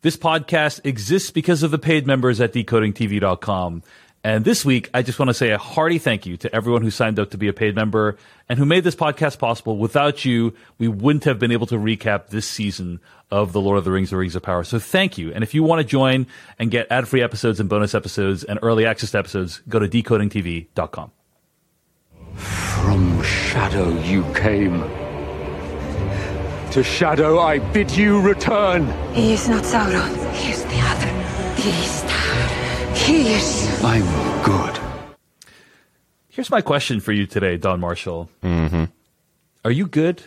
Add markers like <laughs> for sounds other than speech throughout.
This podcast exists because of the paid members at decodingtv.com. And this week, I just want to say a hearty thank you to everyone who signed up to be a paid member and who made this podcast possible. Without you, we wouldn't have been able to recap this season of The Lord of the Rings, The Rings of Power. So thank you. And if you want to join and get ad free episodes and bonus episodes and early access episodes, go to decodingtv.com. From shadow you came. To shadow I bid you return. He is not Sauron. He is the other. He is Sauron. He is. I'm good. Here's my question for you today, Don Marshall. Mm-hmm. Are you good?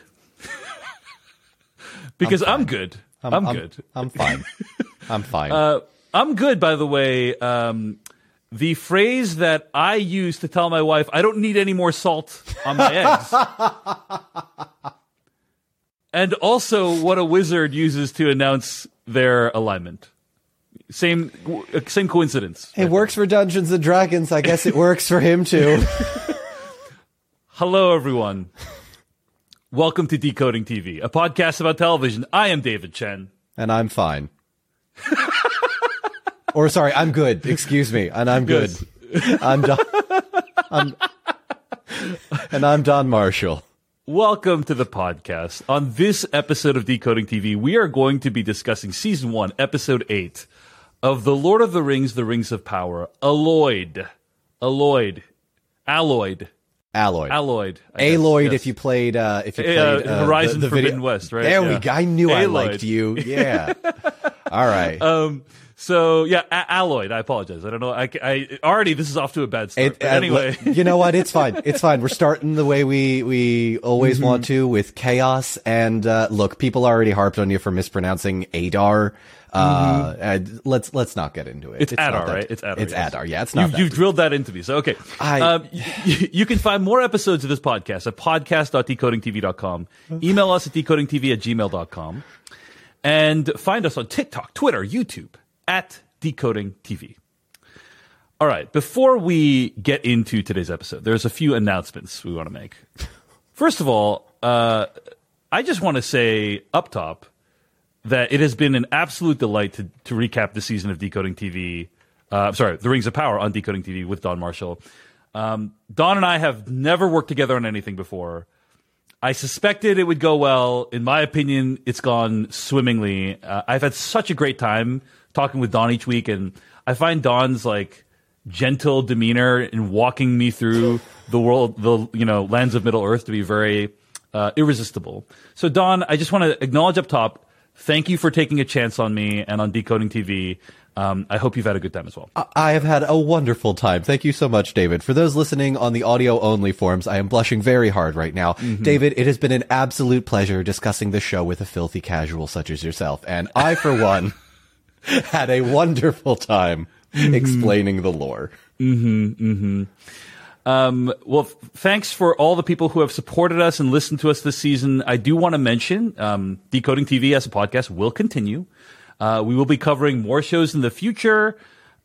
<laughs> because I'm, good. I'm, good. I'm fine. <laughs> I'm fine. Uh, I'm good, by the way. Um, the phrase that I use to tell my wife, I don't need any more salt on my eggs. <laughs> and also what a wizard uses to announce their alignment. Same, same coincidence. it works for Dungeons and Dragons. I guess it works for him too. <laughs> <laughs> Hello, everyone. Welcome to Decoding TV, a podcast about television. I am David Chen. and I'm fine. <laughs> or sorry, I'm good. Excuse me. And I'm good. I'm Don. I'm, and I'm Don Marshall. Welcome to the podcast. On this episode of Decoding TV, we are going to be discussing season one, episode eight of The Lord of the Rings, The Rings of Power, Alloyed. Alloyed. Alloyed. Alloyed. Alloyed. Aloyd, yes. if you played, uh, if you Uh, played uh, Horizon the, the Forbidden video. West, right? There we go. I knew I liked you. Yeah. <laughs> All right. Um, so yeah, a- Alloyed. I apologize. I don't know. I, I already this is off to a bad start. It- uh, anyway, <laughs> you know what? It's fine. It's fine. We're starting the way we we always Mm-hmm. want to with chaos. And uh, look, people already harped on you for mispronouncing Adar. Uh, and let's let's not get into it. Mm-hmm. It's, Adar, right? It's Adar. It's yes. Adar. Yeah, it's not. You've, that you've drilled that into me. So okay. I- um, y- y- you can find more episodes of this podcast at podcast.decodingtv.com. Email us at decodingtv at gmail.com. And find us on TikTok, Twitter, YouTube at Decoding TV. All right. Before we get into today's episode, there's a few announcements we want to make. First of all, uh, I just want to say up top that it has been an absolute delight to, to recap the season of Decoding TV. Uh, sorry, The Rings of Power on Decoding TV with Don Marshall. Um, Don and I have never worked together on anything before. I suspected it would go well. In my opinion, it's gone swimmingly. Uh, I've had such a great time talking with Don each week, and I find Don's like gentle demeanor in walking me through the world, the you know lands of Middle Earth, to be very uh, irresistible. So, Don, I just want to acknowledge up top. Thank you for taking a chance on me and on Decoding TV. Um, I hope you've had a good time as well. I have had a wonderful time. Thank you so much, David. For those listening on the audio only forms, I am blushing very hard right now. Mm-hmm. David, it has been an absolute pleasure discussing the show with a filthy casual such as yourself. And I, for one, <laughs> <laughs> had a wonderful time Mm-hmm. explaining the lore. Hmm. Hmm. Um, well, f- thanks for all the people who have supported us and listened to us this season. I do want to mention um, Decoding TV as a podcast will continue. Uh, we will be covering more shows in the future.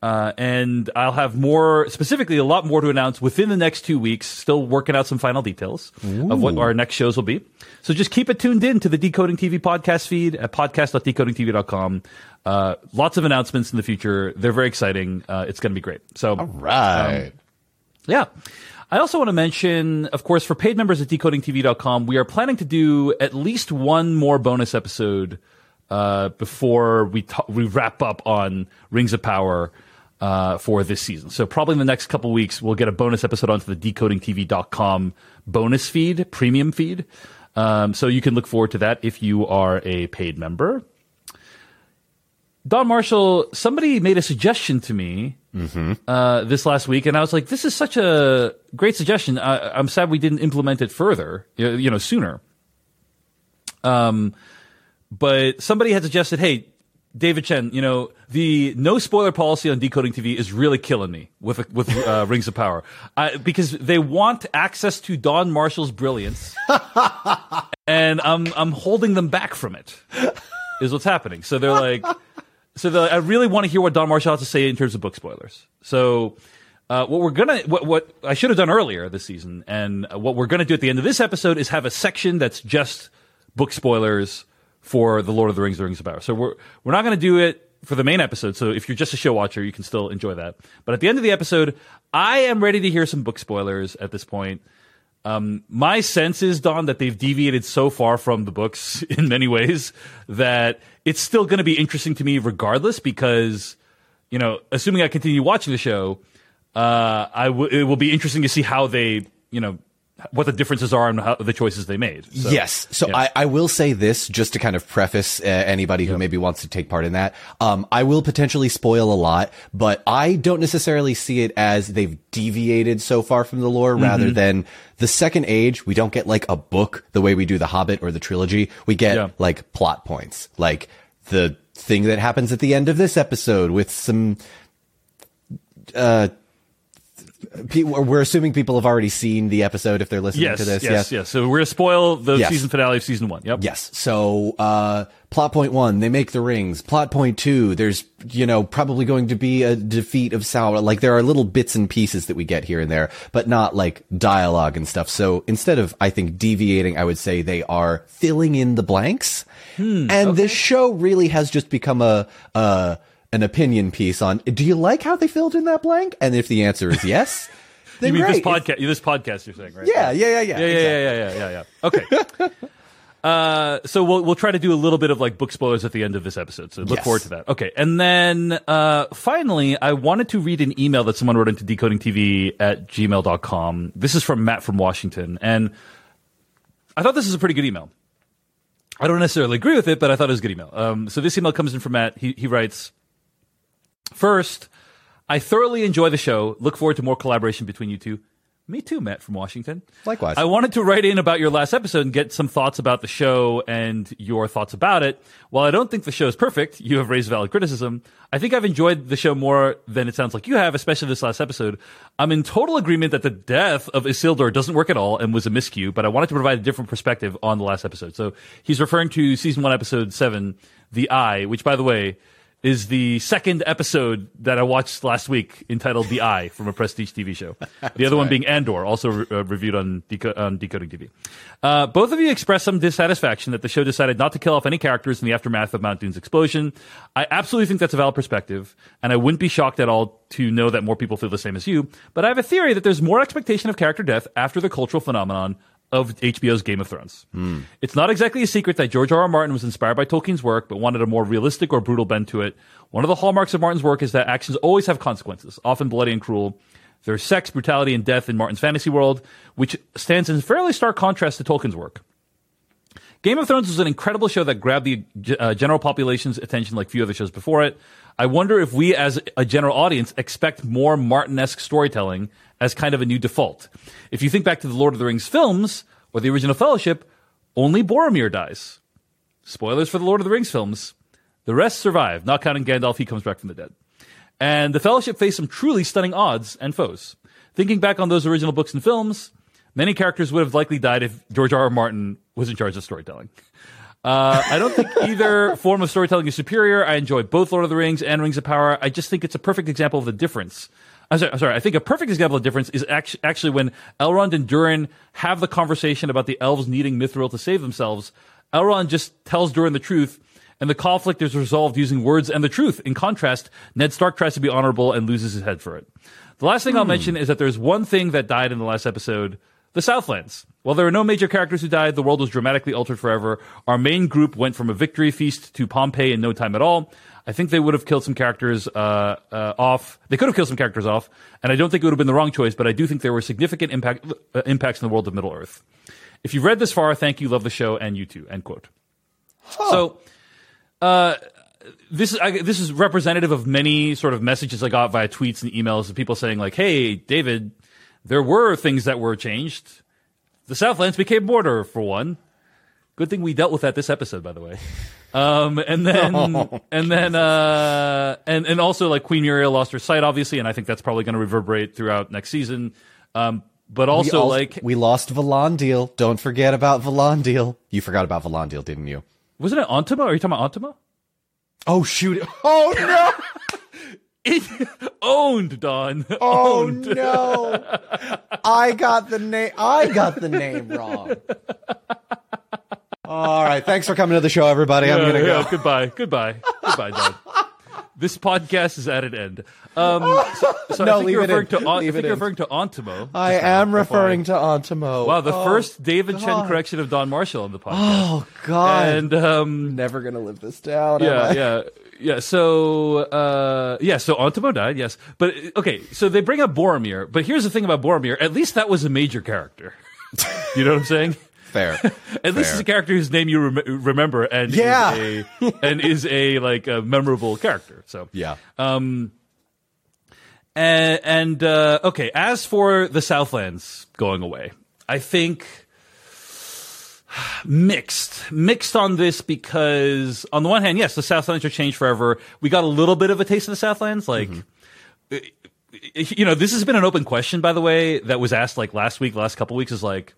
Uh, and I'll have more, specifically, a lot more to announce within the next two weeks. Still working out some final details of what our next shows will be. So just keep it tuned in to the Decoding TV podcast feed at podcast.decodingtv.com. Uh, lots of announcements in the future. They're very exciting. Uh, it's going to be great. So, Right. yeah. I also want to mention, of course, for paid members at decodingtv.com, we are planning to do at least one more bonus episode uh, before we ta- we wrap up on Rings of Power uh, for this season. So probably in the next couple weeks, we'll get a bonus episode onto the decodingtv.com bonus feed, premium feed. Um, so you can look forward to that if you are a paid member. Don Marshall, somebody made a suggestion to me uh, this last week, and I was like, "This is such a great suggestion. I, I'm sad we didn't implement it further, you you know, sooner." Um, but somebody had suggested, "Hey, David Chen, you know, the no spoiler policy on decoding TV is really killing me with with uh, <laughs> Rings of Power I, because they want access to Don Marshall's brilliance, <laughs> and I'm I'm holding them back from it. Is what's happening. So they're like, so they're like, I really want to hear what Don Marshall has to say in terms of book spoilers. So. Uh, what we're gonna, what, what I should have done earlier this season, and what we're gonna do at the end of this episode is have a section that's just book spoilers for the Lord of the Rings, the Rings of Power. So we're we're not going to do it for the main episode. So if you're just a show watcher, you can still enjoy that. But at the end of the episode, I am ready to hear some book spoilers. At this point, um, my sense is Don that they've deviated so far from the books <laughs> in many ways that it's still going to be interesting to me regardless. Because you know, assuming I continue watching the show, uh, I w- it will be interesting to see how they you know what the differences are and how the choices they made. So, yes. So yeah. I, I will say this just to kind of preface uh, anybody who maybe wants to take part in that. Um, I will potentially spoil a lot, but I don't necessarily see it as they've deviated so far from the lore rather than the second age. We don't get like a book the way we do the Hobbit or the trilogy. We get Yeah. like plot points, like the thing that happens at the end of this episode with some, uh, we're assuming people have already seen the episode if they're listening yes, to this. yes, yes, yes. So we're gonna spoil the Yes. season finale of season one. Yep. Yes. So, uh, plot point one, they make the rings. Plot point two, there's, you know, probably going to be a defeat of Sauron. Like there are little bits and pieces that we get here and there, but not like dialogue and stuff. So instead of, I think, deviating, I would say they are filling in the blanks. and this show really has just become a, uh, an opinion piece on, do you like how they filled in that blank? And if the answer is yes, <laughs> then You mean this podcast? This podcast, you're saying, right? Yeah, yeah, yeah, yeah. yeah, yeah, exactly. yeah, yeah, yeah, yeah. Okay. <laughs> Uh, so we'll we'll try to do a little bit of like book spoilers at the end of this episode. So look Yes. forward to that. Okay, and then uh, finally, I wanted to read an email that someone wrote into decodingtv at gmail.com. This is from Matt from Washington, and I thought this is a pretty good email. I don't necessarily agree with it, but I thought it was a good email. Um, so this email comes in from Matt. He he writes. First, I thoroughly enjoy the show. Look forward to more collaboration between you two. Me too, Matt from Washington. Likewise. I wanted to write in about your last episode and get some thoughts about the show and your thoughts about it. While I don't think the show is perfect, you have raised valid criticism. I think I've enjoyed the show more than it sounds like you have, especially this last episode. I'm in total agreement that the death of Isildur doesn't work at all and was a miscue, but I wanted to provide a different perspective on the last episode. So he's referring to season one, episode seven, The Eye, which by the way, is the second episode that I watched last week entitled The Eye from a prestige TV show. <laughs> the other one being Andor, also re- uh, reviewed on, Deco- on Decoding TV. Uh, both of you expressed some dissatisfaction that the show decided not to kill off any characters in the aftermath of Mount Doom's explosion. I absolutely think that's a valid perspective, and I wouldn't be shocked at all to know that more people feel the same as you. But I have a theory that there's more expectation of character death after the cultural phenomenon of HBO's Game of Thrones. It's not exactly a secret that George R. R. Martin was inspired by Tolkien's work, but wanted a more realistic or brutal bend to it. One of the hallmarks of Martin's work is that actions always have consequences, often bloody and cruel. There's sex, brutality, and death in Martin's fantasy world, which stands in fairly stark contrast to Tolkien's work. Game of Thrones was an incredible show that grabbed the uh, general population's attention like few other shows before it. I wonder if we, as a general audience, expect more Martin-esque storytelling as kind of a new default. If you think back to the Lord of the Rings films or the original Fellowship, only Boromir dies. Spoilers for the Lord of the Rings films. The rest survive, not counting Gandalf, he comes back from the dead. And the Fellowship faced some truly stunning odds and foes. Thinking back on those original books and films, many characters would have likely died if George R. R. Martin was in charge of storytelling. Uh, I don't think <laughs> either form of storytelling is superior. I enjoy both Lord of the Rings and Rings of Power. I just think it's a perfect example of the difference. I'm sorry, I'm sorry. I think a perfect example of difference is actu- actually when Elrond and Durin have the conversation about the elves needing Mithril to save themselves. Elrond just tells Durin the truth, and the conflict is resolved using words and the truth. In contrast, Ned Stark tries to be honorable and loses his head for it. The last thing I'll hmm. mention is that there's one thing that died in the last episode the Southlands. While there are no major characters who died, the world was dramatically altered forever. Our main group went from a victory feast to Pompeii in no time at all. I think they would have killed some characters uh, uh, off. They could have killed some characters off, and I don't think it would have been the wrong choice. But I do think there were significant impact, uh, impacts in the world of Middle Earth. If you've read this far, thank you, love the show, and you too. End quote. So, uh, this is I, this is representative of many sort of messages I got via tweets and emails of people saying like, "Hey, David, there were things that were changed. The Southlands became Mordor for one. Good thing we dealt with that this episode, by the way. <laughs> Um, and then <laughs> Oh, and then uh, and and also like Queen Míriel lost her sight, obviously, and I think that's probably going to reverberate throughout next season. Um, but We also like, we lost Valandil. Don't forget about Valandil. You forgot about Valandil, didn't you? wasn't it Antoma? Are you talking about Antoma? Oh shoot! Oh no! <laughs> It owned Don. <laughs> Oh owned. no! I got the name. I got the name wrong. All right. Thanks for coming to the show, everybody. I'm gonna yeah, go. Goodbye. Goodbye. Goodbye, Don. <laughs> This podcast is at an end. Um, so, so No, I think you're it in. referring to An- I think you're in. referring to Antimo. I am referring to Antimo. Wow, the Oh, first David Chen correction of Don Marshall on the podcast. Oh God! and um, never gonna live this down. yeah, yeah, yeah. So, uh, yeah, so Antimo died, yes. But okay, so they bring up Boromir, but here's the thing about Boromir: at least that was a major character. <laughs> you know what I'm saying? Fair. At least it's a character whose name you rem- remember, and Yeah. is a, and is a like a memorable character. So Yeah. Um, and, and uh, okay, as for the Southlands going away, I think <sighs> mixed, mixed on this because on the one hand, yes, the Southlands are changed forever. We got a little bit of a taste of the Southlands, like. Mm-hmm. Eh, eh, you know, this has been an open question, by the way, that was asked like last week, last couple weeks. Is like,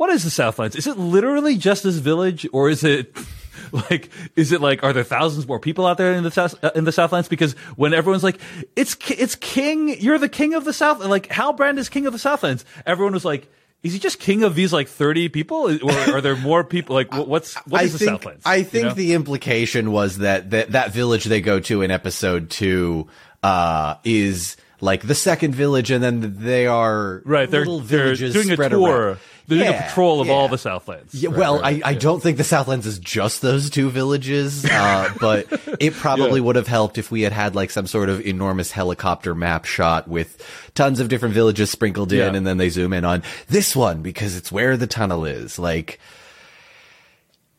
what is the Southlands? Is it literally just this village, or is it <laughs> like, is it like, are there thousands more people out there in the South uh, in the Southlands? Because when everyone's like, it's it's king, you're the king of the South, like Halbrand is king of the Southlands. Everyone was like, is he just king of these like thirty people, or are there more people? Like, wh- what's what I is the think Southlands? I You think know? the implication was that, that that village they go to in episode two uh, is like the second village, and then they are right. They're little they're villages doing a spread tour. around. They're doing a Yeah, patrol of yeah. all the Southlands. Yeah, Right, well, right, I, I don't think the Southlands is just those two villages, uh, <laughs> but it probably Yeah. would have helped if we had had like some sort of enormous helicopter map shot with tons of different villages sprinkled in, Yeah. and then they zoom in on this one because it's where the tunnel is. Like,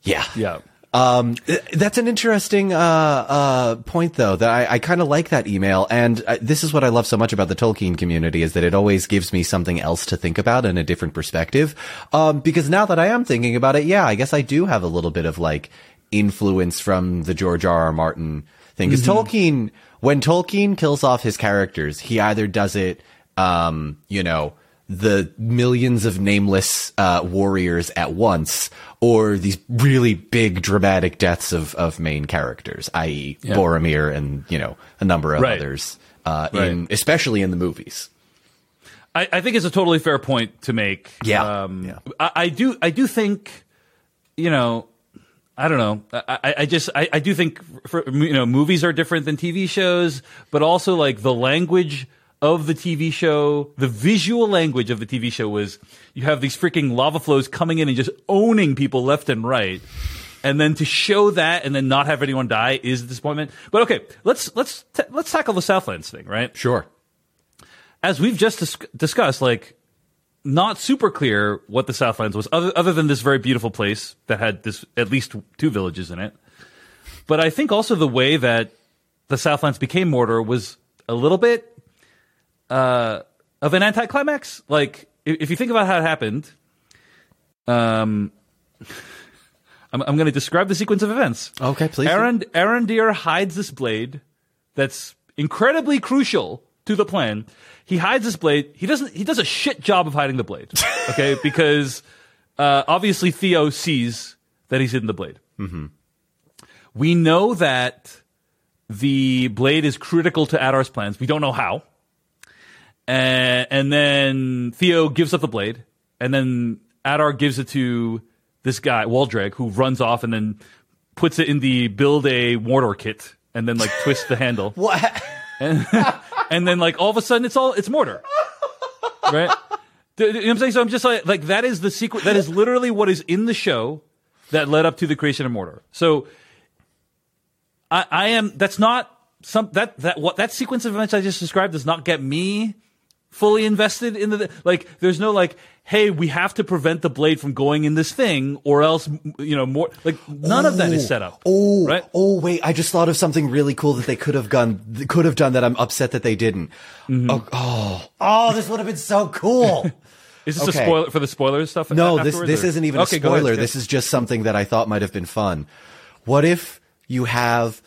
yeah, yeah. Um, that's an interesting uh, uh, point, though. That I, I kind of like that email, and uh, this is what I love so much about the Tolkien community is that it always gives me something else to think about and a different perspective. Um, because now that I am thinking about it, yeah, I guess I do have a little bit of like influence from the George R. R. Martin thing. Because Tolkien, when Tolkien kills off his characters, he either does it, um, you know the millions of nameless uh, warriors at once, or these really big dramatic deaths of, of main characters, i.e., Yeah. Boromir and you know a number of Right. others, uh, Right. in especially in the movies. I, I think it's a totally fair point to make. Yeah, Um, yeah. I, I do. I do think, you know, I don't know. I, I- I just, I, I do think, for, you know, movies are different than TV shows, but also like the language of the TV show, the visual language of the TV show was you have these freaking lava flows coming in and just owning people left and right. And then to show that and then not have anyone die is a disappointment. But okay, let's let's ta- let's tackle the Southlands thing, right? Sure. as we've just dis- discussed, like not super clear what the Southlands was, other other than this very beautiful place that had this at least two villages in it. But I think also the way that the Southlands became Mordor was a little bit uh, of an anticlimax. Like if, if you think about how it happened, um, <laughs> I'm, I'm going to describe the sequence of events. Okay, please do. Aaron Arondir hides this blade that's incredibly crucial to the plan. He hides this blade. He doesn't. He does a shit job of hiding the blade. <laughs> Okay, because uh, obviously Theo sees that he's hidden the blade. Mm-hmm. We know that the blade is critical to Adar's plans. We don't know how. And, and then Theo gives up the blade, and then Adar gives it to this guy, Waldreg, who runs off and then puts it in the build a Mordor kit, and then like twists the handle, <laughs> What? and then like all of a sudden it's all it's Mordor, right? You know what I'm saying? So I'm just like like that is the secret. That is literally what is in the show that led up to the creation of Mordor. So I, I am. That's not some that that what that sequence of events I just described does not get me fully invested in the like. There's no like, hey, we have to prevent the blade from going in this thing, or else you know more. Like none of that is set up. Oh, right. oh, wait! I just thought of something really cool that they could have done. Could have done that. I'm upset that they didn't. Mm-hmm. Oh, oh, oh, this would have been so cool. <laughs> Is this a spoiler for the spoiler stuff? No, this this or- isn't even Okay, a go ahead, spoiler. This is just something that I thought might have been fun. What if you have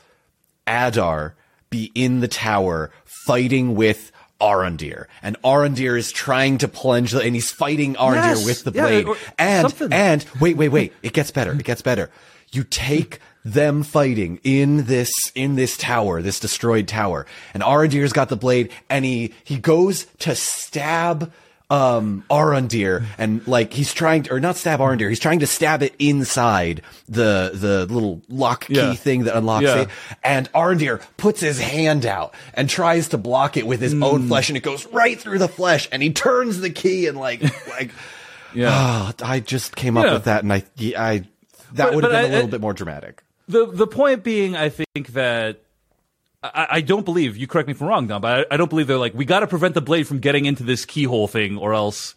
Adar be in the tower fighting with Arondir, and Arondir is trying to plunge, the- and he's fighting Arondir Yes, with the yeah, blade. or and something. and wait, wait, wait! It gets better. It gets better. You take them fighting in this in this tower, this destroyed tower, and Arondir's got the blade, and he he goes to stab um Arondir and like he's trying to or not stab Arondir he's trying to stab it inside the the little lock key Yeah. thing that unlocks Yeah. it and Arondir puts his hand out and tries to block it with his Hmm. own flesh and it goes right through the flesh and he turns the key and like <laughs> like Yeah. Ah, I just came up Yeah. with that and I I that would have been a I- little I- bit more dramatic The the point being, I think that I, I don't believe you. Correct me if I'm wrong, Don, but I, I don't believe they're like we got to prevent the blade from getting into this keyhole thing, or else,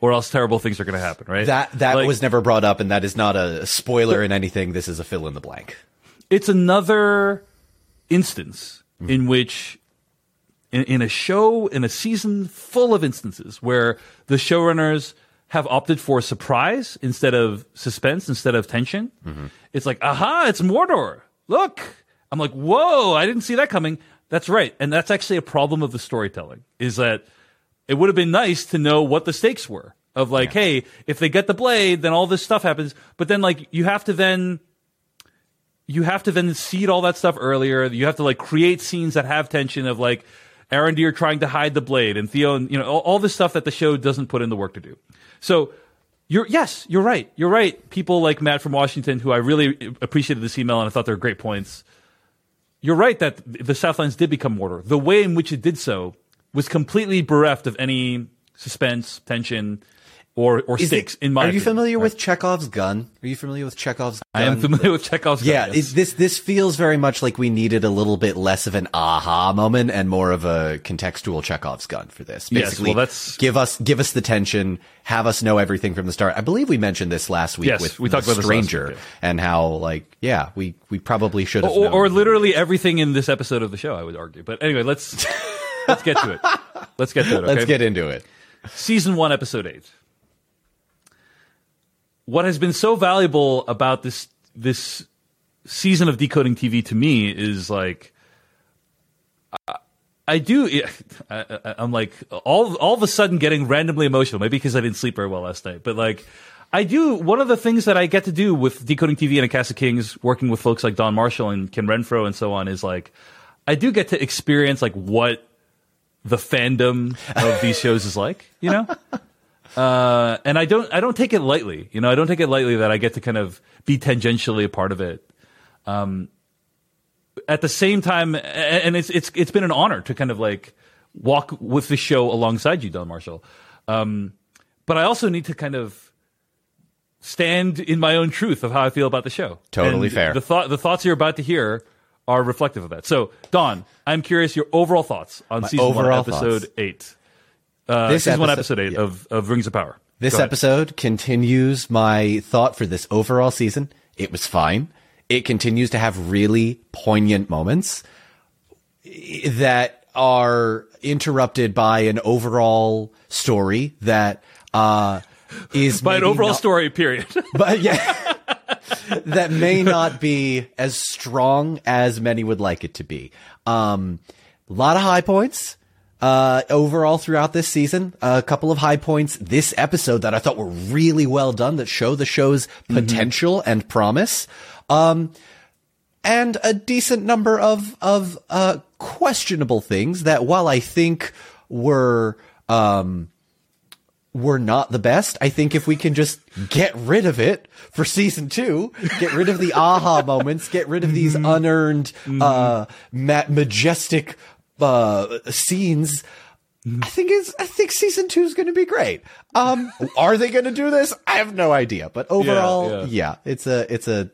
or else terrible things are going to happen, right? that that Like, was never brought up and that is not a spoiler in anything this is a fill in the blank it's another instance mm-hmm. in which in, in a show in a season full of instances where the showrunners have opted for surprise instead of suspense instead of tension mm-hmm. it's like aha it's mordor look i'm like whoa i didn't see that coming that's right and that's actually a problem of the storytelling is that it would have been nice to know what the stakes were of like hey if they get the blade then all this stuff happens but then like you have to then you have to then seed all that stuff earlier. You have to like create scenes that have tension of like Arondir trying to hide the blade and Theo and you know all, all this stuff that the show doesn't put in the work to do. So you're yes, you're right. You're right. People like Matt from Washington, who I really appreciated this email and I thought they were great points. You're right that the Southlands did become Mordor. The way in which it did so was completely bereft of any suspense, tension, or or Is it- in my are you opinion. familiar with Chekhov's gun are you familiar with Chekhov's gun I am familiar with Chekhov's gun, Yeah, yes. it, this this feels very much like we needed a little bit less of an aha moment and more of a contextual Chekhov's gun for this. Yes, well, that's- give us give us the tension, have us know everything from the start. I believe we mentioned this last week Yes, with we talked the about Stranger week, yeah. and how like yeah, we we probably should have or, or literally everything in this episode of the show. I would argue, but anyway, let's let's get to it. <laughs> Let's get to it. Okay? Let's get into it. season one, episode eight. What has been so valuable about this this season of decoding TV to me is like. I- I do. <laughs> I, I'm like all all of a sudden getting randomly emotional. Maybe because I didn't sleep very well last night. But like, I do. One of the things that I get to do with decoding TV and a cast of kings, working with folks like Don Marshall and Ken Renfro and so on, is like, I do get to experience like what the fandom of these shows is like. You know. Uh, and I don't, I don't take it lightly. You know, I don't take it lightly that I get to kind of be tangentially a part of it. Um, at the same time, and it's it's it's been an honor to kind of like walk with the show alongside you, Don Marshall. Um, but I also need to kind of stand in my own truth of how I feel about the show. Totally And fair. The thought, the thoughts you're about to hear are reflective of that. So, Don, I'm curious your overall thoughts on My season one, episode thoughts. eight. Uh, This is one, episode- eight yeah. of, of Rings of Power. This episode continues my thought for this overall season. It was fine. It continues to have really poignant moments that are interrupted by an overall story that uh, is <laughs> by an overall not- story. Period. <laughs> but yeah, <laughs> that may not be as strong as many would like it to be. Um, a lot of high points. Uh, overall throughout this season, a couple of high points this episode that I thought were really well done that show the show's potential and promise. Um, and a decent number of, of, uh, questionable things that while I think were, um, were not the best. I think if we can just get rid of it for season two, get rid of the aha <laughs> moments, get rid of these unearned, uh, ma- majestic, uh, scenes. I think is I think season two is going to be great. Um, are they going to do this? I have no idea. But overall, yeah. yeah, it's a it's a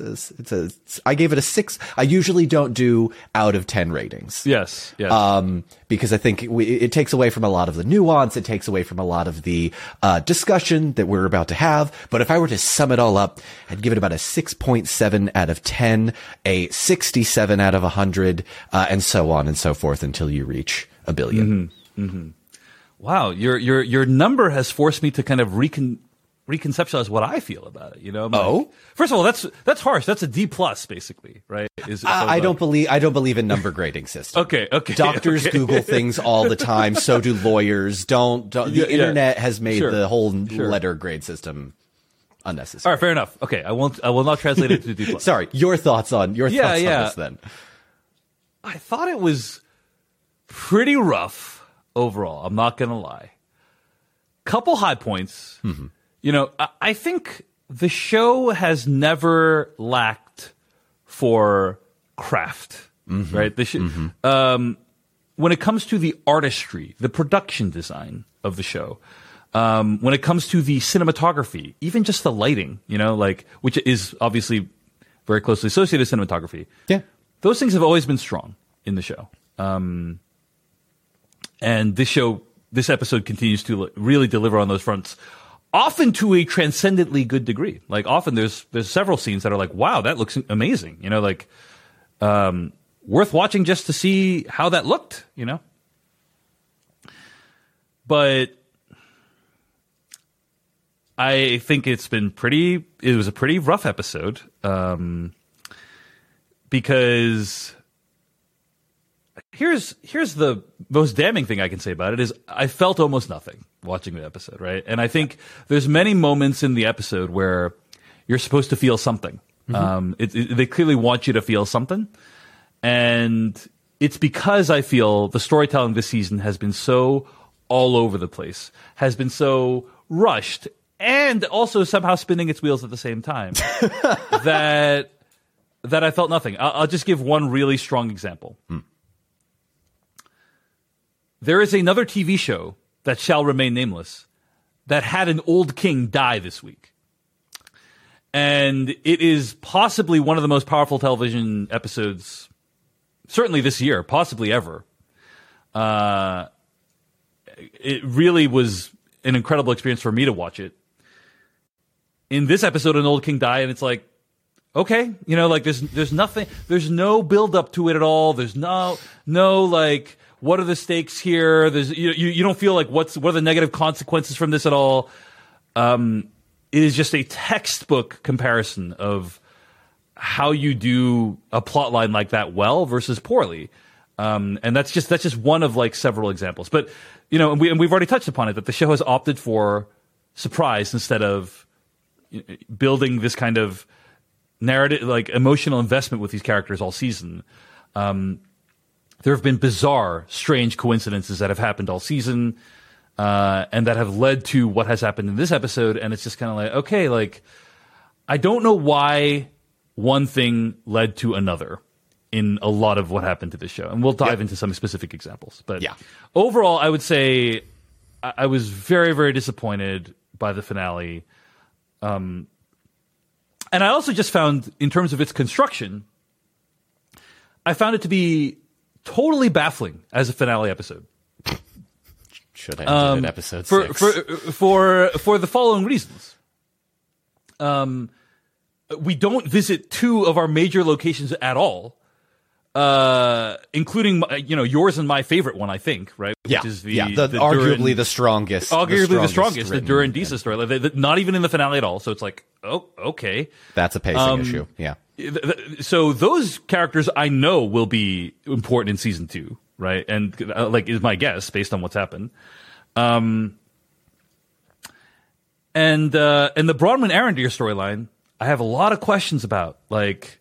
It's a, it's a, I gave it a six. I usually don't do out of 10 ratings. Yes, yes. Um, because I think we, it takes away from a lot of the nuance. It takes away from a lot of the, uh, discussion that we're about to have. But if I were to sum it all up, I'd give it about a 6.7 out of 10, a 67 out of 100, uh, and so on and so forth until you reach a 1000000000 wow, your your your number has forced me to kind of recon reconceptualize what I feel about it. You know, I'm like- Oh? first of all, that's that's harsh. That's a D plus, basically, right? Is, I, I don't believe I don't believe in number grading system. <laughs> Okay, okay, Doctors okay. Google things all the time. So do lawyers. Don't. don't the Yeah, yeah. internet has made Sure, the whole sure. letter grade system unnecessary. right, fair enough. Okay, I won't. I will not translate it to D <laughs> plus. Sorry, your thoughts on your Yeah, thoughts yeah. on this then? I thought it was pretty rough overall. I'm not gonna lie. Couple high points. Mm-hmm. You know, I, think the show has never lacked for craft, right? The sh- um, when it comes to the artistry, the production design of the show, um, when it comes to the cinematography, even just the lighting, you know, like which is obviously very closely associated with cinematography. Yeah. those things have always been strong in the show. Um, and this show, this episode continues to really deliver on those fronts, often to a transcendently good degree. Like often there's there's several scenes that are like, wow, that looks amazing. You know, like um, worth watching just to see how that looked. You know, but I think it's been pretty. It was a pretty rough episode um, because here's here's the most damning thing I can say about it is I felt almost nothing watching the episode, right? And I think there's many moments in the episode where you're supposed to feel something. Um, it, it- they clearly want you to feel something, and it's because I feel the storytelling this season has been so all over the place, has been so rushed, and also somehow spinning its wheels at the same time <laughs> that that I felt nothing. I'll, I'll just give one really strong example. There is another TV show that shall remain nameless that had an old king die this week. And it is possibly one of the most powerful television episodes, certainly this year, possibly ever. Uh, it really was an incredible experience for me to watch it. In this episode, an old king died, and it's like, okay, you know, like there's there's nothing, there's no build up to it at all. There's no no like what are the stakes here? There's you you, don't feel like what's what are the negative consequences from this at all. Um, it is just a textbook comparison of how you do a plot line like that well versus poorly. Um, and that's just that's just one of like several examples. But you know, and, we, and we've already touched upon it that the show has opted for surprise instead of building this kind of narrative, like emotional investment with these characters all season. Um, there have been bizarre, strange coincidences that have happened all season, uh, and that have led to what has happened in this episode. And it's just kind of like, okay, like I don't know why one thing led to another in a lot of what happened to this show, and we'll dive into some specific examples. But Yeah. overall, I would say I, I was very, very disappointed by the finale. Um, and I also just found, in terms of its construction, I found it to be totally baffling as a finale episode. Should I ended at episode Um, for six? for for for the following reasons. Um, we don't visit two of our major locations at all, uh, including my- you know yours and my favorite one, I think, right? yeah, Which is the, yeah, the, the arguably Durin- the strongest, arguably the strongest, the written- Durin Disa story. Like, they- they- not even in the finale at all. So it's like, oh, okay. That's a pacing Um, issue. Yeah, so those characters I know will be important in season two, right? And uh, like is my guess based on what's happened. Um, and uh, and the Bronwyn Arondir storyline, I have a lot of questions about. Like,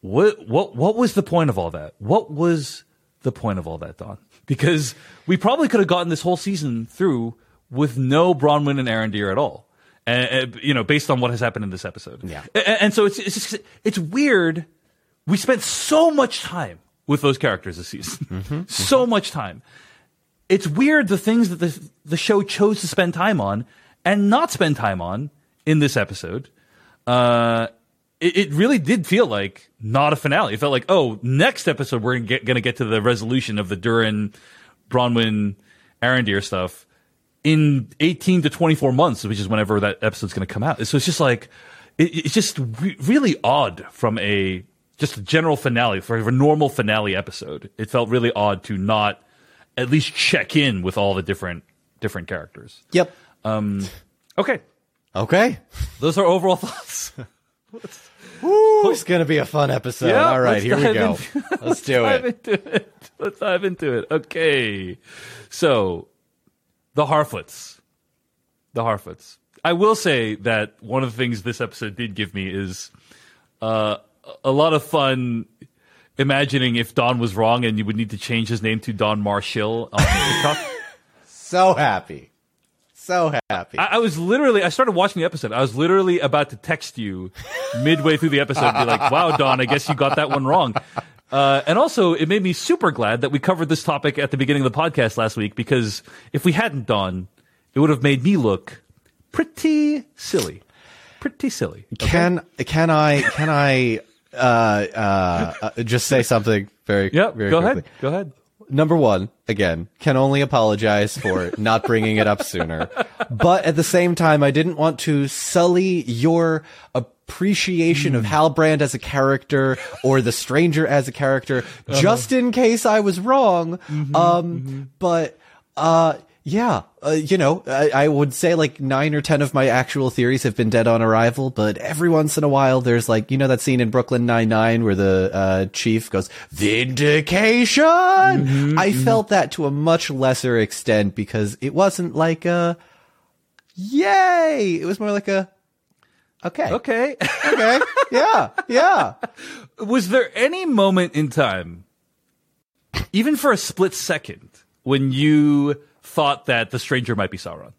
what what what was the point of all that? What was the point of all that, Don? Because we probably could have gotten this whole season through with no Bronwyn and Arondir at all. And, uh, you know, based on what has happened in this episode. Yeah. A- And, so it's it's just, it's weird. We spent so much time with those characters this season. <laughs> so much time. It's weird the things that the the show chose to spend time on and not spend time on in this episode. Uh, it, it really did feel like not a finale. It felt like, oh, next episode we're get, gonna get to the resolution of the Durin, Bronwyn, Arondir stuff in 18 to 24 months, which is whenever that episode's gonna come out. So it's just like, it, it's just re- really odd from a just a general finale for a normal finale episode. It felt really odd to not at least check in with all the different different characters. Yep. Um, Okay, Okay. those are overall <laughs> thoughts. Woo, it's gonna be a fun episode. Yeah, All right, here we go. into- Let's do dive it. into it. Let's dive into it. Okay. So, the Harfoots. The Harfoots. I will say that one of the things this episode did give me is uh, a lot of fun imagining if Don was wrong and you would need to change his name to Don Marshall on TikTok. <laughs> So happy. So happy. I, I was literally, I started watching the episode. I was literally about to text you midway through the episode and be like, wow, Don, I guess you got that one wrong. Uh, and also, it made me super glad that we covered this topic at the beginning of the podcast last week because if we hadn't, done, it would have made me look pretty silly. Pretty silly. Can can I can I uh, uh, uh, just say something very Yep, very go quickly? ahead. Go ahead. Number one, again, can only apologize for <laughs> not bringing it up sooner. But at the same time, I didn't want to sully your appreciation of Halbrand as a character or the stranger as a character, just in case I was wrong. um, but, uh, yeah, uh, you know, I, I would say like nine or ten of my actual theories have been dead on arrival, but every once in a while there's like, you know, that scene in Brooklyn Nine-Nine where the, uh, chief goes, vindication! I felt that to a much lesser extent because it wasn't like a, yay! It was more like a, okay. Okay. Okay. yeah. Yeah. <laughs> Was there any moment in time, even for a split second, when you thought that the stranger might be Sauron?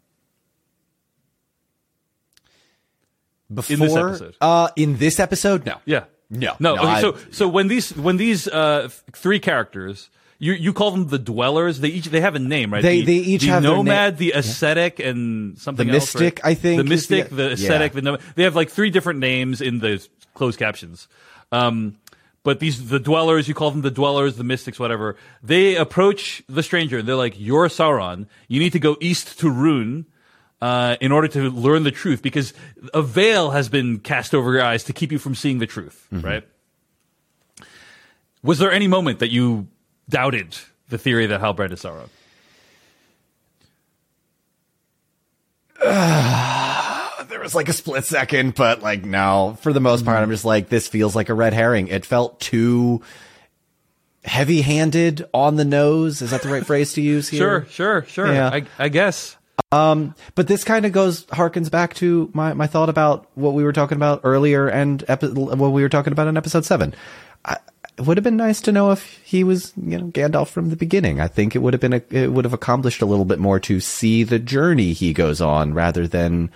Before, this episode. uh, in this episode, no. Yeah. No. No. No, okay, I- so so when these when these uh, three characters. You, you call them the dwellers. They each they have a name, right? They- the, they each the have nomad, the ascetic, and something The else. right? mystic, I think, the is the- mystic, the, ascetic, yeah. the nomad. They have like three different names in the closed captions. Um, but these the dwellers, you call them the dwellers, the mystics, whatever. They approach the stranger and they're like, "You're Sauron. You need to go east to Rhûn." Uh, in order to learn the truth, because a veil has been cast over your eyes to keep you from seeing the truth, Mm-hmm. right? Was there any moment that you doubted the theory that Halbrand is Sauron? There was like a split second, but like no, for the most part, I'm just like, this feels like a red herring. It felt too heavy handed on the nose. Is that the right phrase to use here? Sure, sure, sure. Yeah. I, I guess. Um, but this kind of goes, harkens back to my, my thought about what we were talking about earlier and epi- what we were talking about in episode seven. I, it would have been nice to know if he was, you know, Gandalf from the beginning. I think it would have been, a, it would have accomplished a little bit more to see the journey he goes on rather than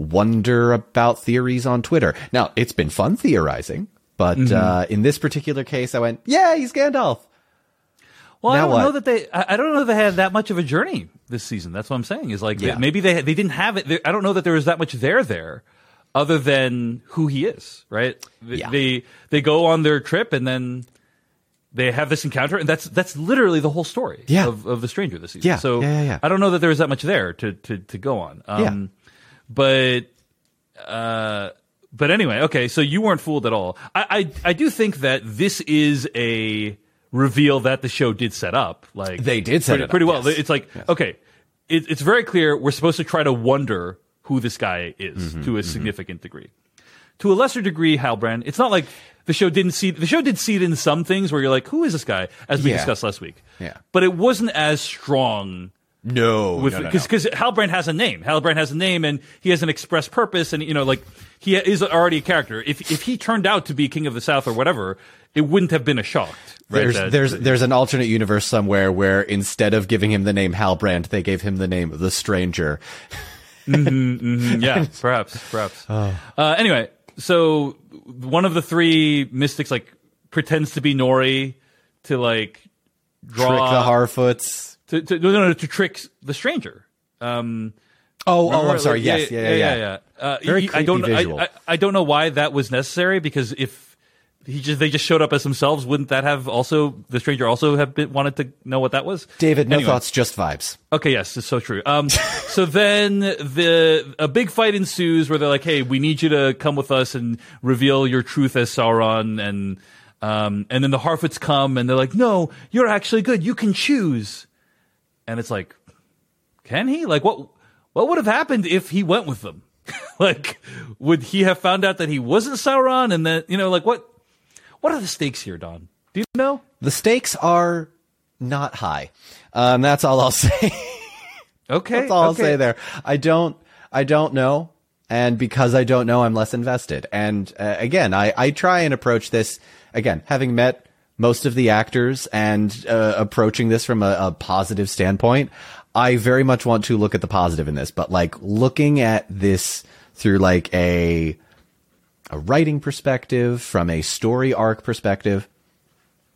wonder about theories on Twitter. Now, it's been fun theorizing, but, Mm-hmm. uh, in this particular case, I went, yeah, he's Gandalf. Well, I don't what? know that they. I don't know that they had that much of a journey this season. That's what I'm saying. Is like they- maybe they they didn't have it. I don't know that there was that much there there, other than who he is. Right? They Yeah. they, they go on their trip and then they have this encounter, and that's that's literally the whole story Yeah. of, of the stranger this season. Yeah. So Yeah, yeah, yeah. I don't know that there was that much there to to to go on. Um, But uh, but anyway, okay. So you weren't fooled at all. I, I I do think that this is a reveal that the show did set up. Like They did set pretty, it up, pretty well. yes. It's like okay, it, it's very clear we're supposed to try to wonder who this guy is Mm-hmm, to a significant degree. To a lesser degree, Halbrand. It's not like the show didn't see the show did see it in some things where you're like, who is this guy? As we Yeah. discussed last week. Yeah. But it wasn't as strong No, with because because Halbrand has a name. Halbrand has a name, and he has an express purpose, and you know, like he is already a character. If if he turned out to be King of the South or whatever, it wouldn't have been a shock. Right? There's That- there's there's an alternate universe somewhere where instead of giving him the name Halbrand, they gave him the name the Stranger. Mm-hmm, mm-hmm. yeah, <laughs> perhaps, perhaps. Oh. Uh, anyway, so one of the three mystics like pretends to be Nori to like draw Trick the Harfoots. To, to no, no, to trick the stranger. Um, Oh, oh, I'm sorry. Like, Yes, yeah, yeah, yeah. Uh, Very I don't. creepy I, visual. I, I don't know why that was necessary because if he just they just showed up as themselves, wouldn't that have also the stranger also have been, wanted to know what that was? David, no Anyway. thoughts, just vibes. Okay, yes, it's so true. Um, <laughs> so then the a big fight ensues where they're like, "Hey, we need you to come with us and reveal your truth as Sauron." And um, and then the Harfoots come and they're like, "No, you're actually good. You can choose." And it's like, can he? Like, what what would have happened if he went with them? <laughs> like, would he have found out that he wasn't Sauron? And then you know, like, what what are the stakes here, Don? Do you know? The stakes are not high. Um, that's all I'll <laughs> say. Okay, That's all I'll say there. I don't, I don't know. And because I don't know, I'm less invested. And uh, again, I, I try and approach this, again, having met most of the actors and uh, approaching this from a, a positive standpoint, I very much want to look at the positive in this. But like looking at this through like a, a writing perspective, from a story arc perspective,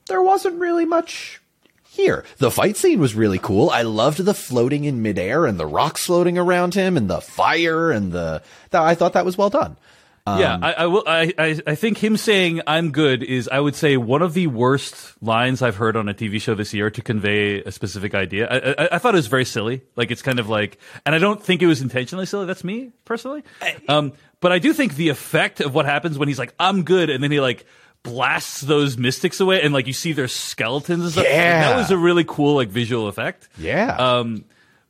there wasn't really much here. The fight scene was really cool. I loved the floating in midair and the rocks floating around him and the fire and the. I thought that was well done. Yeah, I, I will. I, I I think him saying "I'm good" is, I would say, one of the worst lines I've heard on a TV show this year to convey a specific idea. I, I, I thought it was very silly. Like it's kind of like, and I don't think it was intentionally silly. That's me personally. Um, but I do think the effect of what happens when he's like, "I'm good," and then he like blasts those mystics away, and like you see their skeletons and stuff. Yeah. that was a really cool like visual effect. Yeah. Um,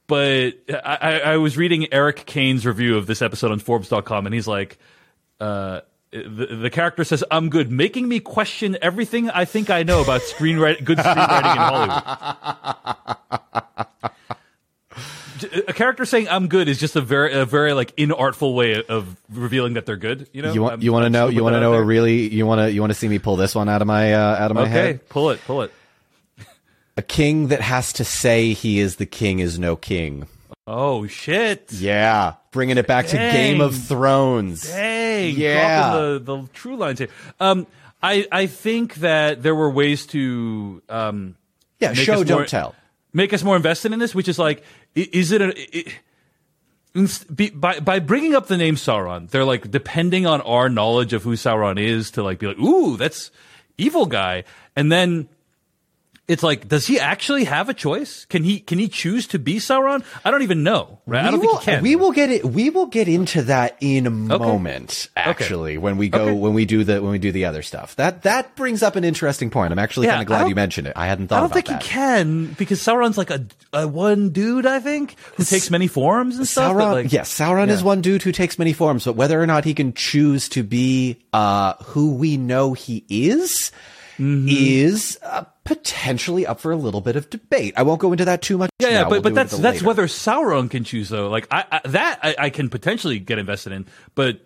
but I, I I was reading Erik Kain's review of this episode on Forbes.com, and he's like, uh, the, the character says, "I'm good," making me question everything I think I know about screenwriting, good screenwriting in Hollywood. <laughs> a character saying "I'm good" is just a very, a very like inartful way of revealing that they're good. You know, you want I'm- you want to know you want to know a really you want to you want to see me pull this one out of my uh, out of my okay? head. Pull it, pull it. A king that has to say he is the king is no king. Oh shit! Yeah, bringing it back to Game of Thrones. Dang, Yeah. the, the true lines here. Um, I I think that there were ways to um, Yeah, show us don't more- tell. make us more invested in this, which is like, is it a be- by by bringing up the name Sauron? They're like depending on our knowledge of who Sauron is to like be like, ooh, that's evil guy, and then. It's like, does he actually have a choice? Can he can he choose to be Sauron? I don't even know. Right? I don't we think he can. We will get it. We will get into that in a moment. Actually, when we go Okay. when we do the when we do the other stuff, that that brings up an interesting point. I'm actually Yeah, kind of glad you mentioned it. I hadn't thought. I don't think that. he can because Sauron's like a, a one dude, I think, who takes many forms and stuff. Sauron, like, yes, Sauron is one dude who takes many forms, but whether or not he can choose to be uh, who we know he is Mm-hmm. is uh, potentially up for a little bit of debate. I won't go into that too much. Yeah, yeah, but We'll but that's that's later. whether Sauron can choose though. Like I, I that I, I can potentially get invested in, but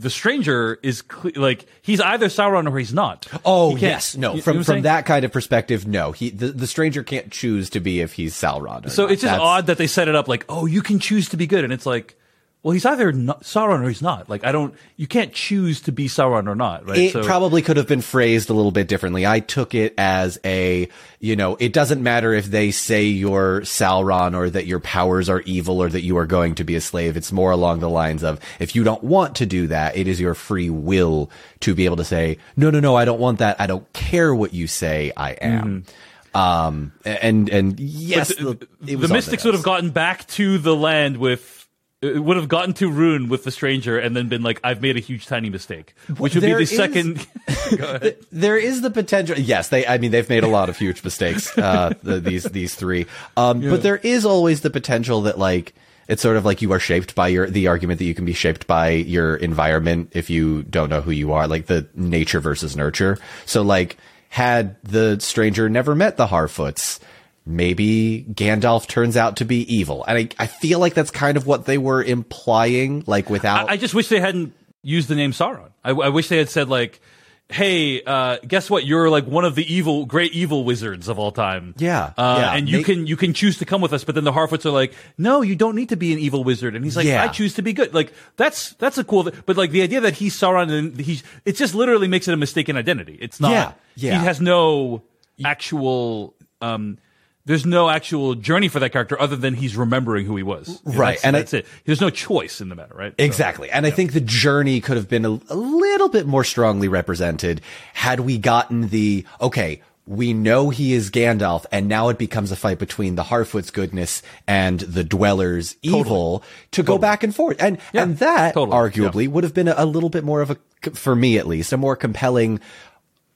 the stranger is cle like he's either Sauron or he's not. Oh He yes, no. you- you from I'm from that kind of perspective, no. He the, the stranger can't choose to be if he's Sauron. So not. it's just That's- odd that they set it up like, oh, you can choose to be good, and it's like, well, he's either not, Sauron or he's not. Like I don't, you can't choose to be Sauron or not, right? It so, probably could have been phrased a little bit differently. I took it as a, you know, it doesn't matter if they say you're Sauron or that your powers are evil or that you are going to be a slave. It's more along the lines of, if you don't want to do that, it is your free will to be able to say, no, no, no, I don't want that. I don't care what you say I am. Um, and, and yes. The, the, it the mystics would have gotten back to the land with. It would have gotten to Rhûn with the stranger and then been like, I've made a huge tiny mistake. Which would be the is- second. <laughs> Go ahead. there is the potential. Yes, they. I mean, they've made a lot of huge mistakes. Uh, the, these these three. Um, but there is always the potential that like it's sort of like you are shaped by your the argument that you can be shaped by your environment if you don't know who you are, like the nature versus nurture. So like, had the stranger never met the Harfoots. Maybe Gandalf turns out to be evil. And I, I feel like that's kind of what they were implying, like without I just wish they hadn't used the name Sauron. I, I wish they had said like, "Hey, uh, guess what? You're like one of the evil, great evil wizards of all time. Yeah, uh, yeah. and you Make- can you can choose to come with us." But then the Harfoots are like, "No, you don't need to be an evil wizard." And he's like, Yeah. "I choose to be good." Like that's that's a cool. But like the idea that he's Sauron and he's it just literally makes it a mistaken identity. It's not. Yeah, yeah. He has no actual. um there's no actual journey for that character other than he's remembering who he was. Right, that's, and I- that's it. There's no choice in the matter, right? So- Exactly. And I think the journey could have been a, a little bit more strongly represented had we gotten the, okay, we know he is Gandalf and now it becomes a fight between the Harfoot's goodness and the Dweller's evil to go back and forth. And, Yeah, and that totally. arguably would have been a, a little bit more of a, for me at least, a more compelling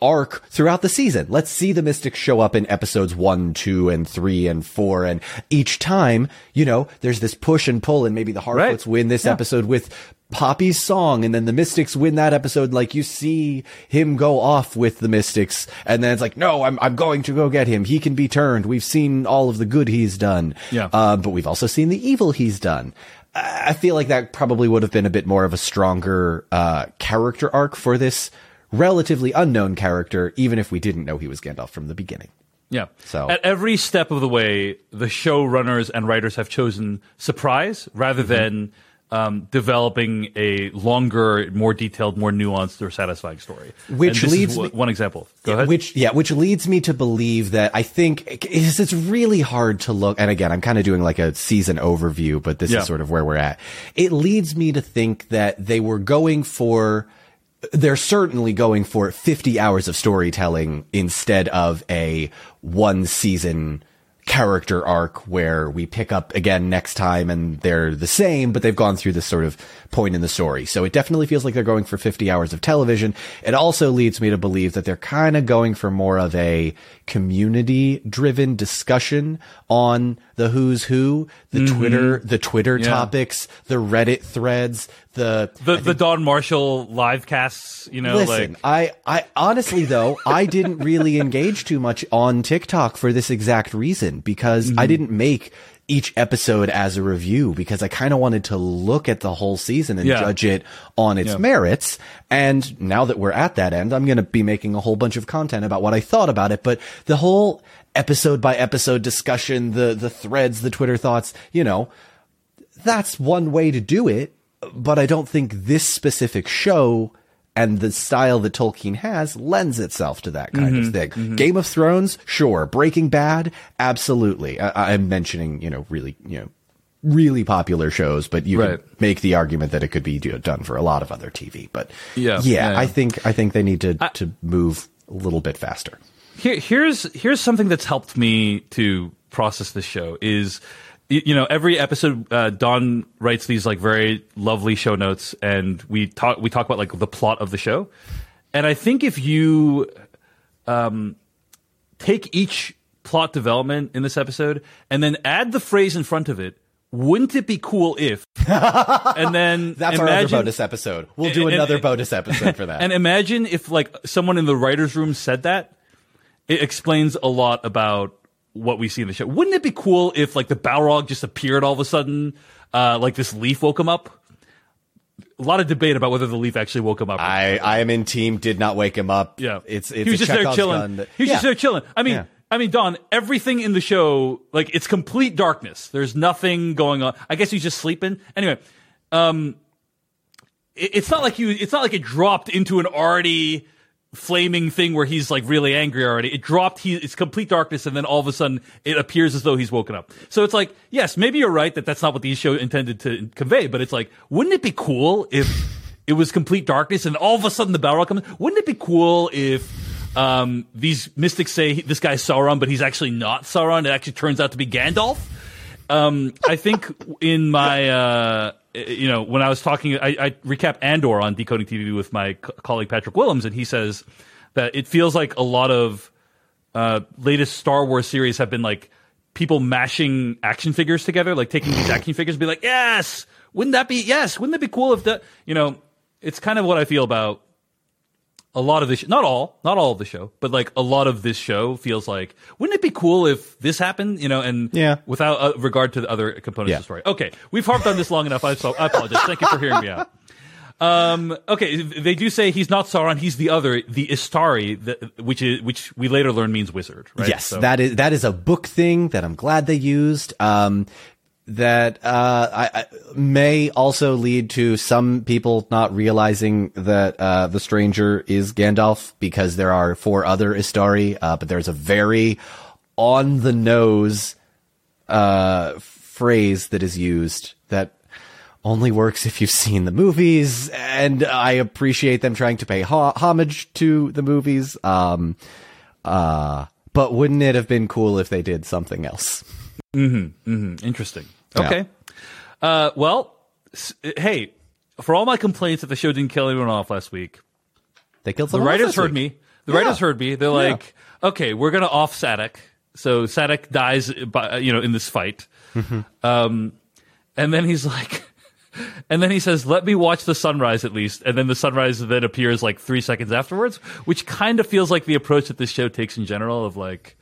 arc throughout the season. Let's see the Mystics show up in episodes one, two, and three, and four. And each time, you know, there's this push and pull, and maybe the Harfoots Right. win this episode with Poppy's song, and then the Mystics win that episode. Like you see him go off with the Mystics, and then it's like, no, I'm, I'm going to go get him. He can be turned. We've seen all of the good he's done. Yeah. Uh, but we've also seen the evil he's done. I I feel like that probably would have been a bit more of a stronger uh, character arc for this relatively unknown character, even if we didn't know he was Gandalf from the beginning. Yeah. So- at every step of the way, the showrunners and writers have chosen surprise rather Mm-hmm. than um, developing a longer, more detailed, more nuanced or satisfying story. Which And this is leads one- me- one example. Go ahead. Which, yeah, which leads me to believe that I think it's, it's really hard to look. And again, I'm kind of doing like a season overview, but this Yeah. is sort of where we're at. It leads me to think that they were going for, they're certainly going for 50 hours of storytelling instead of a one season character arc where we pick up again next time and they're the same, but they've gone through this sort of point in the story. So it definitely feels like they're going for 50 hours of television. It also leads me to believe that they're kind of going for more of a community driven discussion on the who's who, the Twitter, the Twitter Mm-hmm. Yeah. topics, the Reddit threads, the, the the Don Marshall live casts, you know, Listen, like I, I honestly though, I didn't really engage too much on TikTok for this exact reason because Mm-hmm. I didn't make each episode as a review because I kind of wanted to look at the whole season and Yeah. judge it on its Yeah. merits. And now that we're at that end, I'm going to be making a whole bunch of content about what I thought about it. But the whole episode by episode discussion, the, the threads, the Twitter thoughts, you know, that's one way to do it, but I don't think this specific show and the style that Tolkien has lends itself to that kind Mm-hmm. of thing. Game of Thrones, sure. Breaking Bad, absolutely. I, I'm mentioning, you know, really, you know, really popular shows, but you Right. could make the argument that it could be do- done for a lot of other TV. But Yeah, yeah, yeah. I think I think they need to to move a little bit faster. Here, here's here's something that's helped me to process this show is you know every episode uh, Don writes these like very lovely show notes and we talk we talk about like the plot of the show and I think if you um, take each plot development in this episode and then add the phrase in front of it wouldn't it be cool if <laughs> and then That's our other bonus episode. We'll do and- another and- bonus episode for that. <laughs> and imagine if like someone in the writers' room said that. It explains a lot about what we see in the show. Wouldn't it be cool if like the Balrog just appeared all of a sudden, uh, like this leaf woke him up? A lot of debate about whether the leaf actually woke him up. I I am in team. Did not wake him up. yeah, it's it's he was a just there chilling. that- he was just there chilling. I mean, Yeah. I mean, Don, everything in the show, like it's complete darkness. There's nothing going on. I guess he's just sleeping. Anyway, um, it- it's not like you. It's not like it dropped into an already flaming thing where he's like really angry already. It dropped. He it's complete darkness, and then all of a sudden it appears as though he's woken up. So it's like, yes, maybe you're right that that's not what the show intended to convey. But it's like, wouldn't it be cool if it was complete darkness and all of a sudden the Balrog comes? Wouldn't it be cool if um, these mystics say this guy's Sauron, but he's actually not Sauron? It actually turns out to be Gandalf. Um, I think in my, uh, you know, when I was talking, I, I recap Andor on Decoding TV with my co- colleague Patrick Willems, and he says that it feels like a lot of uh, latest Star Wars series have been like people mashing action figures together, like taking these action figures and be like, yes, wouldn't that be, yes, wouldn't that be cool if that, you know, it's kind of what I feel about a lot of this, not all, not all of the show, but like a lot of this show feels like, wouldn't it be cool if this happened, you know, and Yeah. without uh, regard to the other components Yeah. of the story. Okay, we've harped on this long enough. I, so, I apologize. Thank you for hearing me out. Um, okay, they do say he's not Sauron; he's the other, the Istari, the, which is which we later learn means wizard. Right? Yes, So- that is that is a book thing that I'm glad they used. Um, that uh, I, I, may also lead to some people not realizing that uh, the stranger is Gandalf because there are four other Istari, uh, but there's a very on the nose uh, phrase that is used that only works if you've seen the movies, and I appreciate them trying to pay ho- homage to the movies. Um, uh, but wouldn't it have been cool if they did something else? Interesting. Yeah. Okay. Uh, well, s- hey, for all my complaints that the show didn't kill anyone off last week, They killed the writers heard week. me. The Yeah. writers heard me. They're like, okay, we're gonna off Sadoc. So Sadoc dies, by, you know, in this fight. Mm-hmm. Um, and then he's like, <laughs> and then he says, "Let me watch the sunrise at least." And then the sunrise then appears like three seconds afterwards, which kind of feels like the approach that this show takes in general. Of like,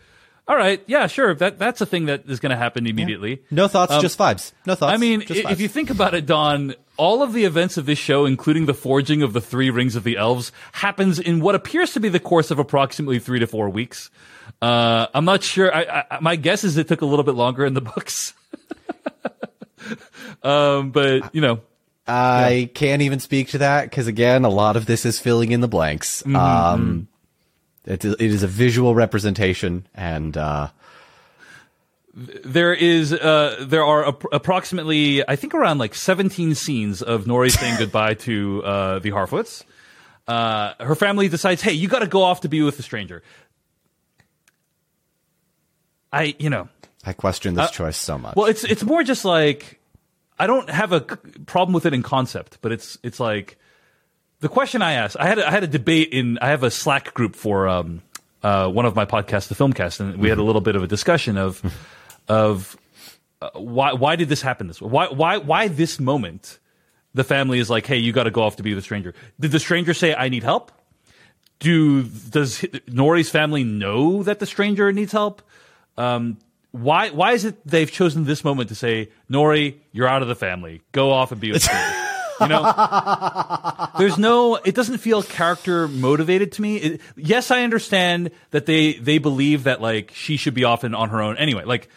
all right, yeah, sure, that that's a thing that is going to happen immediately. No thoughts, Um, just vibes. No thoughts. I mean, if you think about it, Don, all of the events of this show, including the forging of the three rings of the elves, happens in what appears to be the course of approximately three to four weeks. Uh, I'm not sure. I, I, my guess is it took a little bit longer in the <laughs> books. <laughs> um, but you know, I can't even speak to that because again, a lot of this is filling in the blanks. Mm-hmm, Um, it, it is a visual representation, and uh, there is uh, there are ap- approximately I think around like 17 scenes of Nori saying goodbye to uh, the Harfoots. Uh, her family decides, hey, you got to go off to be with a stranger. I, you know, I question this choice so much. Uh, well, it's it's more just like I don't have a c- problem with it in concept, but it's it's like the question I asked. I had a, I had a debate in I have a Slack group for um, uh, one of my podcasts, the Filmcast, and we had a little bit of a discussion of of uh, why why did this happen this way? Why why why this moment? The family is like, hey, you got to go off to be with a stranger. Did the stranger say, I need help? Do does Nori's family know that the stranger needs help? Um, why why is it they've chosen this moment to say, Nori, you're out of the family. Go off and be with me. <laughs> You know, there's no. It doesn't feel character motivated to me. It, yes, I understand that they they believe that like she should be off and on her own anyway. Like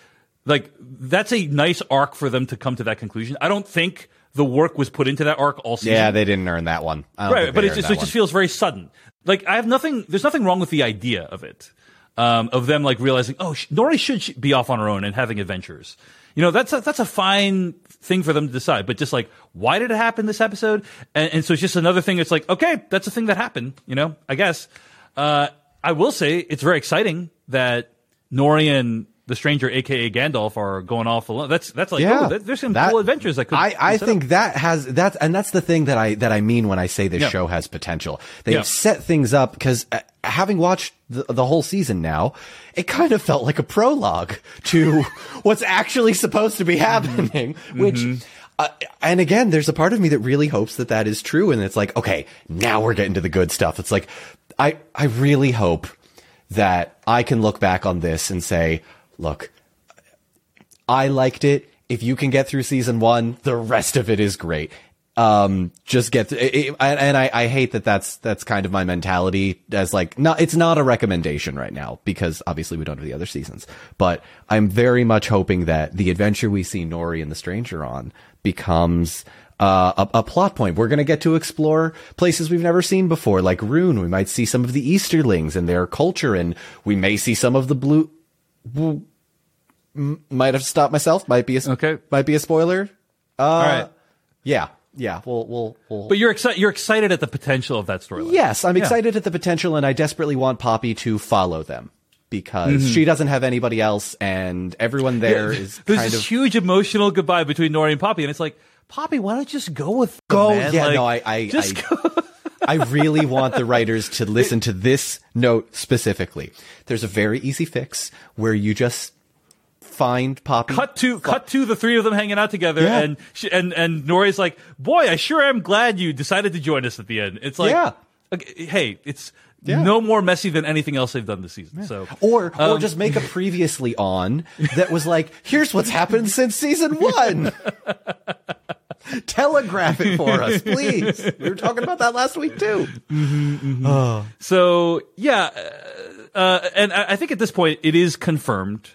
like that's a nice arc for them to come to that conclusion. I don't think the work was put into that arc all season. yeah, they didn't earn that one. Right, but it just, it just feels very sudden. Like I have nothing. There's nothing wrong with the idea of it, um, of them like realizing, oh, sh- Nori should sh- be off on her own and having adventures. You know, that's a, that's a fine thing for them to decide. But just like, why did it happen this episode? And, and so it's just another thing. It's like, okay, that's a thing that happened. You know, I guess. Uh, I will say it's very exciting that Nori and the stranger, aka Gandalf, are going off alone. That's that's like, yeah, oh, there- there's some That- cool adventures that could. I, I be set up. think that has that's and that's the thing that I that I mean when I say this Yeah. show has potential. They've Yeah. set things up because uh, having watched the, the whole season now, it kind of felt like a prologue to <laughs> what's actually supposed to be happening. Which, uh, and again, there's a part of me that really hopes that that is true, and it's like, okay, now we're getting to the good stuff. It's like, I I really hope that I can look back on this and say, look, I liked it. If you can get through season one, the rest of it is great. Um, just get, it, it- and and I, I hate that that's, that's kind of my mentality as like, not, it's not a recommendation right now because obviously we don't have the other seasons, but I'm very much hoping that the adventure we see Nori and the stranger on becomes, uh, a, a plot point. We're going to get to explore places we've never seen before, like Rhûn. We might see some of the Easterlings and their culture, and we may see some of the blue, might have stopped myself. Might be a, Okay. Might be a spoiler. Uh, All right. Yeah. Yeah. We'll. We'll. we'll But you're excited. You're excited at the potential of that storyline. yes, I'm Yeah. excited at the potential, and I desperately want Poppy to follow them because Mm-hmm. she doesn't have anybody else, and everyone there is There's kind this of. huge emotional goodbye between Nori and Poppy, and it's like, Poppy, why don't you just go with them, Go, man? yeah, Like, no, I, I, just I, go. <laughs> I really want the writers to listen to this note specifically. There's a very easy fix where you just find Poppy. cut to cut to the three of them hanging out together, Yeah. and she, and and Nori's like, boy, I sure am glad you decided to join us at the end. It's like, Yeah. okay, hey, it's Yeah. no more messy than anything else they've done this season. So Or, or Um, just make a <laughs> previously on that was like, here's what's happened since season one. <laughs> <laughs> Telegraph it for us, please. <laughs> We were talking about that last week too. So yeah, uh, uh, and I think at this point it is confirmed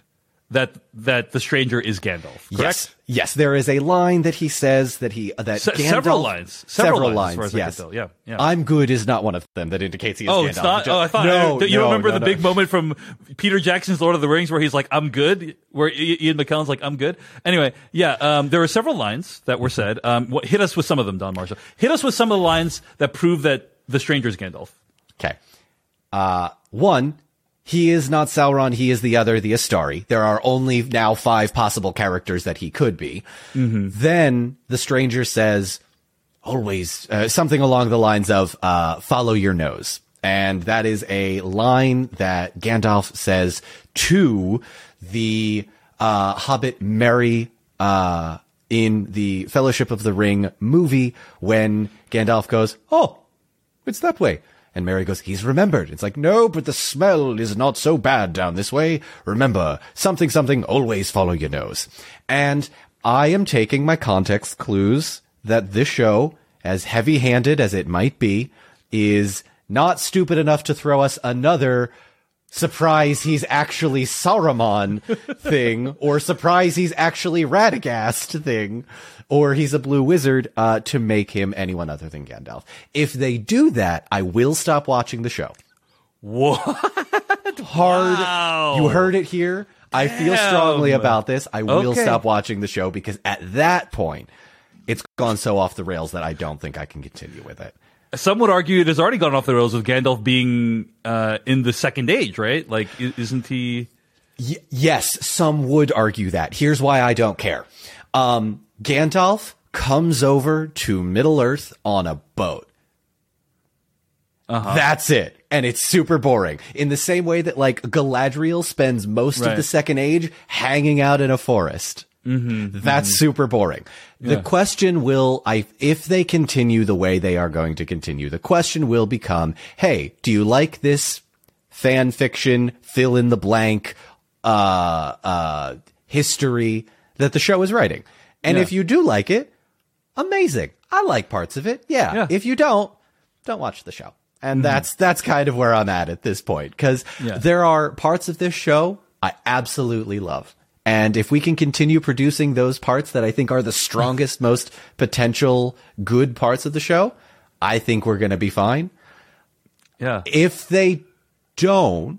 that that the stranger is Gandalf. Correct? Yes, yes. There is a line that he says that he that Se- Gandalf, several lines. Several lines, as as yes, tell. Yeah, yeah. I'm good is not one of them that indicates he is. Oh, Gandalf. it's not. Oh, I thought. No, uh, you no, remember no, the no. big moment from Peter Jackson's Lord of the Rings where he's like, "I'm good," where Ian McKellen's like, "I'm good." Anyway, yeah, um, there were several lines that were said. Um, what, hit us with some of them, Don Marshall. Hit us with some of the lines that prove that the stranger is Gandalf. Okay. Uh, one, he is not Sauron. He is the other, the Istari. There are only now five possible characters that he could be. Then the stranger says, always, uh, something along the lines of, uh, follow your nose. And that is a line that Gandalf says to the, uh, Hobbit Merry, uh, in the Fellowship of the Ring movie when Gandalf goes, Oh, it's that way. And Merry goes, he's remembered. It's like, no, but the smell is not so bad down this way. Remember, something, something, always follow your nose. And I am taking my context clues that this show, as heavy handed as it might be, is not stupid enough to throw us another surprise he's actually Saruman thing, or surprise he's actually Radagast thing, or he's a blue wizard, uh, to make him anyone other than Gandalf. If they do that, I will stop watching the show. What? Hard. Wow. You heard it here. I feel strongly about this. I will Okay. stop watching the show because at that point, it's gone so off the rails that I don't think I can continue with it. Some would argue it has already gone off the rails with Gandalf being uh, in the Second Age, right? Like, isn't he? Y- yes, some would argue that. Here's why I don't care. Um, Gandalf comes over to Middle Earth on a boat. Uh-huh. That's it. And it's super boring. In the same way that like Galadriel spends most of the second age hanging out in a forest. Mm-hmm, That's super boring. The Yeah. question will, I, if they continue the way they are going to continue, the question will become, hey, do you like this fan fiction, fill in the blank, uh, uh, history that the show is writing? And Yeah. if you do like it, amazing. I like parts of it. Yeah. Yeah. If you don't, don't watch the show. And that's that's kind of where I'm at at this point because Yeah. there are parts of this show I absolutely love. And if we can continue producing those parts that I think are the strongest, <laughs> most potential good parts of the show, I think we're going to be fine. Yeah. If they don't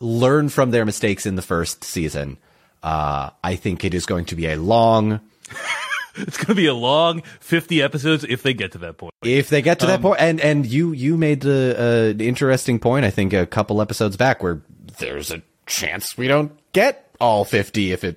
learn from their mistakes in the first season, uh, I think it is going to be a long, <laughs> It's going to be a long 50 episodes if they get to that point. if they get to Um, that point, and and you you made the uh, interesting point. I think a couple episodes back where there's a chance we don't get all fifty if it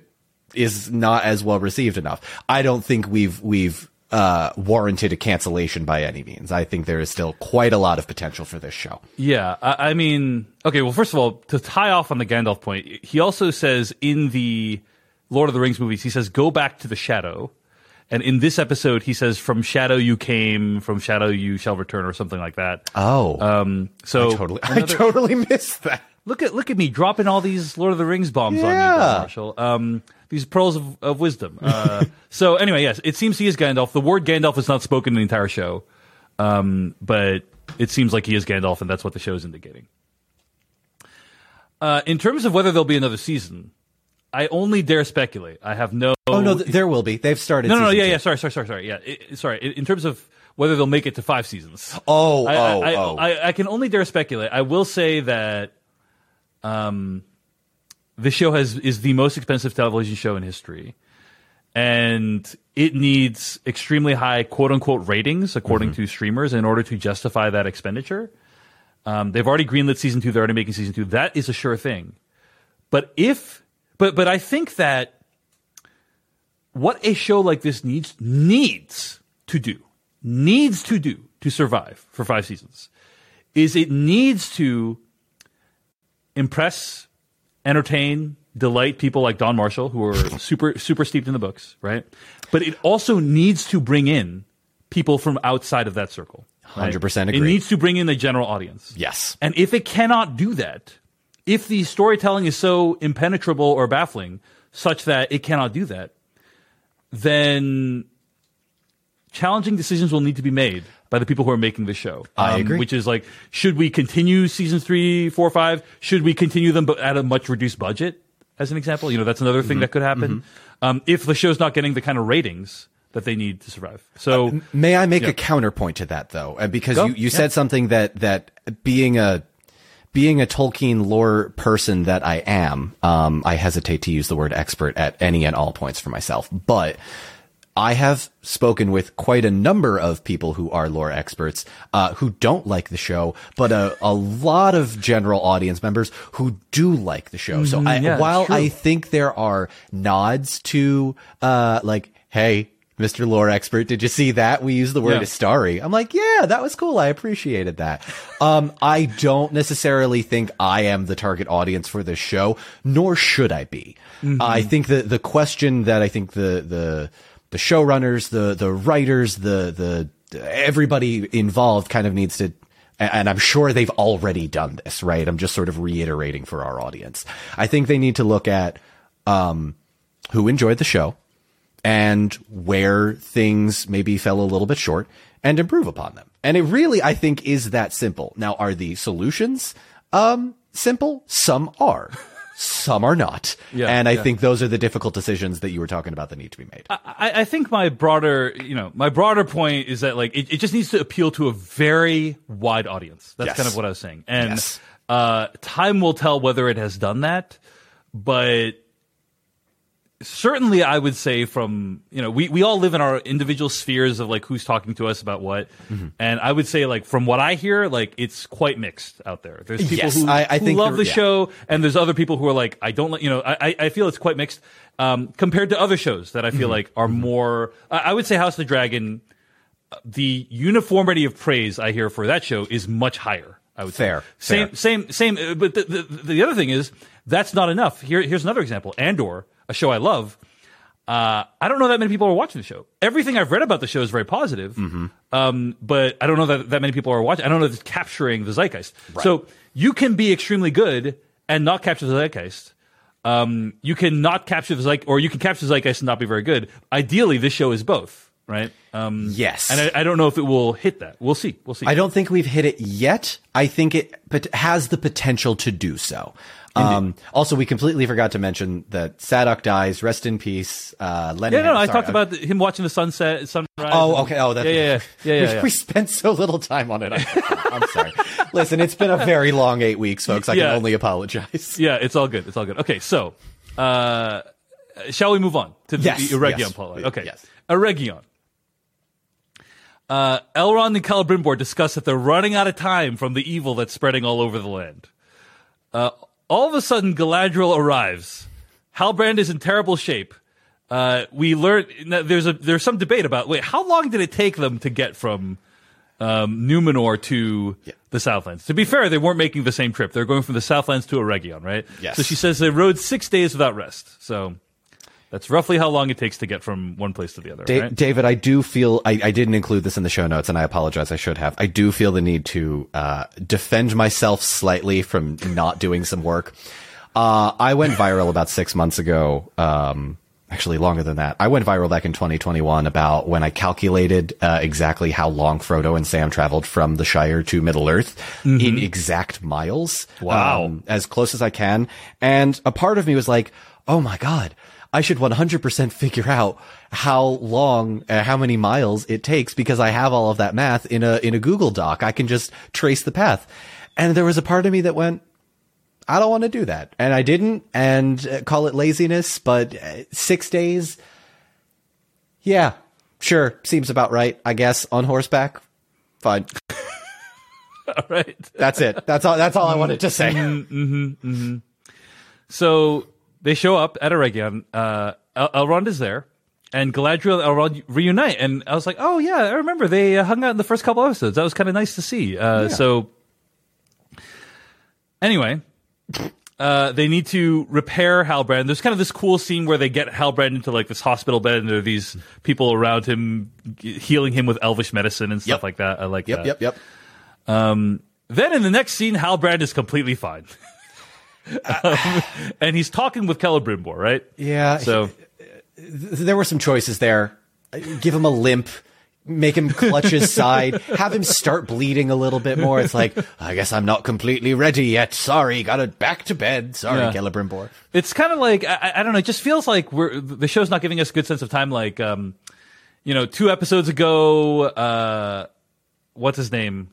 is not as well received enough. I don't think we've we've uh, warranted a cancellation by any means. I think there is still quite a lot of potential for this show. Yeah, I, I mean, okay. Well, first of all, to tie off on the Gandalf point, he also says in the Lord of the Rings movies, he says, "Go back to the shadow," and in this episode, he says, "From shadow you came, from shadow you shall return," or something like that. Oh, Um, so I totally, I totally missed that. look at look at me dropping all these Lord of the Rings bombs on you, Yeah. Marshall. Um, these pearls of, of wisdom. Uh, <laughs> so anyway, yes, it seems he is Gandalf. The word Gandalf is not spoken in the entire show, um, but it seems like he is Gandalf, and that's what the show is indicating. Uh, in terms of whether there'll be another season, I only dare speculate. I have no. Oh no, th- there will be. They've started. no, no, no, yeah, two. yeah. Sorry, sorry, sorry, sorry. Yeah, it, sorry. In in terms of whether they'll make it to five seasons. Oh, I, oh, I, oh. I, I can only dare speculate. I will say that um, this show has is the most expensive television show in history, and it needs extremely high quote unquote ratings according Mm-hmm. to streamers in order to justify that expenditure. Um, they've already greenlit season two. They're already making season two. That is a sure thing. But if, but but I think that what a show like this needs needs to do needs to do to survive for five seasons is it needs to impress, entertain, delight people like Don Marshall who are <laughs> super super steeped in the books, right? But it also needs to bring in people from outside of that circle. right? 100% agree. It needs to bring in the general audience. Yes. And if it cannot do that, if the storytelling is so impenetrable or baffling such that it cannot do that, then challenging decisions will need to be made by the people who are making the show. Um, I agree. Which is like, should we continue seasons three, four, five? Should we continue them but at a much reduced budget? as an example. You know, that's another thing Mm-hmm. that could happen um, if the show's not getting the kind of ratings that they need to survive. So May I make Yeah. a counterpoint to that though? Uh, Because Go. you, you Yeah. said something that, that being a, being a Tolkien lore person that I am, um, I hesitate to use the word expert at any and all points for myself, but I have spoken with quite a number of people who are lore experts, uh, who don't like the show, but a, a lot of general audience members who do like the show. So I, Mm-hmm. yeah, while. I think there are nods to, uh, like, hey, Mr. Lore Expert, did you see that? We use the word Yeah. Istari. I'm like, yeah, that was cool. I appreciated that. Um, I don't necessarily think I am the target audience for this show, nor should I be. I think that the question that I think the, the, the showrunners, the, the writers, the, the, everybody involved kind of needs to and I'm sure they've already done this, right? I'm just sort of reiterating for our audience. I think they need to look at um, who enjoyed the show and where things maybe fell a little bit short and improve upon them. And it really, I think, is that simple. Now, are the solutions um, simple? Some are. Some are not. <laughs> Yeah, and I yeah. think those are the difficult decisions that you were talking about that need to be made. I, I think my broader, you know, my broader point is that like it, it just needs to appeal to a very wide audience. That's Yes. kind of what I was saying, and Yes. uh, time will tell whether it has done that. But certainly, I would say from you know we we all live in our individual spheres of like who's talking to us about what, Mm-hmm. and I would say like from what I hear, like it's quite mixed out there. There's people Yes, who, I- I who love the yeah. show, and there's other people who are like, I don't, like you know, I I- feel it's quite mixed um, compared to other shows that I Mm-hmm. feel like are more. I, would say House of the Dragon, the uniformity of praise I hear for that show is much higher. I would Fair, say same fair. same same. uh, But the, the the other thing is that's not enough. Here here's another example. Andor, a show I love. Uh, I don't know that many people are watching the show. Everything I've read about the show is very positive, Mm-hmm. um, but I don't know that that many people are watching. I don't know if it's capturing the zeitgeist. So you can be extremely good and not capture the zeitgeist. Um, you can not capture the zeitgeist, or you can capture the zeitgeist and not be very good. Ideally, this show is both, right? Um, Yes. and I, I don't know if it will hit that. We'll see. We'll see. I don't think we've hit it yet. I think it pot- has the potential to do so. Um, also, we completely forgot to mention that Sadoc dies. Rest in peace, uh, yeah, no, no, I talked about him watching the sunset, sunrise. Oh, okay. Oh, that's yeah, yeah, yeah, yeah, yeah, we, yeah. we spent so little time on it. I'm sorry. Listen, it's been a very long eight weeks, folks. I can only apologize. Yeah, it's all good. It's all good. Okay, so uh, shall we move on to the, Yes, the Eregion yes, plotline? Okay, yes. Eregion. Uh, Elrond and Celebrimbor discuss that they're running out of time from the evil that's spreading all over the land. Uh, all of a sudden, Galadriel arrives. Halbrand is in terrible shape. Uh, we learn there's a there's some debate about wait how long did it take them to get from um, Numenor to the Southlands? To be fair, they weren't making the same trip. They're going from the Southlands to Eregion, right? Yes. So she says they rode six days without rest. So that's roughly how long it takes to get from one place to the other. Da- right? David, I do feel I, I didn't include this in the show notes, and I apologize. I should have. I do feel the need to uh, defend myself slightly from not doing some work. Uh, I went viral about six months ago. Um, actually, longer than that. I went viral back in 2021 about when I calculated uh, exactly how long Frodo and Sam traveled from the Shire to Middle Earth in exact miles. Wow. Um, as close as I can. And a part of me was like, oh my God, I should 100% figure out how long, uh, how many miles it takes because I have all of that math in a, in a Google Doc. I can just trace the path. And there was a part of me that went, I don't want to do that. And I didn't and uh, call it laziness, but uh, six days. Yeah, sure. Seems about right, I guess, on horseback. Fine. <laughs> All right. That's it. That's all, that's all I wanted to say. So they show up at Eregion. Uh, El- Elrond is there, and Galadriel and Elrond reunite. And I was like, oh yeah, I remember they uh, hung out in the first couple episodes. That was kind of nice to see. Uh, So anyway. Uh, they need to repair Halbrand. There's kind of this cool scene where they get Halbrand into like this hospital bed, and there are these people around him healing him with elvish medicine and stuff Yep. like that. I like Yep, that. yep, yep. Then in the next scene, Halbrand is completely fine. <laughs> Um, <laughs> and he's talking with Celebrimbor, right? Yeah. So there were some choices there. Give him a limp. make him clutch his side, have him start bleeding a little bit more. It's like, I guess I'm not completely ready yet. Sorry, got it back to bed. Sorry, Yeah. Celebrimbor. It's kind of like I, I- don't know. It just feels like we're the show's not giving us a good sense of time. Like, um, you know, two episodes ago, uh, what's his name?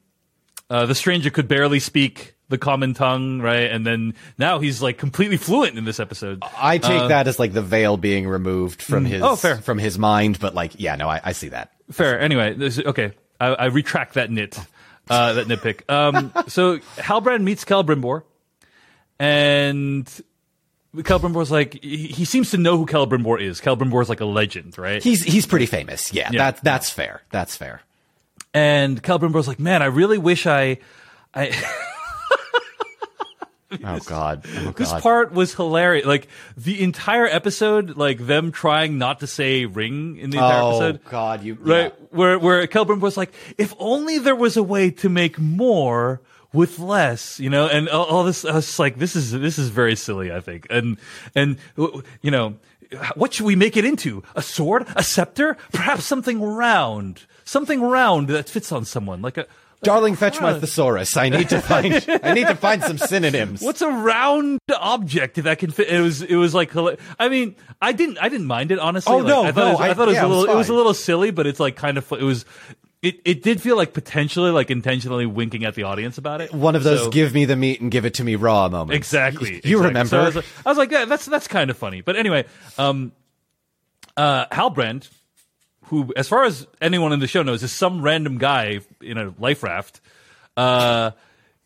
Uh, the stranger could barely speak the common tongue, right? And then now he's like completely fluent in this episode. I take that as like the veil being removed from his Oh, fair. from his mind, but like, yeah, no, I, I see that. Fair. Anyway, this, okay. I, I retract that nit, uh, that nitpick. Um, <laughs> so Halbrand meets Celebrimbor, and Celebrimbor's like he, he seems to know who Celebrimbor is. Celebrimbor's like a legend, right? He's he's pretty famous. Yeah, Yeah. that that's fair. That's fair. and Celebrimbor's like, man, I really wish I. I Oh god. Oh this part was hilarious. Like the entire episode, like them trying not to say ring in the entire oh episode. god, you right? Where where Kelbrin was like, if only there was a way to make more with less, you know, and all, all this. I was like, this is this is very silly, I think, and and you know, what should we make it into? A sword, a scepter, perhaps something round, something round that fits on someone, like a. Darling, fetch my thesaurus. I need to find. I need to find some synonyms. What's a round object that can fit? It was it was like I mean I didn't I didn't mind it honestly. Oh, Like, no, I thought no, it was, I, I- thought it was yeah, a it was little it was a little silly, but it's like kind of it was. It, it did feel like potentially like intentionally winking at the audience about it. one of those So- give me the meat and give it to me raw moments. exactly. You exactly. remember? So I was like, I was like yeah, that's that's kind of funny. But anyway, um, uh, Halbrand, who as far as anyone in the show knows is some random guy in a life raft. Uh,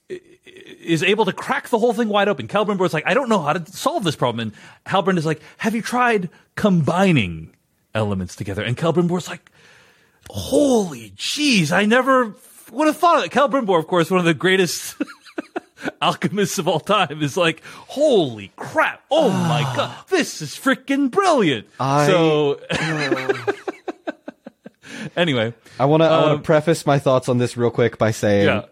is able to crack the whole thing wide open. Celebrimbor's like, I don't know how to solve this problem. And Halbrand is like, Have you tried combining elements together? And Celebrimbor's like, Holy jeez, I never would have thought of it. Celebrimbor, of course, one of the greatest <laughs> alchemists of all time, is like, Holy crap! Oh my god, this is freaking brilliant. I- so <laughs> anyway, I want to. I want Um, to preface my thoughts on this real quick by saying yeah.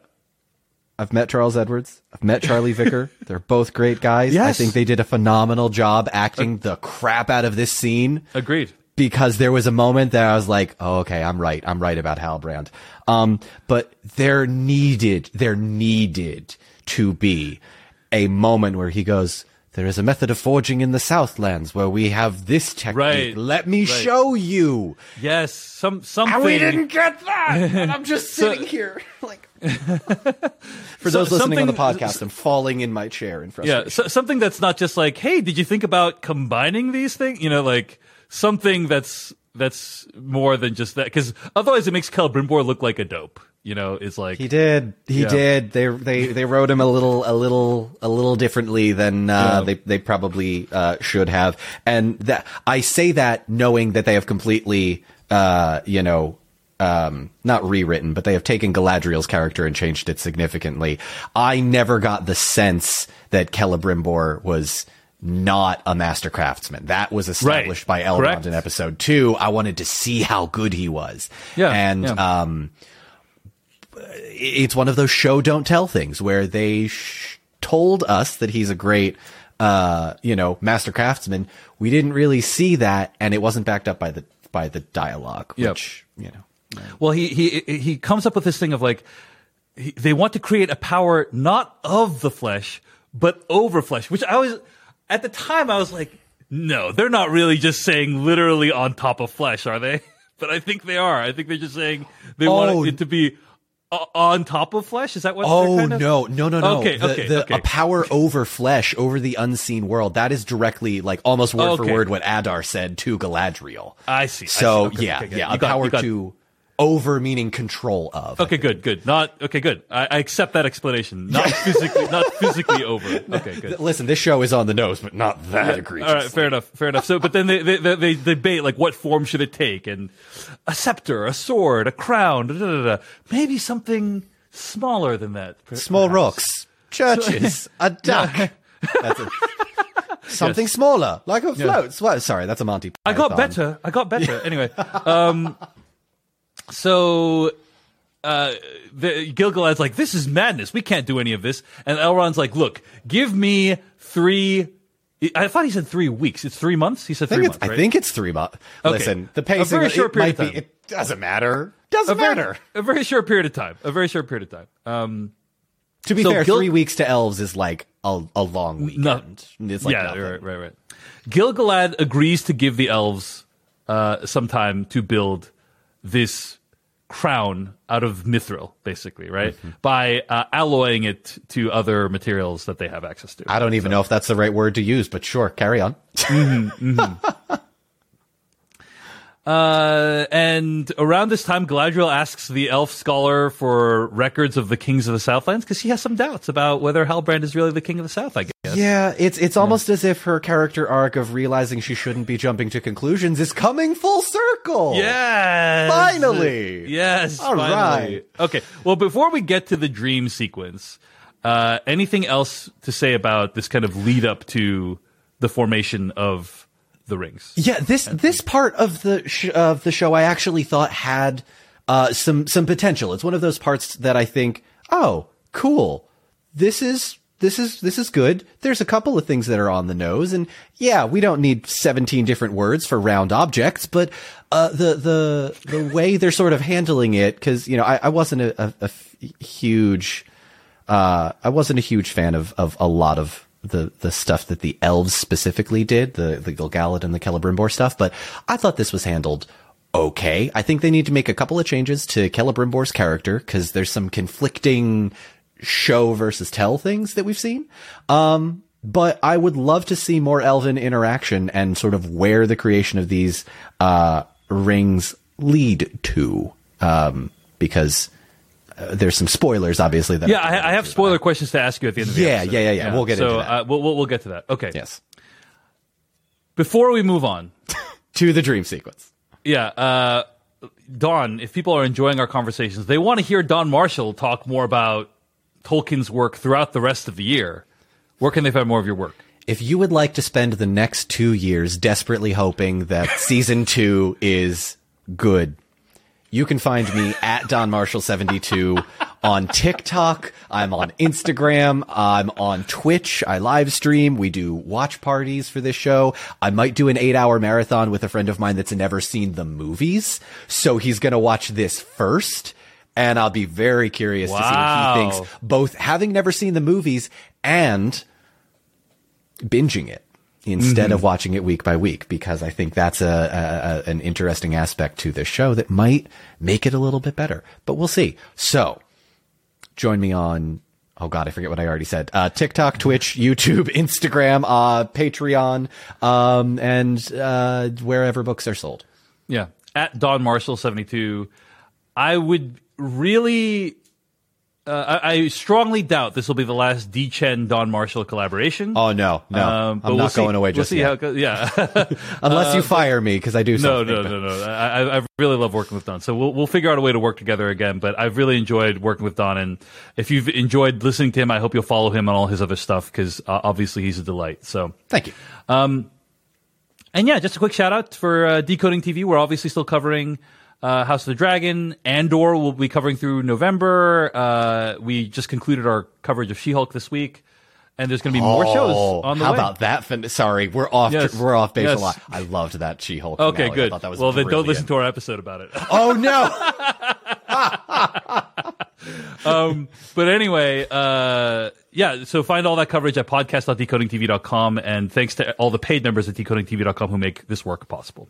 I've met Charles Edwards. I've met Charlie Vicker. <laughs> They're both great guys. I think they did a phenomenal job acting the crap out of this scene. Agreed. because there was a moment that I was like, oh, okay, I'm right. I'm right about Halbrand. Um, but there needed, there needed to be a moment where he goes, there is a method of forging in the Southlands where we have this technique. Right. Let me Right. show you. Yes, some something. And we didn't get that. <laughs> And I'm just So- sitting here <laughs> like. <laughs> For those So- listening on the podcast, I'm falling in my chair in frustration. Yeah, so, something that's not just like, hey, did you think about combining these things? You know, like something that's that's more than just that, because otherwise it makes Celebrimbor look like a dope. You know, it's like He did. He Yeah. did. They they they wrote him a little a little a little differently than uh, Yeah. they they probably uh, should have. And that I say that knowing that they have completely uh, you know um, not rewritten, but they have taken Galadriel's character and changed it significantly. I never got the sense that Celebrimbor was not a master craftsman. That was established by Elrond Correct. in episode two. I wanted to see how good he was. Yeah, And yeah. um it's one of those show don't tell things where they sh- told us that he's a great uh you know master craftsman we didn't really see that and it wasn't backed up by the by the dialogue Yep. which you know Well, he he he comes up with this thing of like he, they want to create a power not of the flesh but over flesh, which I was at the time I was like, no, they're not really just saying literally on top of flesh, are they? <laughs> But I think they are. I think they're just saying they Oh. want it to be o- on top of flesh. Is that what? Oh kind of? no, no, no, no! Okay, the, okay, the, okay. A power over flesh, over the unseen world. That is directly, like, almost word for word what Adar said to Galadriel. I see, I So see. Okay, yeah, okay, yeah, You a got- power got- to over meaning control of. Okay, good, good. Not okay, good. I, I accept that explanation. Not physically, not <laughs> physically over. Okay, good. Listen, this show is on the nose, but not that egregious. All right, fair enough, fair enough. So, but then they they, they, they debate like what form should it take, and a scepter, a sword, a crown, da, da, da, da. maybe something smaller than that. per- Small rocks, churches, <laughs> a duck. That's a, something smaller, like a float. Well, sorry, that's a Monty. Python. I got better. I got better. Anyway, um, so uh, the, Gil-galad's like, "This is madness. We can't do any of this." And Elrond's like, "Look, give me three. I thought he said three weeks. It's three months. He said I three months. I think it's three months. Okay. Listen, the A pacing. very short period might of be. time. It, Doesn't matter. Doesn't a very, matter. a very short period of time. A very short period of time. Um, To be So fair, Gil- three weeks to elves is like a, a long weekend. It's like yeah, nothing. right, right, right. Gil-galad agrees to give the elves uh, some time to build this crown out of mithril, basically, right? Mm-hmm. By uh, alloying it to other materials that they have access to. I don't even know if that's the right word to use, but sure, carry on. <laughs> Uh, and around this time, Galadriel asks the elf scholar for records of the kings of the Southlands because she has some doubts about whether Halbrand is really the king of the South. I guess. Yeah, it's it's almost as if her character arc of realizing she shouldn't be jumping to conclusions is coming full circle. Yes. Finally. Yes. All finally. right. Okay. Well, before we get to the dream sequence, uh, anything else to say about this kind of lead up to the formation of the rings? Yeah, this this part of the sh- of the show I actually thought had uh, some some potential. It's one of those parts that I think, oh, cool. This is this is this is good. There's a couple of things that are on the nose, and yeah, we don't need 17 different words for round objects, but uh, the the the way they're sort of handling it, because you know, I, I wasn't a huge uh, I wasn't a huge fan of, of a lot of the, the stuff that the elves specifically did, the, the Gil-galad and the Celebrimbor stuff, but I thought this was handled okay. I think they need to make a couple of changes to Celebrimbor's character, because there's some conflicting show versus tell things that we've seen. Um, but I would love to see more elven interaction and sort of where the creation of these, uh, rings lead to. Um, because, uh, there's some spoilers, obviously. That Yeah, I, I have spoiler questions to ask you at the end of the Yeah, episode. yeah, yeah, yeah. We'll get so, into that. Uh, we'll, we'll, we'll get to that. Okay. Yes. Before we move on, <laughs> To the dream sequence. yeah, uh, Don, if people are enjoying our conversations, they want to hear Don Marshall talk more about Tolkien's work throughout the rest of the year. Where can they find more of your work? If you would like to spend the next two years desperately hoping that <laughs> season two is good, you can find me at Don Marshall 72 on TikTok. I'm on Instagram. I'm on Twitch. I live stream. We do watch parties for this show. I might do an eight hour marathon with a friend of mine that's never seen the movies. So he's going to watch this first. And I'll be very curious to see what he thinks, both having never seen the movies and binging it instead Mm-hmm. of watching it week by week because I think that's a, a, an interesting aspect to this show that might make it a little bit better. But we'll see. So join me on oh god I forget what I already said uh, TikTok, Twitch, YouTube, <laughs> Instagram, uh, Patreon, um, and uh, wherever books are sold. Yeah, at Don Marshall seventy two. I would really, uh, I, I strongly doubt this will be the last D Chen Don Marshall collaboration. Oh no, no, Um, but I'm we'll not going see. away we'll just see yet. how it goes. Yeah. <laughs> Unless you fire me because I do no, no, no, no. I, I- I really love working with Don. So we'll we'll figure out a way to work together again. But I've really enjoyed working with Don, and if you've enjoyed listening to him, I hope you'll follow him on all his other stuff because uh, obviously he's a delight. So. Thank you. Um, And yeah, just a quick shout out for uh, Decoding TV. We're obviously still covering uh, House of the Dragon. Andor will be covering through November. Uh, we just concluded our coverage of She Hulk this week, and there's going to be more shows on the Oh, how way. about that? Fin- Sorry, we're off. Yes. We're off base Yes. a lot. I loved that She-Hulk. Okay, finale. Good. thought that was well, then don't listen to our episode about it. <laughs> Oh no! <laughs> but anyway, uh, yeah, so find all that coverage at podcast.decodingtv.com. And thanks to all the paid members at decodingtv.com who make this work possible.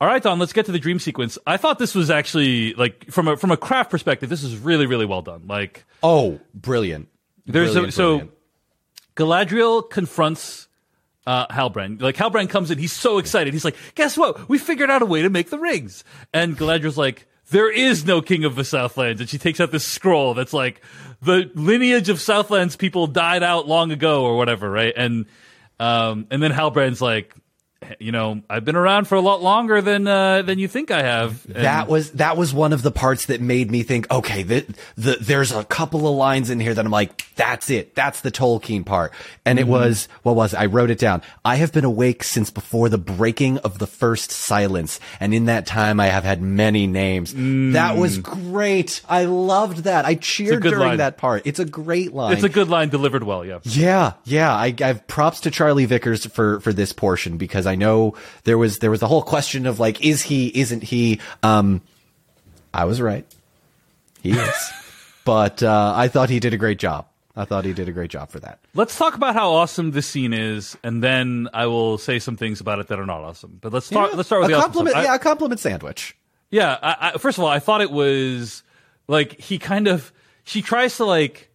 All right, Don, let's get to the dream sequence. I thought this was actually like from a from a craft perspective, this is really really well done. Like Oh, brilliant. there's Brilliant, a, so brilliant. Galadriel confronts uh, Halbrand. Like Halbrand comes in, he's so excited. He's like, "Guess what? We figured out a way to make the rings." And Galadriel's like, "There is no king of the Southlands." And she takes out this scroll that's like, "The lineage of Southlands people died out long ago, or whatever." Right? And um, and then Halbrand's like, "You know, I've been around for a lot longer than uh, than you think I have." And- that was that was one of the parts that made me think, okay, the, the there's a couple of lines in here that I'm like, that's it, that's the Tolkien part, and Mm-hmm. it was what was it? I wrote it down. I have been awake since before the breaking of the first silence, and in that time I have had many names. That was great. I loved that. I cheered Mm. during line. that part. It's a great line. It's a good line delivered well, yeah. Yeah, yeah. I, I have props to Charlie Vickers for for this portion because I know there was there was a whole question of like, is he, isn't he? Um, I was right. He is, <laughs> but uh, I thought he did a great job. I thought he did a great job for that. Let's talk about how awesome this scene is, and then I will say some things about it that are not awesome. But let's start. Let's start with a the compliment. I- yeah, a compliment sandwich. Yeah, I, I, first of all, I thought it was like he kind of she tries to like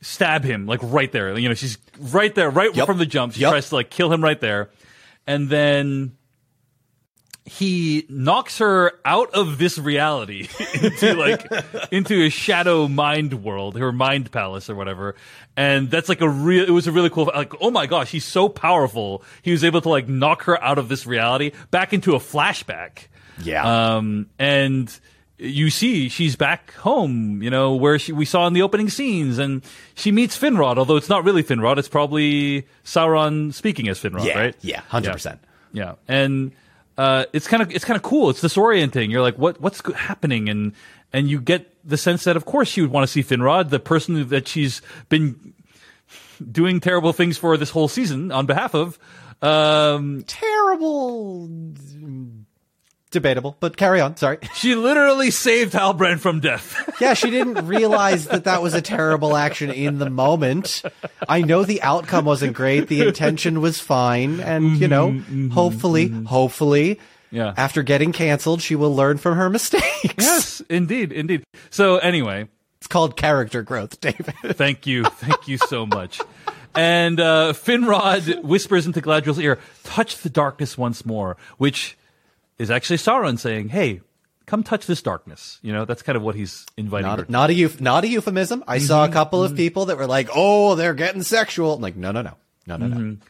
stab him like right there. You know, she's right there, right Yep. from the jump. She Yep. tries to like kill him right there, and then he knocks her out of this reality <laughs> into like <laughs> into a shadow mind world, her mind palace or whatever. And that's like a real. It was a really cool. Like, oh my gosh, he's so powerful. He was able to like knock her out of this reality back into a flashback. Yeah. Um, and you see she's back home, you know, where she, we saw in the opening scenes and she meets Finrod, although it's not really Finrod. It's probably Sauron speaking as Finrod, Yeah, right? yeah, 100%. Yeah. And, uh, it's kind of, it's kind of cool. It's disorienting. You're like, what, what's happening? And, and you get the sense that of course she would want to see Finrod, the person that she's been doing terrible things for this whole season on behalf of. Um, Terrible. Debatable, but carry on. Sorry. <laughs> she literally saved Halbrand from death. <laughs> Yeah, she didn't realize that that was a terrible action in the moment. I know the outcome wasn't great. The intention was fine. And, you mm-hmm, know, mm-hmm, hopefully, mm-hmm. hopefully, Yeah. after getting canceled, she will learn from her mistakes. Yes, indeed, indeed. So anyway, It's called character growth, David. thank you, thank you so much. And uh, Finrod whispers into Galadriel's ear, "Touch the darkness once more," which is actually Sauron saying, "Hey, come touch this darkness." You know, that's kind of what he's inviting her. Not, not a euph- not a euphemism. I saw a mm-hmm, couple of mm-hmm. people that were like, "Oh, they're getting sexual." I'm like, no, no, no, no, no, no. Mm-hmm.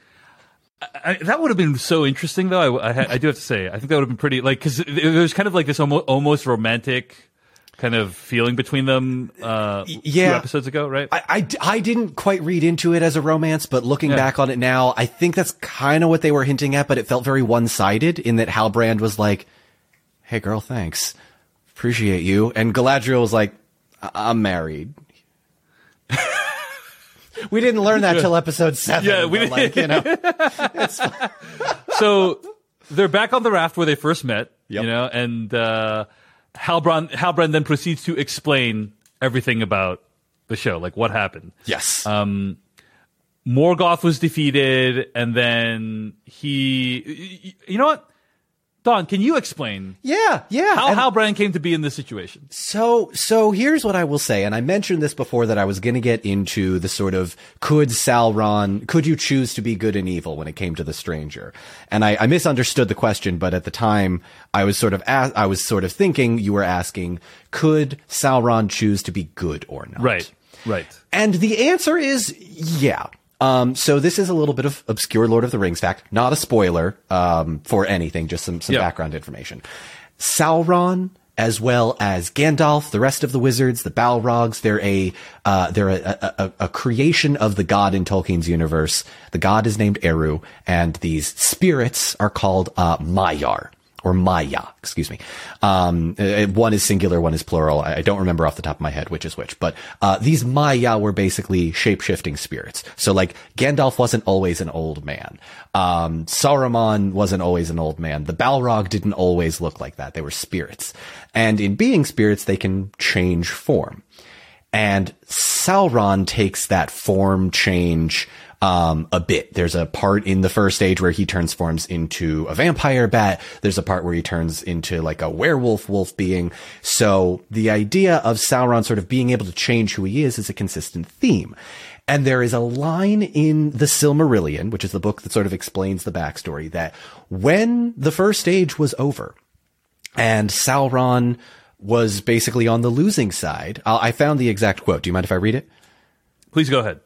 I, that would have been so interesting, though. I, I, I do have to say, I think that would have been pretty like because there's kind of like this almost, almost romantic kind of feeling between them. Uh, two yeah. episodes ago, right? I, I, I didn't quite read into it as a romance, but looking Yeah. back on it now, I think that's kind of what they were hinting at, but it felt very one-sided in that Halbrand was like, hey girl, thanks. Appreciate you. And Galadriel was like, I- I'm married. <laughs> we didn't learn that till episode seven. Yeah, we but, like, you know. <laughs> <laughs> so they're back on the raft where they first met, Yep. you know, and uh, Halbrand, Halbrand then proceeds to explain everything about the show, like what happened. Yes. Um, Morgoth was defeated, and then he, you know what? Don, can you explain yeah, yeah. how And- Halbrand came to be in this situation? So, so here's what I will say, and I mentioned this before that I was going to get into the sort of could Sauron, could you choose to be good and evil when it came to the stranger? And I, I misunderstood the question, but at the time I was sort of, a- I was sort of thinking you were asking, could Sauron choose to be good or not? Right, right. And the answer is yeah. Um, so this is a little bit of obscure Lord of the Rings fact, not a spoiler, um, for anything, just some, some Yeah. background information. Sauron as well as Gandalf, the rest of the wizards, the Balrogs. They're a uh, they're a, a, a, creation of the god in Tolkien's universe. The god is named Eru, and these spirits are called uh, Maiar or Maia, excuse me. Um, uh, one is singular, one is plural. I don't remember off the top of my head which is which, but, uh, these Maia were basically shape-shifting spirits. So like, Gandalf wasn't always an old man. Um, Saruman wasn't always an old man. The Balrog didn't always look like that. They were spirits. And in being spirits, they can change form. And Sauron takes that form change um, a bit. There's a part in the first age where he transforms into a vampire bat. There's a part where he turns into like a werewolf wolf being. So the idea of Sauron sort of being able to change who he is is a consistent theme. And there is a line in the Silmarillion, which is the book that sort of explains the backstory, that when the first age was over and Sauron was basically on the losing side, I found the exact quote. Do you mind if I read it? Please go ahead.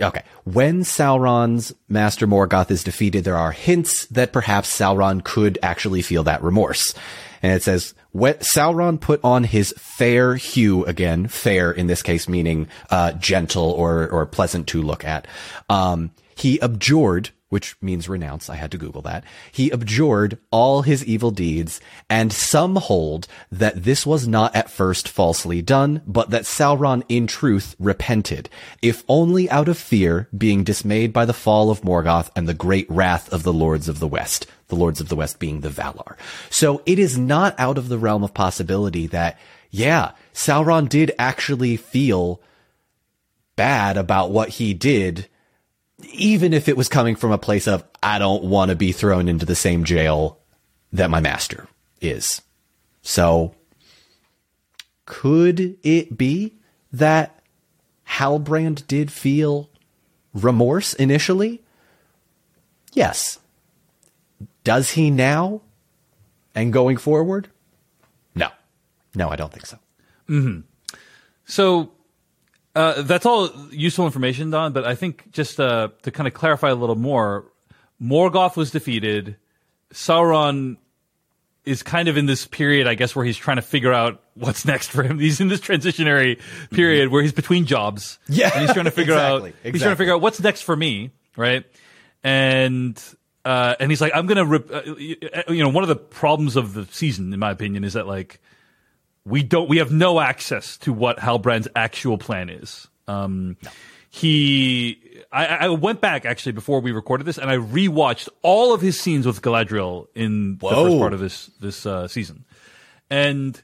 Okay. When Sauron's Master Morgoth is defeated, there are hints that perhaps Sauron could actually feel that remorse. And it says, Sauron put on his fair hue again, fair in this case meaning, uh, gentle or, or pleasant to look at. Um, he abjured which means renounce. I had to Google that. He abjured all his evil deeds, and some hold that this was not at first falsely done, but that Sauron in truth repented, if only out of fear, being dismayed by the fall of Morgoth and the great wrath of the Lords of the West. The Lords of the West being the Valar. So it is not out of the realm of possibility that, yeah, Sauron did actually feel bad about what he did even if it was coming from a place of, I don't want to be thrown into the same jail that my master is. So, could it be that Halbrand did feel remorse initially? Yes. Does he now? And going forward? No. No, I don't think so. Mm-hmm. So, uh, that's all useful information, Don. But I think just uh, to kind of clarify a little more, Morgoth was defeated. Sauron is kind of in this period, I guess, where he's trying to figure out what's <laughs> next for him. He's in this transitionary period mm-hmm. where he's between jobs. Yeah, and he's trying to figure exactly, out. <laughs> Exactly. He's trying to figure out what's next for me, right? And uh, and he's like, I'm gonna, rip, uh, you know, one of the problems of the season, in my opinion, is that like we don't we have no access to what Halbrand's actual plan is. Um, no. He, I, I, went back actually before we recorded this, and I rewatched all of his scenes with Galadriel in Whoa. the first part of this this uh, season, and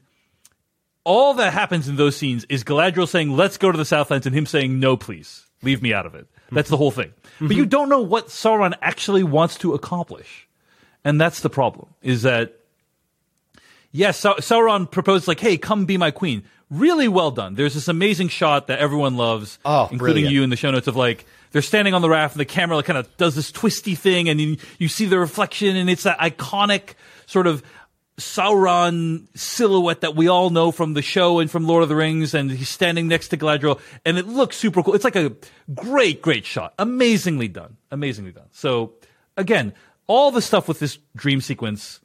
all that happens in those scenes is Galadriel saying, "Let's go to the Southlands," and him saying, "No, please, leave me out of it." That's the whole thing. Mm-hmm. But you don't know what Sauron actually wants to accomplish, and that's the problem. Is that Yes, Sauron proposed like, "Hey, come be my queen." Really well done. There's this amazing shot that everyone loves, oh, including brilliant. you in the show notes of like they're standing on the raft and the camera like, kind of does this twisty thing, and you, you see the reflection, and it's that iconic sort of Sauron silhouette that we all know from the show and from Lord of the Rings, and he's standing next to Galadriel, and it looks super cool. It's like a great, great shot. Amazingly done. Amazingly done. So again, all the stuff with this dream sequence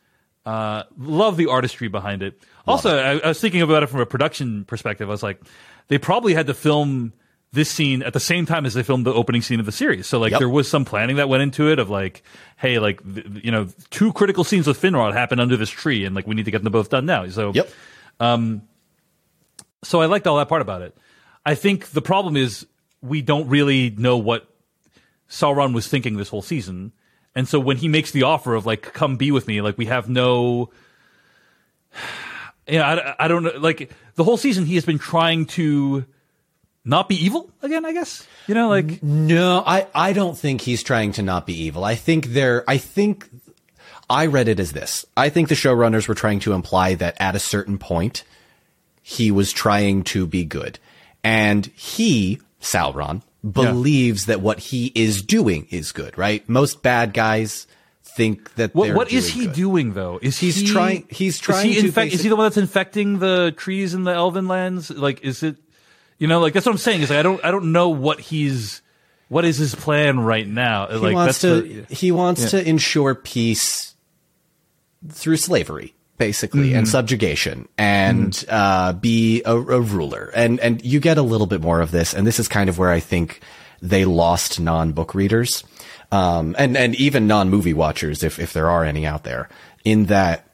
uh, love the artistry behind it. Love also, it. I, I, was thinking about it from a production perspective. I was like, they probably had to film this scene at the same time as they filmed the opening scene of the series. So like, yep. there was some planning that went into it of like, hey, like, th- you know, two critical scenes with Finrod happen under this tree, and like, we need to get them both done now. So, yep. Um, so I liked all that part about it. I think the problem is we don't really know what Sauron was thinking this whole season. And so when he makes the offer of like, come be with me, like we have no, <sighs> yeah, I, I don't know. Like the whole season, he has been trying to not be evil again, I guess. You know, like. No, I, I don't think he's trying to not be evil. I think there, I think I read it as this. I think the showrunners were trying to imply that at a certain point, he was trying to be good. And he, Sauron, believes yeah. that what he is doing is good, right? Most bad guys think that what, what is he good. doing though? Is he's he, trying? He's trying is he to. Infect, is he the one that's infecting the trees in the Elven lands? Like, is it? You know, like that's what I'm saying. Is like I don't I don't know what he's what is his plan right now. He like wants to the, he wants yeah. to ensure peace through slavery basically, and subjugation, and uh, be a, a ruler, and and you get a little bit more of this, and this is kind of where I think they lost non-book readers, um, and and even non-movie watchers, if if there are any out there, in that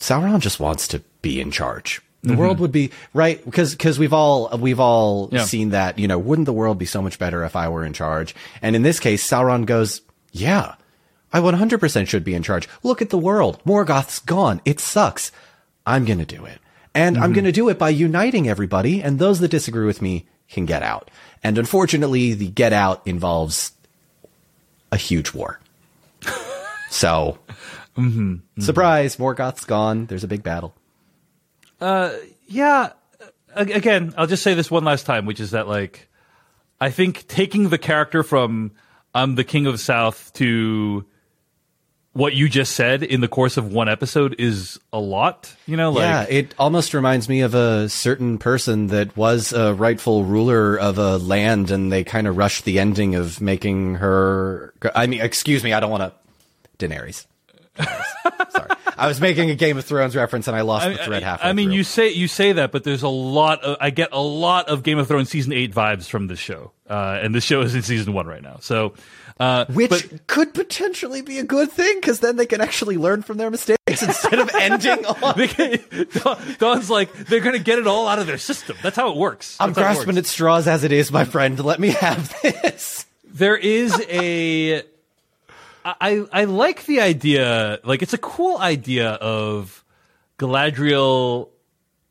Sauron just wants to be in charge. The world would be right because because we've all we've all Yeah. seen that you know wouldn't the world be so much better if I were in charge? And in this case, Sauron goes, yeah, I 100% should be in charge. Look at the world, Morgoth's gone. It sucks. I'm gonna do it, and I'm mm-hmm. gonna do it by uniting everybody, and those that disagree with me can get out. And unfortunately, the get out involves a huge war. <laughs> so, mm-hmm. Mm-hmm. surprise, Morgoth's gone. There's a big battle. Uh, yeah again i'll just say this one last time which is that like i think taking the character from i'm the king of the south to what you just said in the course of one episode is a lot you know like yeah, it almost reminds me of a certain person that was a rightful ruler of a land, and they kind of rushed the ending of making her. I mean, excuse me, I don't want to. Daenerys. Daenerys. <laughs> Sorry, I was making a Game of Thrones reference, and I lost the thread halfway. I mean, through. you say you say that, but there's a lot. Of, I get a lot of Game of Thrones season eight vibes from this show, uh, and this show is in season one right now. So, uh, which but- could potentially be a good thing because then they can actually learn from their mistakes instead of ending <laughs> on. can- Don- Don's like they're gonna get it all out of their system. That's how it works. I'm That's it grasping works. at straws as it is, my friend. Let me have this. There is a. I I like the idea. Like it's a cool idea of Galadriel,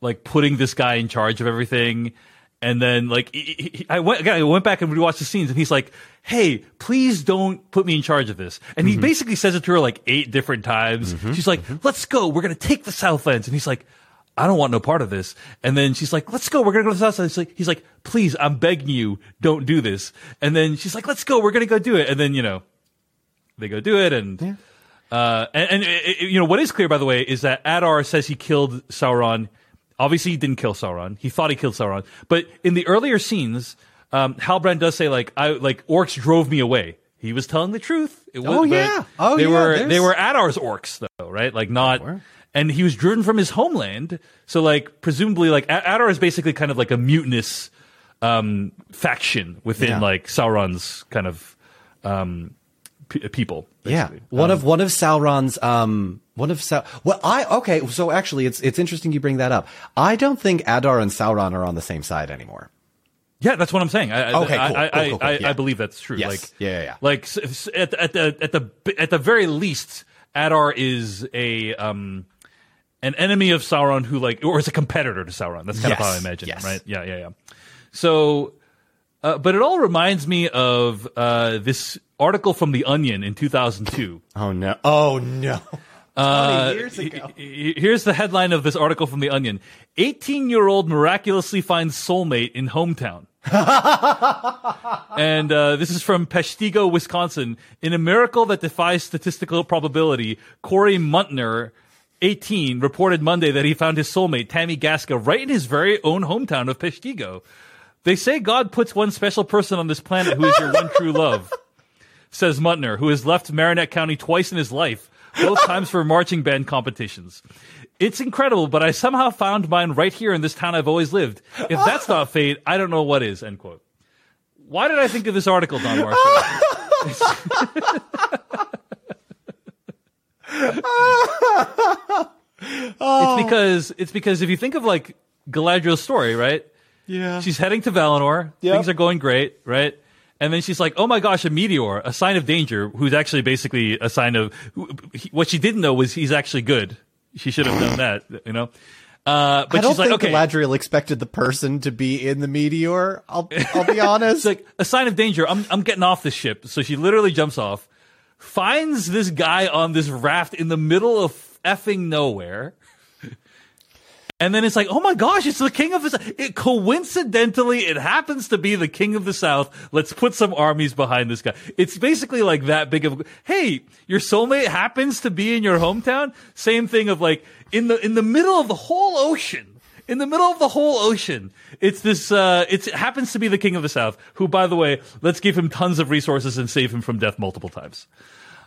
like putting this guy in charge of everything, and then like he- he- I went again. I went back and rewatched the scenes, and he's like, "Hey, please don't put me in charge of this." And he mm-hmm. basically says it to her like eight different times. Mm-hmm. She's like, mm-hmm. "Let's go. We're gonna take the Southlands," and he's like. I don't want no part of this. And then she's like, let's go. We're going to go to the. He's like, he's like, please, I'm begging you, don't do this. And then she's like, let's go. We're going to go do it. And then, you know, they go do it. And, uh, and, and it- it- you know, what is clear, by the way, is that Adar says he killed Sauron. Obviously, he didn't kill Sauron. He thought he killed Sauron. But in the earlier scenes, um, Halbrand does say, like, I, like, orcs drove me away. He was telling the truth. It was, Oh, yeah. Oh, they yeah, were, there's- they were Adar's orcs, though, right? Like, not, and he was driven from his homeland. So, like, presumably, like, Adar is basically kind of like a mutinous, um, faction within, Yeah. like, Sauron's kind of, um, p- people. Yeah, basically. one of one of Sauron's um one of Sau. Well, I okay. So actually, it's it's interesting you bring that up. I don't think Adar and Sauron are on the same side anymore. Yeah, that's what I'm saying. I, I- Okay, I, cool, I, cool, cool, cool, I, yeah. I believe that's true. Yes. Like, Yeah, yeah, yeah. Like at, at the at the at the very least, Adar is a um an enemy of Sauron who like or is a competitor to Sauron. That's kind of how I imagine yes. right? Yeah, yeah, yeah. So, uh, but it all reminds me of uh, this article from the Onion in 2002. Oh no! Oh no! <laughs> Uh, years ago. he- he- Here's the headline of this article from The Onion 18 year old miraculously finds soulmate in hometown. <laughs> and uh, this is from Peshtigo, Wisconsin. In a miracle that defies statistical probability, Corey Muntner, 18, reported Monday that he found his soulmate, Tammy Gaska, right in his very own hometown of Peshtigo. They say God puts one special person on this planet who is your one true love says Muntner, who has left Marinette County twice in his life, both times for marching band competitions. It's incredible, but I somehow found mine right here in this town I've always lived. If that's not fate, I don't know what is. End quote. Why did I think of this article, Don Marshall? <laughs> it's because it's because if you think of like Galadriel's story, right? Yeah. She's heading to Valinor. Yep. Things are going great, right? And then she's like, "Oh my gosh, a meteor, a sign of danger." Who's actually basically a sign of who- he- what she didn't know was he's actually good. She should have known <sighs> that, you know. Uh, but I don't she's like, think "Okay, Galadriel expected the person to be in the meteor. I'll I'll be <laughs> honest. it's like a sign of danger. I'm I'm getting off this ship." So she literally jumps off, finds this guy on this raft in the middle of effing nowhere. And then it's like, oh my gosh, it's the king of the. It, coincidentally, it happens to be the king of the South. Let's put some armies behind this guy. It's basically like that big of, hey, your soulmate happens to be in your hometown. Same thing of like, in the, in the middle of the whole ocean, in the middle of the whole ocean, it's this, uh, it's, it happens to be the king of the South, who, by the way, let's give him tons of resources and save him from death multiple times.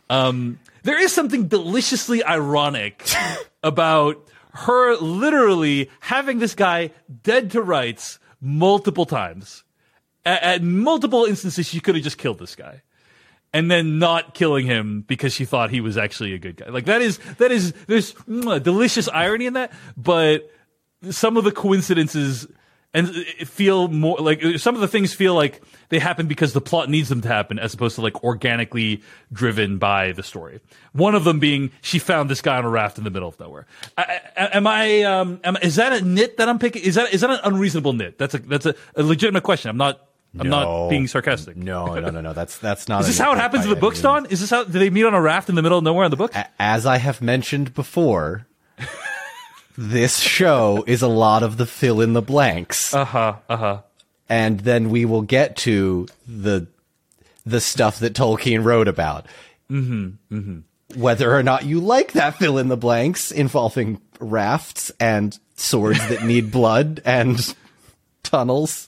Um, there is something deliciously ironic <laughs> about her literally having this guy dead to rights multiple times. At, at multiple instances, she could have just killed this guy. And then not killing him because she thought he was actually a good guy. Like that is, that is, there's mm, delicious irony in that, but some of the coincidences and feel more like some of the things feel like they happen because the plot needs them to happen as opposed to like organically driven by the story. One of them being she found this guy on a raft in the middle of nowhere. I, I, am I, um, am, is that a nit that I'm picking? Is that, is that an unreasonable nit? That's a, that's a, a legitimate question. I'm not, I'm No. not being sarcastic. No, no, no, no. That's that's not. Is this how it happens in the books, any means. Don? Is this how, do they meet on a raft in the middle of nowhere in the book? As I have mentioned before, this show is a lot of the fill in the blanks. Uh huh, uh huh. and then we will get to the the stuff that Tolkien wrote about. Mm-hmm, mm-hmm. Whether or not you like that fill in the blanks involving rafts and swords that need <laughs> blood and tunnels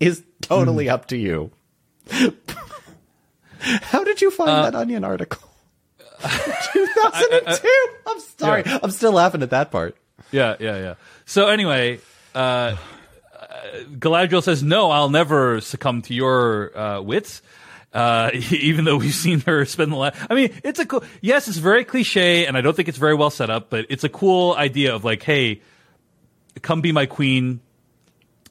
is totally up to you. How did you find that Onion article? <laughs> <laughs> 2002. I'm sorry. I'm still laughing at that part. Yeah, yeah, yeah. So anyway, uh, uh, Galadriel says, "No, I'll never succumb to your uh, wits." Uh, <laughs> even though we've seen her spend the last, I mean, it's a cool. Yes, it's very cliche, and I don't think it's very well set up, but it's a cool idea of like, hey, come be my queen.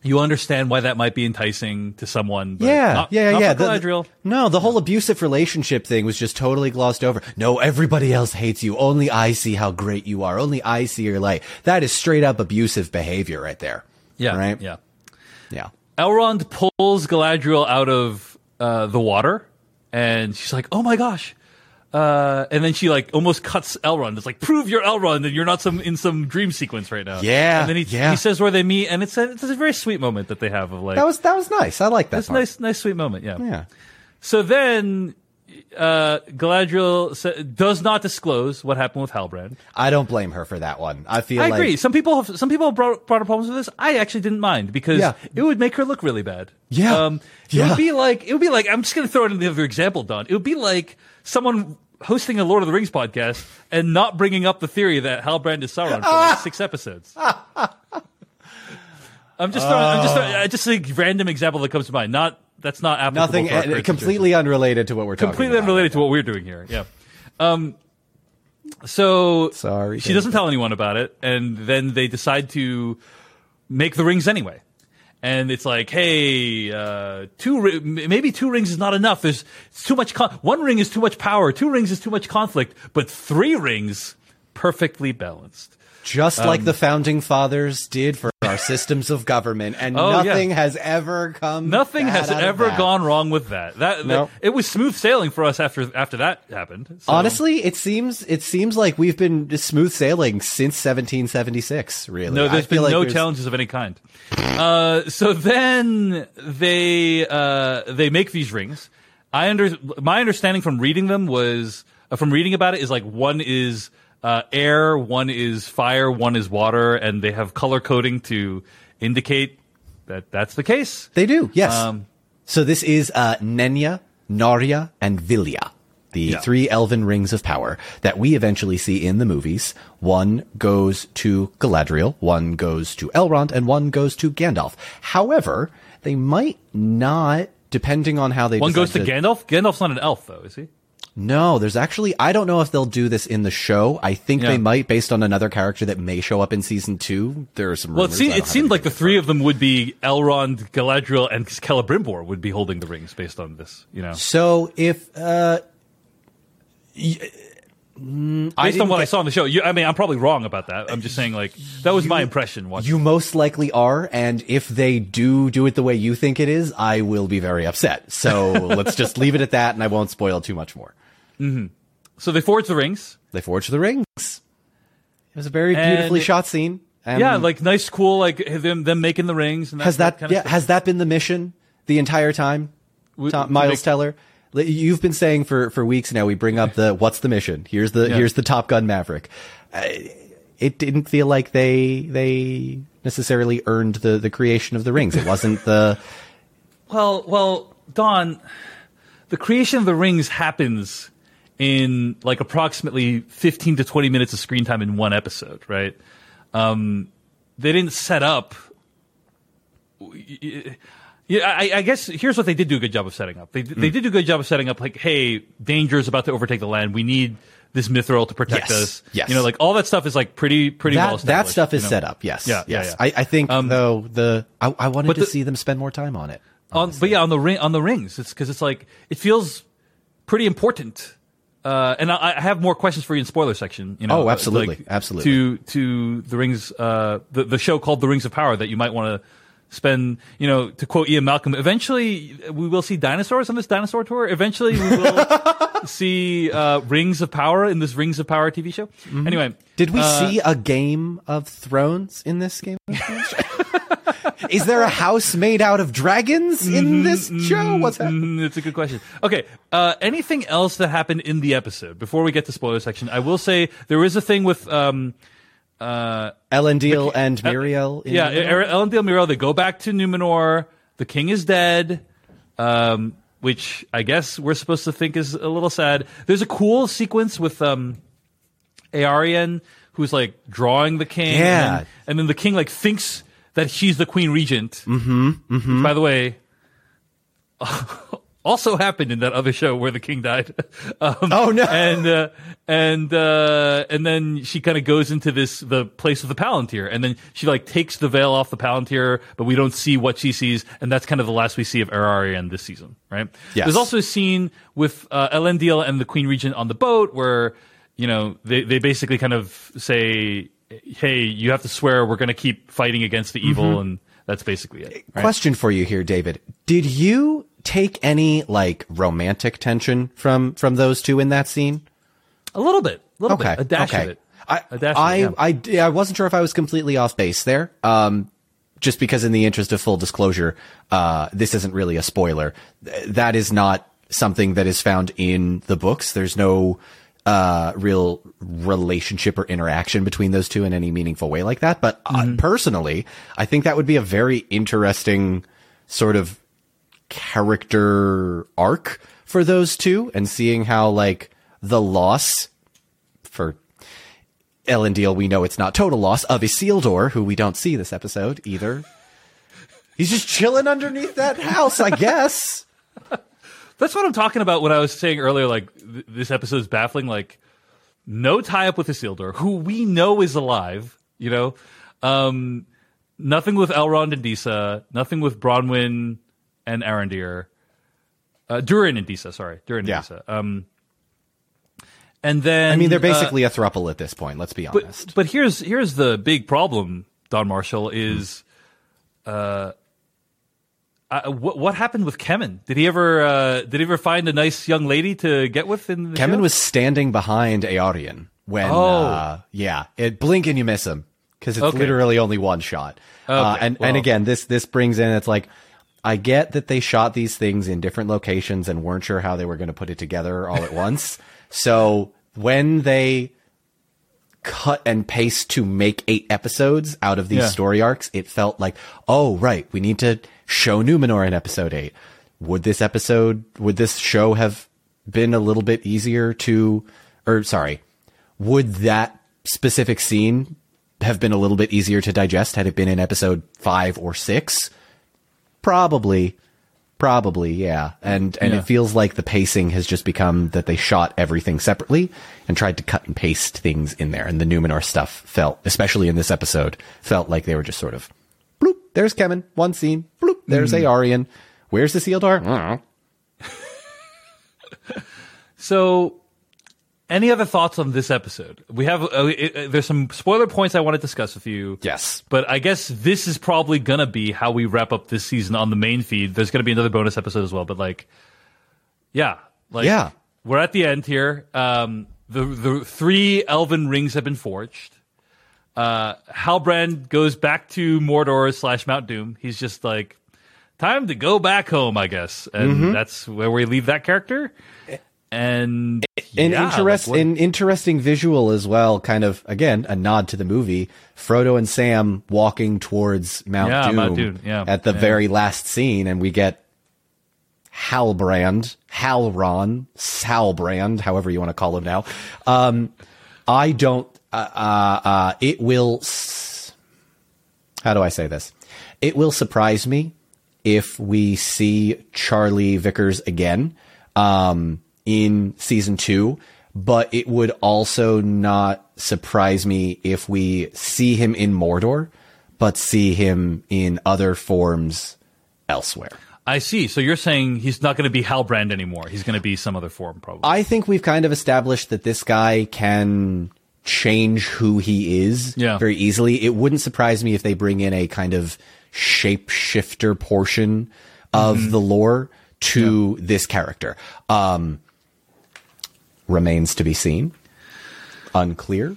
You understand why that might be enticing to someone. But Yeah, not, yeah, not yeah. The- the- Galadriel. no, the whole abusive relationship thing was just totally glossed over. No, everybody else hates you. Only I see how great you are. Only I see your light. That is straight up abusive behavior right there. yeah, Right? yeah. Yeah. Elrond pulls Galadriel out of uh, the water, and she's like, "Oh my gosh!" Uh, and then she like almost cuts Elrond. It's like, "Prove you're Elrond, and you're not some in some dream sequence right now." Yeah, And then he yeah. he says where they meet, and it's a it's a very sweet moment that they have of like That was that was nice. I like that. it's nice nice sweet moment. Yeah. Yeah. So then. Uh, Galadriel sa- does not disclose what happened with Halbrand. I don't blame her for that one. I feel I like agree. Some people have some people have brought, brought up problems with this. I actually didn't mind because Yeah. it would make her look really bad. Yeah. Um, it Yeah. would be like it would be like I'm just going to throw it in the other example, Don. It would be like someone hosting a Lord of the Rings podcast and not bringing up the theory that Halbrand is Sauron for like six <laughs> episodes. I'm just throwing, I'm just throwing, just a random example that comes to mind. Not that's not applicable. nothing to our current completely unrelated to what we're talking completely about. unrelated to what we're doing here. Yeah. Um, so Sorry, she doesn't tell anyone about it, and then they decide to make the rings anyway. And it's like, hey, uh, two ri- maybe two rings is not enough. There's it's too much. Con- one ring is too much power. Two rings is too much conflict. But three rings, perfectly balanced. Just Um, like the founding fathers did for our systems of government, and Oh, yeah. nothing has ever come. Nothing has ever gone wrong with that. That, that- No. it was smooth sailing for us after after that happened. So- Honestly, it seems it seems like we've been smooth sailing since 1776. Really, No, there's been like no there's- challenges of any kind. Uh, so then they uh, they make these rings. I under my understanding from reading them was uh, from reading about it is like one is uh, air, one is fire, one is water, and they have color coding to indicate that that's the case. They do, yes. Um, so this is uh, Nenya, Narya, and Vilya, the Yeah. three elven rings of power that we eventually see in the movies. One goes to Galadriel, one goes to Elrond, and one goes to Gandalf. However, they might not, depending on how they. One goes to decide Gandalf. Gandalf's not an elf, though, is he? No, there's actually, I don't know if they'll do this in the show. I think Yeah. they might based on another character that may show up in season two. There are some Well, it seemed, it seemed like the three of them would be Elrond, Galadriel, and Celebrimbor would be holding the rings based on this. You know, So if, uh, Mm, based on what I saw on the show. You, I mean, I'm probably wrong about that. I'm just saying, like that was my impression. Watching. You most likely are, and if they do do it the way you think it is, I will be very upset. So <laughs> let's just leave it at that, and I won't spoil too much more. Mm-hmm. so they forge the rings. They forge the rings. It was a very And- beautifully shot scene. And yeah, like nice, cool, like them them making the rings. And that, has that, kind yeah has that been the mission the entire time? We- Tom, Miles make- Teller, you've been saying for for weeks now. We bring up the what's the mission? Here's the Yeah. here's the Top Gun Maverick. Uh, it didn't feel like they they necessarily earned the the creation of the rings. It wasn't the <laughs> Well, well, Don, the creation of the rings happens in like approximately 15 to 20 minutes of screen time in one episode, right? Um, they didn't set up. Yeah, I, I guess here's what they did do a good job of setting up. They they did do a good job of setting up like, hey, danger is about to overtake the land. We need this mithril to protect Yes, us. yes. You know, like all that stuff is like pretty pretty well that, that stuff is you know? set up. Yes. Yeah, yeah, Yes. yeah. I, I think Um, though the I, I wanted to the- see them spend more time on it. on, but yeah, on the ring, on the rings, it's because it's like it feels pretty important. Uh, and I, I have more questions for you in spoiler section. You know, Oh, absolutely, like, absolutely. To to the rings, uh, the the show called The Rings of Power that you might want to spend. You know, to quote Ian Malcolm, eventually we will see dinosaurs on this dinosaur tour. Eventually we will <laughs> see uh, Rings of Power in this Rings of Power TV show. Mm-hmm. Anyway, Did we uh, see a Game of Thrones in this Game of Thrones? <laughs> Is there a house made out of dragons in this show? What's happening? It's a good question. Okay. Uh, anything else that happened in the episode before we get to spoiler section? I will say there is a thing with um, uh, Elendil and Míriel. In yeah, Numenor? Elendil Miro. They go back to Numenor. The king is dead. Um, which I guess we're supposed to think is a little sad. There's a cool sequence with um, Eärien who's like drawing the king. Yeah. And then, and then the king like thinks that she's the queen regent. Mm-hmm. mm-hmm. By the way, <laughs> also happened in that other show where the king died. <laughs> um, Oh, no. And uh, and uh, and then she kind of goes into this the place of the palantir, and then she like takes the veil off the palantir, but we don't see what she sees, and that's kind of the last we see of Eärien this season, right? Yes. There's also a scene with uh, Elendil and the queen regent on the boat where you know they they basically kind of say, "Hey, you have to swear we're going to keep fighting against the evil," and that's basically it. Right? Question for you here, David. Did you take any like romantic tension from from those two in that scene? A little bit, a little Okay, bit, a dash okay. of it. I A dash of I, it, yeah. I I wasn't sure if I was completely off base there. Um, just because, in the interest of full disclosure, uh, this isn't really a spoiler. That is not something that is found in the books. There's no uh, real relationship or interaction between those two in any meaningful way like that. But uh, personally, I think that would be a very interesting sort of character arc for those two, and seeing how like the loss for Elendil, we know it's not total loss of a Isildur, who we don't see this episode either. He's just chilling underneath that house, I guess. <laughs> That's what I'm talking about when I was saying earlier, like th- this episode is baffling. Like, no tie up with a Isildur, who we know is alive. You know, um, nothing with Elrond and Disa, nothing with Bronwyn and Arondir, uh, Durin and Disa. Sorry, Durin Yeah. and Disa. Um, and then I mean, they're uh, basically a thruple at this point. Let's be honest. but but here's here's the big problem, Don Marshall is, uh, uh, what what happened with Kemen? Did he ever uh, did he ever find a nice young lady to get with in the Kemen show? was standing behind Eärien when, Oh. uh, yeah, it blink and you miss him because it's Okay. literally only one shot. uh, Okay, and well. and again, this this brings in it's like. I get that they shot these things in different locations and weren't sure how they were going to put it together all at once. <laughs> So when they cut and paste to make eight episodes out of these Yeah. story arcs, it felt like, oh, right, we need to show Numenor in episode eight. Would this episode, would this show have been a little bit easier to, or sorry, would that specific scene have been a little bit easier to digest had it been in episode five or six? Probably. Probably, yeah. And and Yeah. it feels like the pacing has just become that they shot everything separately and tried to cut and paste things in there. And the Numenor stuff felt, especially in this episode, felt like they were just sort of bloop, there's Kemen, one scene, bloop, there's. Mm-hmm. Eärien. Where's the Isildur? <laughs> So, any other thoughts on this episode? We have uh, it, uh, there's some spoiler points I want to discuss with you. Yes. but I guess this is probably gonna be how we wrap up this season on the main feed. There's gonna be another bonus episode as well, but like, yeah, like Yeah. we're at the end here. Um, the the three elven rings have been forged. Uh, Halbrand goes back to Mordor slash Mount Doom. He's just like, time to go back home, I guess, and Mm-hmm. that's where we leave that character. And An yeah, interest, like, an interesting visual as well. Kind of again a nod to the movie. Frodo and Sam walking towards Mount Yeah, Doom, Mount Doom, yeah, at the yeah. very last scene, and we get Halbrand, Halron, Salbrand, however you want to call him now. Um, I don't. Uh, uh, uh, it will. S- how do I say this? It will surprise me if we see Charlie Vickers again um, in season two, but it would also not surprise me if we see him in Mordor, but see him in other forms elsewhere. I see. So you're saying he's not going to be Halbrand anymore. He's going to be some other form, probably. I think we've kind of established that this guy can change who he is Yeah. very easily. It wouldn't surprise me if they bring in a kind of shapeshifter portion of Mm-hmm. the lore to this character. Um, remains to be seen. Unclear.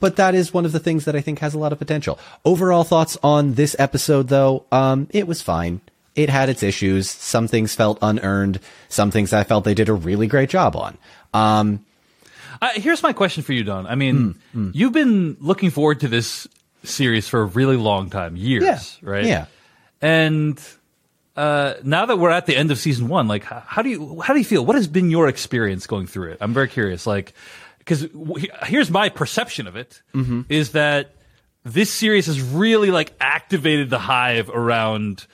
But that is one of the things that I think has a lot of potential. Overall thoughts on this episode, though, um, it was fine. It had its issues. Some things felt unearned. Some things I felt they did a really great job on. Um, Uh, here's my question for you, Don. I mean, Hmm, you've been looking forward to this series for a really long time, years, Yeah. right? Yeah. And uh, now that we're at the end of season one, like, how, how do you how do you feel? What has been your experience going through it? I'm very curious. Like, because w- here's my perception of it: is Mm-hmm. that this series has really like activated the hive around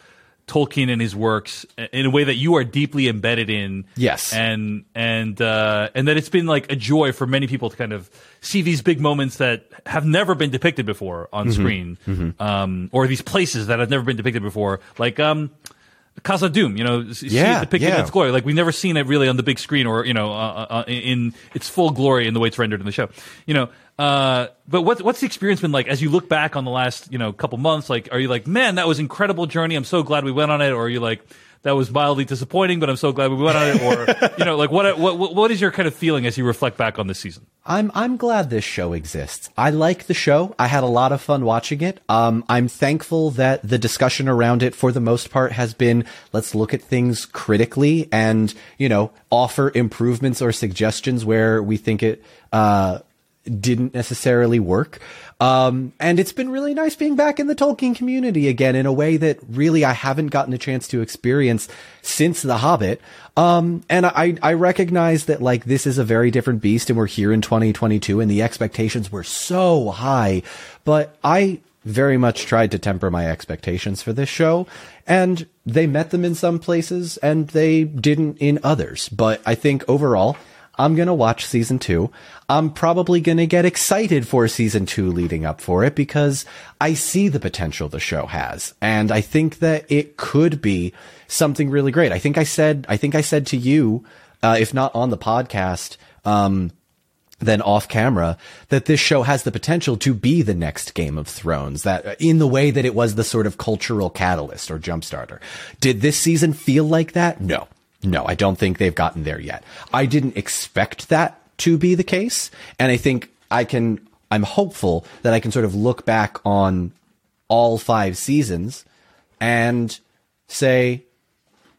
Tolkien and his works in a way that you are deeply embedded in. Yes. and and uh, and that it's been like a joy for many people to kind of see these big moments that have never been depicted before on screen, Um, or these places that have never been depicted before, like um, Khazad-dûm. You know, see Yeah, it depicted in yeah. its glory. Like we've never seen it really on the big screen, or you know, uh, uh, in its full glory in the way it's rendered in the show. You know. Uh, but what's what's the experience been like as you look back on the last you know couple months? Like, are you like, man, that was incredible journey. I'm so glad we went on it, or are you like, that was mildly disappointing, but I'm so glad we went on it, or you know, like what what what- is your kind of feeling as you reflect back on this season? I'm I'm glad this show exists. I like the show. I had a lot of fun watching it. Um, I'm thankful that the discussion around it, for the most part, has been let's look at things critically and you know offer improvements or suggestions where we think it uh, didn't necessarily work. Um, and it's been really nice being back in the Tolkien community again in a way that really I haven't gotten a chance to experience since The Hobbit. Um, and I, I recognize that like this is a very different beast and we're here in 2022 and the expectations were so high, but I very much tried to temper my expectations for this show and they met them in some places and they didn't in others. But I think overall, I'm going to watch season two. I'm probably going to get excited for season two leading up for it because I see the potential the show has. And I think that it could be something really great. I think I said, I think I said to you, uh, if not on the podcast, um, then off camera that this show has the potential to be the next Game of Thrones that uh, in the way that it was the sort of cultural catalyst or jumpstarter. Did this season feel like that? No. No, I don't think they've gotten there yet. I didn't expect that to be the case. And I think I can, I'm hopeful that I can sort of look back on all five seasons and say,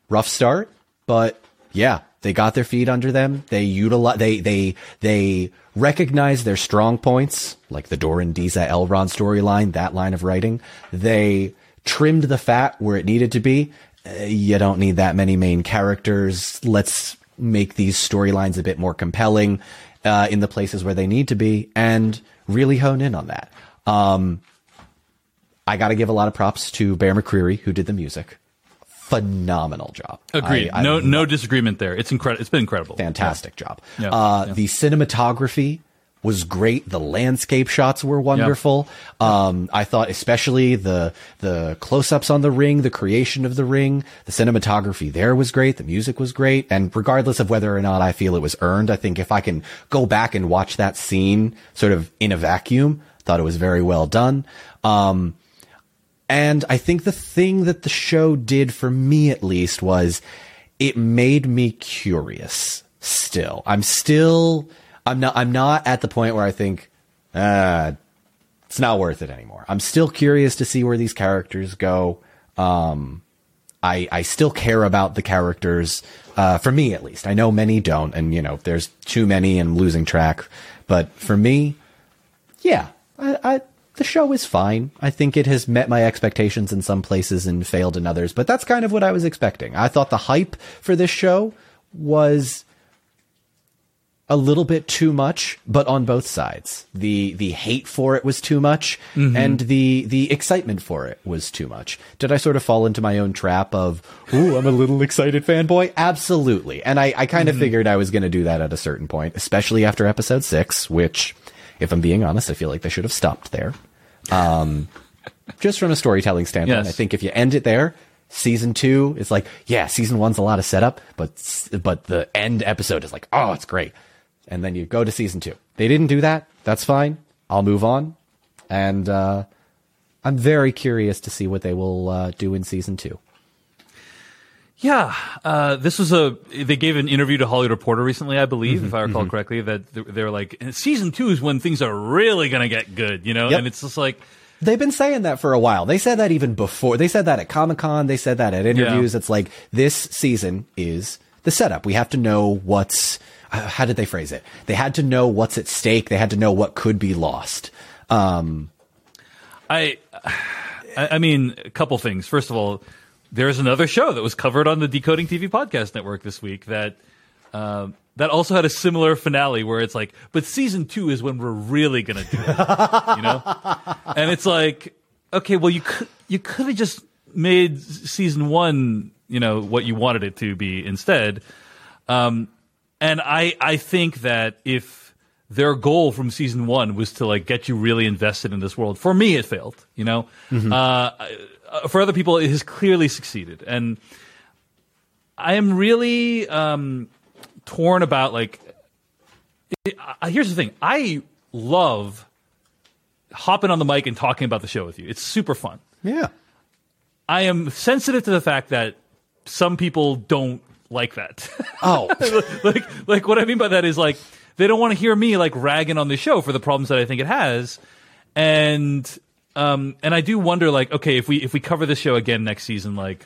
rough start, but yeah, they got their feet under them. They utilize, they, they, they recognize their strong points, like the Durin Disa Elrond storyline, that line of writing. They trimmed the fat where it needed to be. You don't need that many main characters. Let's make these storylines a bit more compelling, uh, in the places where they need to be and really hone in on that. Um, I got to give a lot of props to Bear McCreary, who did the music. Phenomenal job. Agreed. I- I no no disagreement there. It's incredible. It's been incredible. fantastic job. Yeah, uh, yeah. The cinematography was great. The landscape shots were wonderful. Um, I thought especially the the close ups on the ring, the creation of the ring, the cinematography there was great. The music was great. And regardless of whether or not I feel it was earned, I think if I can go back and watch that scene sort of in a vacuum, I thought it was very well done. Um, and I think the thing that the show did for me at least was it made me curious still. I'm still I'm not I'm not at the point where I think uh it's not worth it anymore. I'm still curious to see where these characters go. Um I I still care about the characters uh for me at least. I know many don't and you know there's too many and I'm losing track, but for me yeah, I, I the show is fine. I think it has met my expectations in some places and failed in others, but that's kind of what I was expecting. I thought the hype for this show was a little bit too much, but on both sides. The the hate for it was too much, and the the excitement for it was too much. Did I sort of fall into my own trap of, ooh, I'm a little excited fanboy? Absolutely. And I, I kind of figured I was gonna do that at a certain point, especially after episode six, which, if I'm being honest, I feel like they should have stopped there. Um just from a storytelling standpoint, Yes. I think if you end it there, season two is like, yeah, season one's a lot of setup, but but the end episode is like, oh, it's great. And then you go to season two. They didn't do that. That's fine. I'll move on. And uh, I'm very curious to see what they will uh, do in season two. Yeah, uh, this was a. They gave an interview to Hollywood Reporter recently, I believe, Mm-hmm, if I recall correctly. That they were like, season two is when things are really going to get good, you know. Yep. And it's just like, They've been saying that for a while. They said that even before. They said that at Comic Con. They said that at interviews. It's like this season is the setup. We have to know what's. Uh, how did they phrase it? They had to know what's at stake. They had to know what could be lost. Um, I, I mean, a couple things. First of all, there's another show that was covered on the Decoding TV podcast network this week that um, that also had a similar finale where it's like, but season two is when we're really gonna do it, you know? And it's like, okay, well, you could you could have just made season one, you know, what you wanted it to be instead. Um, and I I think that if their goal from season one was to like get you really invested in this world, for me it failed. You know, uh, uh, for other people it has clearly succeeded, and I am really um, torn about like. It, I, here's the thing: I love hopping on the mic and talking about the show with you. It's super fun. yeah. I am sensitive to the fact that some people don't like that. <laughs> Oh, like like what I mean by that is like they don't want to hear me like ragging on the show for the problems that I think it has, and um and I do wonder like okay if we if we cover this show again next season like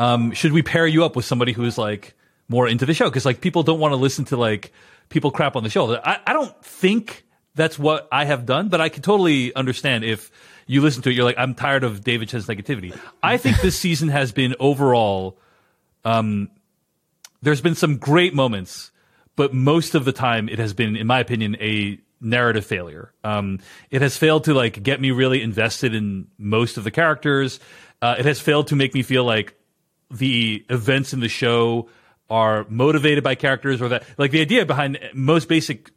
um should we pair you up with somebody who's like more into the show because like people don't want to listen to like people crap on the show. I I don't think that's what I have done, but I can totally understand if you listen to it, you're like, I'm tired of David Chen's negativity. I think this season has been overall there's been some great moments, but most of the time it has been, in my opinion, a narrative failure. Um, it has failed to like get me really invested in most of the characters. Uh, it has failed to make me feel like the events in the show are motivated by characters or that like the idea behind most basic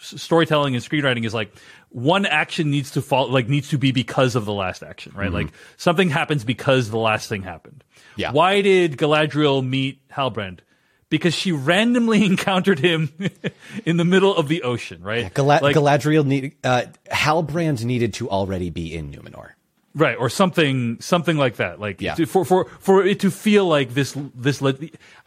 storytelling and screenwriting is like one action needs to fall like needs to be because of the last action right like something happens because the last thing happened Yeah. why did galadriel meet halbrand because she randomly <laughs> encountered him <laughs> in the middle of the ocean right Gala- Like- Galadriel need uh, Halbrand needed to already be in Numenor. right or something something like that like Yeah. to- for for for it to feel like this this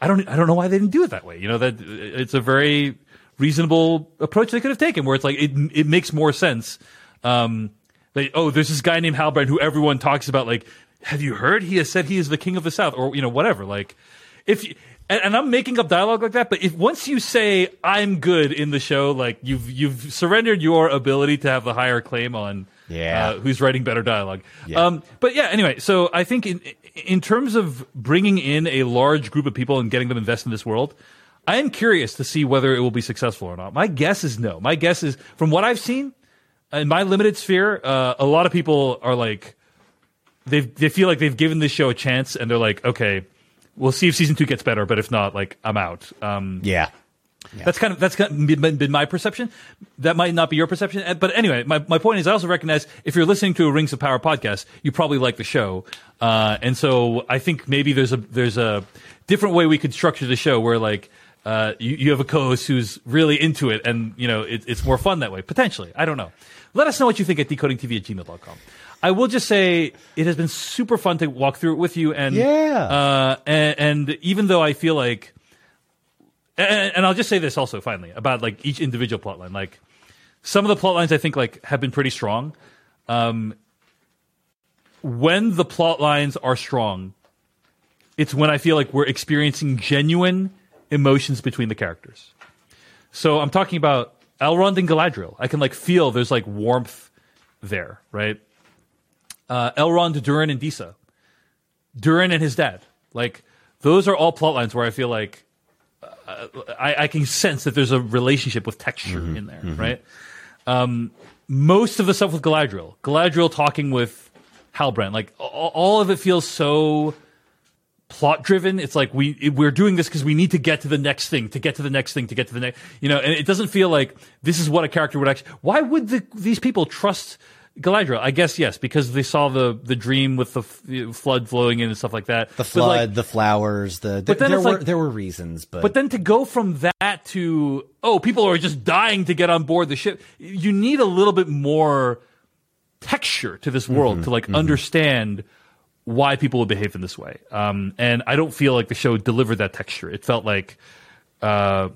i don't i don't know why they didn't do it that way you know that it's a very reasonable approach they could have taken where it's like it it makes more sense um oh there's this guy named halbrand who everyone talks about like have you heard he has said he is the king of the south or you know whatever like if you, and, and I'm making up dialogue like that, but if once you say I'm good in the show, like you've you've surrendered your ability to have the higher claim on Yeah. uh, who's writing better dialogue. Yeah. Um, but yeah, anyway, so I think in in terms of bringing in a large group of people and getting them invested in this world, I am curious to see whether it will be successful or not. My guess is no. My guess is from what I've seen in my limited sphere, uh, a lot of people are like they they feel like they've given this show a chance and they're like, okay, we'll see if season two gets better, but if not, like I'm out. Um, Yeah. that's kind of that's kind of been, my perception. That might not be your perception, Uh, but anyway, my, my point is I also recognize if you're listening to a Rings of Power podcast, you probably like the show, uh, and so I think maybe there's a there's a different way we could structure the show where like. Uh, you, you have a co-host who's really into it and you know it, it's more fun that way potentially i don't know let us know what you think at decodingtv at gmail.com i will just say it has been super fun to walk through it with you and Yeah. uh, and, and even though i feel like and, and I'll just say this also finally about like each individual plotline. Like some of the plot lines I think like have been pretty strong. Um, when the plot lines are strong, it's when I feel like we're experiencing genuine emotions between the characters. So I'm talking about Elrond and Galadriel. I can like feel there's like warmth there, right? Uh, Elrond, Durin, and Disa. Durin and his dad. Like those are all plot lines where I feel like uh, I, I, can sense that there's a relationship with texture mm-hmm, in there, mm-hmm. right? Um, most of the stuff with Galadriel, Galadriel talking with Halbrand, like all, all of it feels so plot driven. It's like we we're doing this because we need to get to the next thing, to get to the next thing, to get to the next. You know, and it doesn't feel like this is what a character would actually. Why would the, these people trust? Galadriel, I guess yes, because they saw the the dream with the f- flood flowing in and stuff like that. The flood, like, the flowers, the. But then there were like, there were reasons, but but then to go from that to oh, people are just dying to get on board the ship. You need a little bit more texture to this world mm-hmm, to like mm-hmm. understand why people would behave in this way. Um, and I don't feel like the show delivered that texture. It felt like. Uh,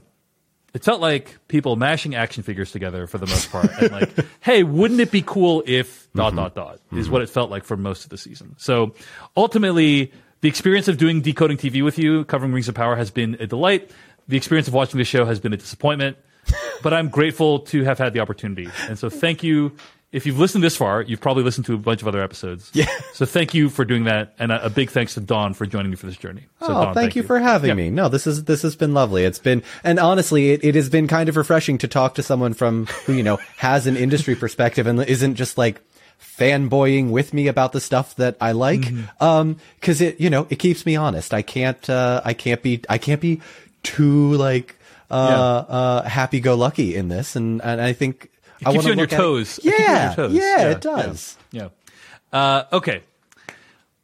it felt like people mashing action figures together for the most part. and like, <laughs> hey, wouldn't it be cool if dot mm-hmm. dot dot is mm-hmm. what it felt like for most of the season. So ultimately, the experience of doing decoding TV with you, covering Rings of Power, has been a delight. The experience of watching the show has been a disappointment. <laughs> but I'm grateful to have had the opportunity. And so thank you if you've listened this far, you've probably listened to a bunch of other episodes. Yeah. So thank you for doing that, and a, a big thanks to Dawn for joining me for this journey. So oh, Dawn, thank, thank you, you, for having yeah. me. No, this is this has been lovely. It's been, and honestly, it, it has been kind of refreshing to talk to someone from who you know <laughs> has an industry perspective and isn't just like fanboying with me about the stuff that I like. Mm-hmm. Um, cause it, you know, it keeps me honest. I can't, uh, I can't be, I can't be too like, uh, yeah. uh, happy go lucky in this. And, and I think it keeps you on your toes. Yeah, your toes. yeah, yeah, it does. Yeah. yeah. Uh, okay.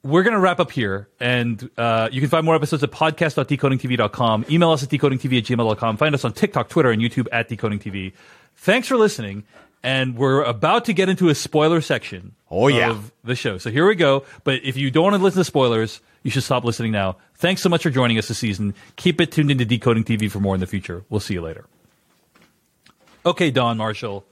We're going to wrap up here, and uh, you can find more episodes at podcast.decodingtv.com. Email us at decodingtv at gmail.com. Find us on TikTok, Twitter, and YouTube at decodingtv. Thanks for listening, and we're about to get into a spoiler section oh, yeah. of the show. So here we go. But if you don't want to listen to spoilers, you should stop listening now. Thanks so much for joining us this season. Keep it tuned into Decoding TV for more in the future. We'll see you later. Okay, Don Marshall.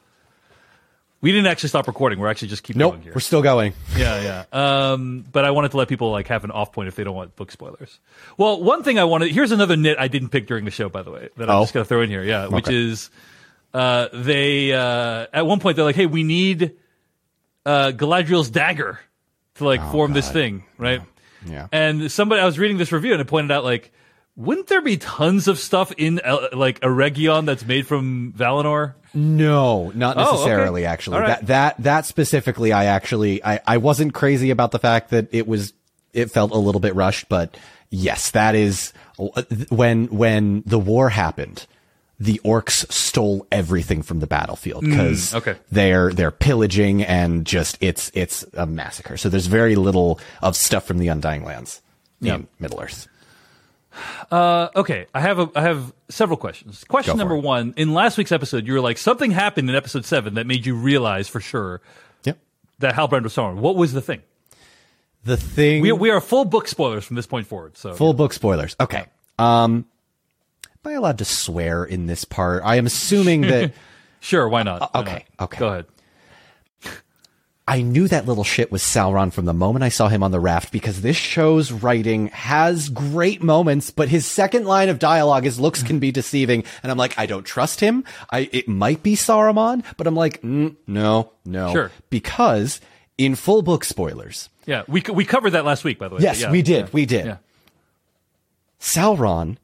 We didn't actually stop recording. We're actually just keeping nope, going here. We're still going. <laughs> Yeah, yeah. Um, but I wanted to let people like have an off point if they don't want book spoilers. Well, one thing I wanted here's another nit I didn't pick during the show, by the way, that I'm oh. just gonna throw in here. Yeah, which is uh, they uh, at one point they're like, hey, we need uh, Galadriel's dagger to like oh, form God. this thing, right? Yeah. yeah. And somebody I was reading this review and it pointed out like wouldn't there be tons of stuff in uh, like Eregion that's made from Valinor? No, not necessarily. Oh, okay. Actually, right. that that that specifically, I actually I I wasn't crazy about the fact that it was it felt a little bit rushed, but yes, that is when when the war happened. The orcs stole everything from the battlefield because mm, okay. they're they're pillaging and just it's it's a massacre. So there's very little of stuff from the Undying Lands in Middle Earth. Uh, okay, I have a, I have several questions. Question number it. one: In last week's episode, you were like something happened in episode seven that made you realize for sure yep. that Halbrand was Sauron. What was the thing? The thing we we are full book spoilers from this point forward. So full book spoilers. Okay. Um, am I allowed to swear in this part? I am assuming that. <laughs> sure, why not? Uh, why okay. Not? Okay. Go ahead. I knew that little shit was Sauron from the moment I saw him on the raft because this show's writing has great moments, but his second line of dialogue, his looks can be deceiving. And I'm like, I don't trust him. I, it might be Saruman, but I'm like, mm, no, no. Sure. Because in full book spoilers. Yeah. We, we covered that last week, by the way. Yes, yeah, we did. Yeah, we did. Yeah. Sauron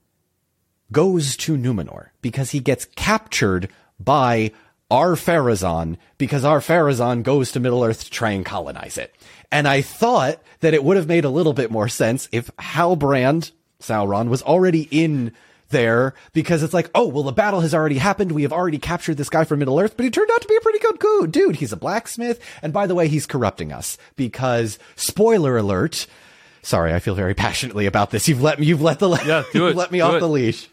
goes to Numenor because he gets captured by Ar-Pharazôn because Ar-Pharazôn goes to Middle Earth to try and colonize it. And I thought that it would have made a little bit more sense if Halbrand, Sauron, was already in there because it's like, oh, well, the battle has already happened. We have already captured this guy from Middle Earth, but he turned out to be a pretty good dude. He's a blacksmith. And by the way, he's corrupting us because spoiler alert. Sorry, I feel very <laughs> passionately about this. You've let me, you've let the, yeah, do <laughs> it, let me off it. the leash.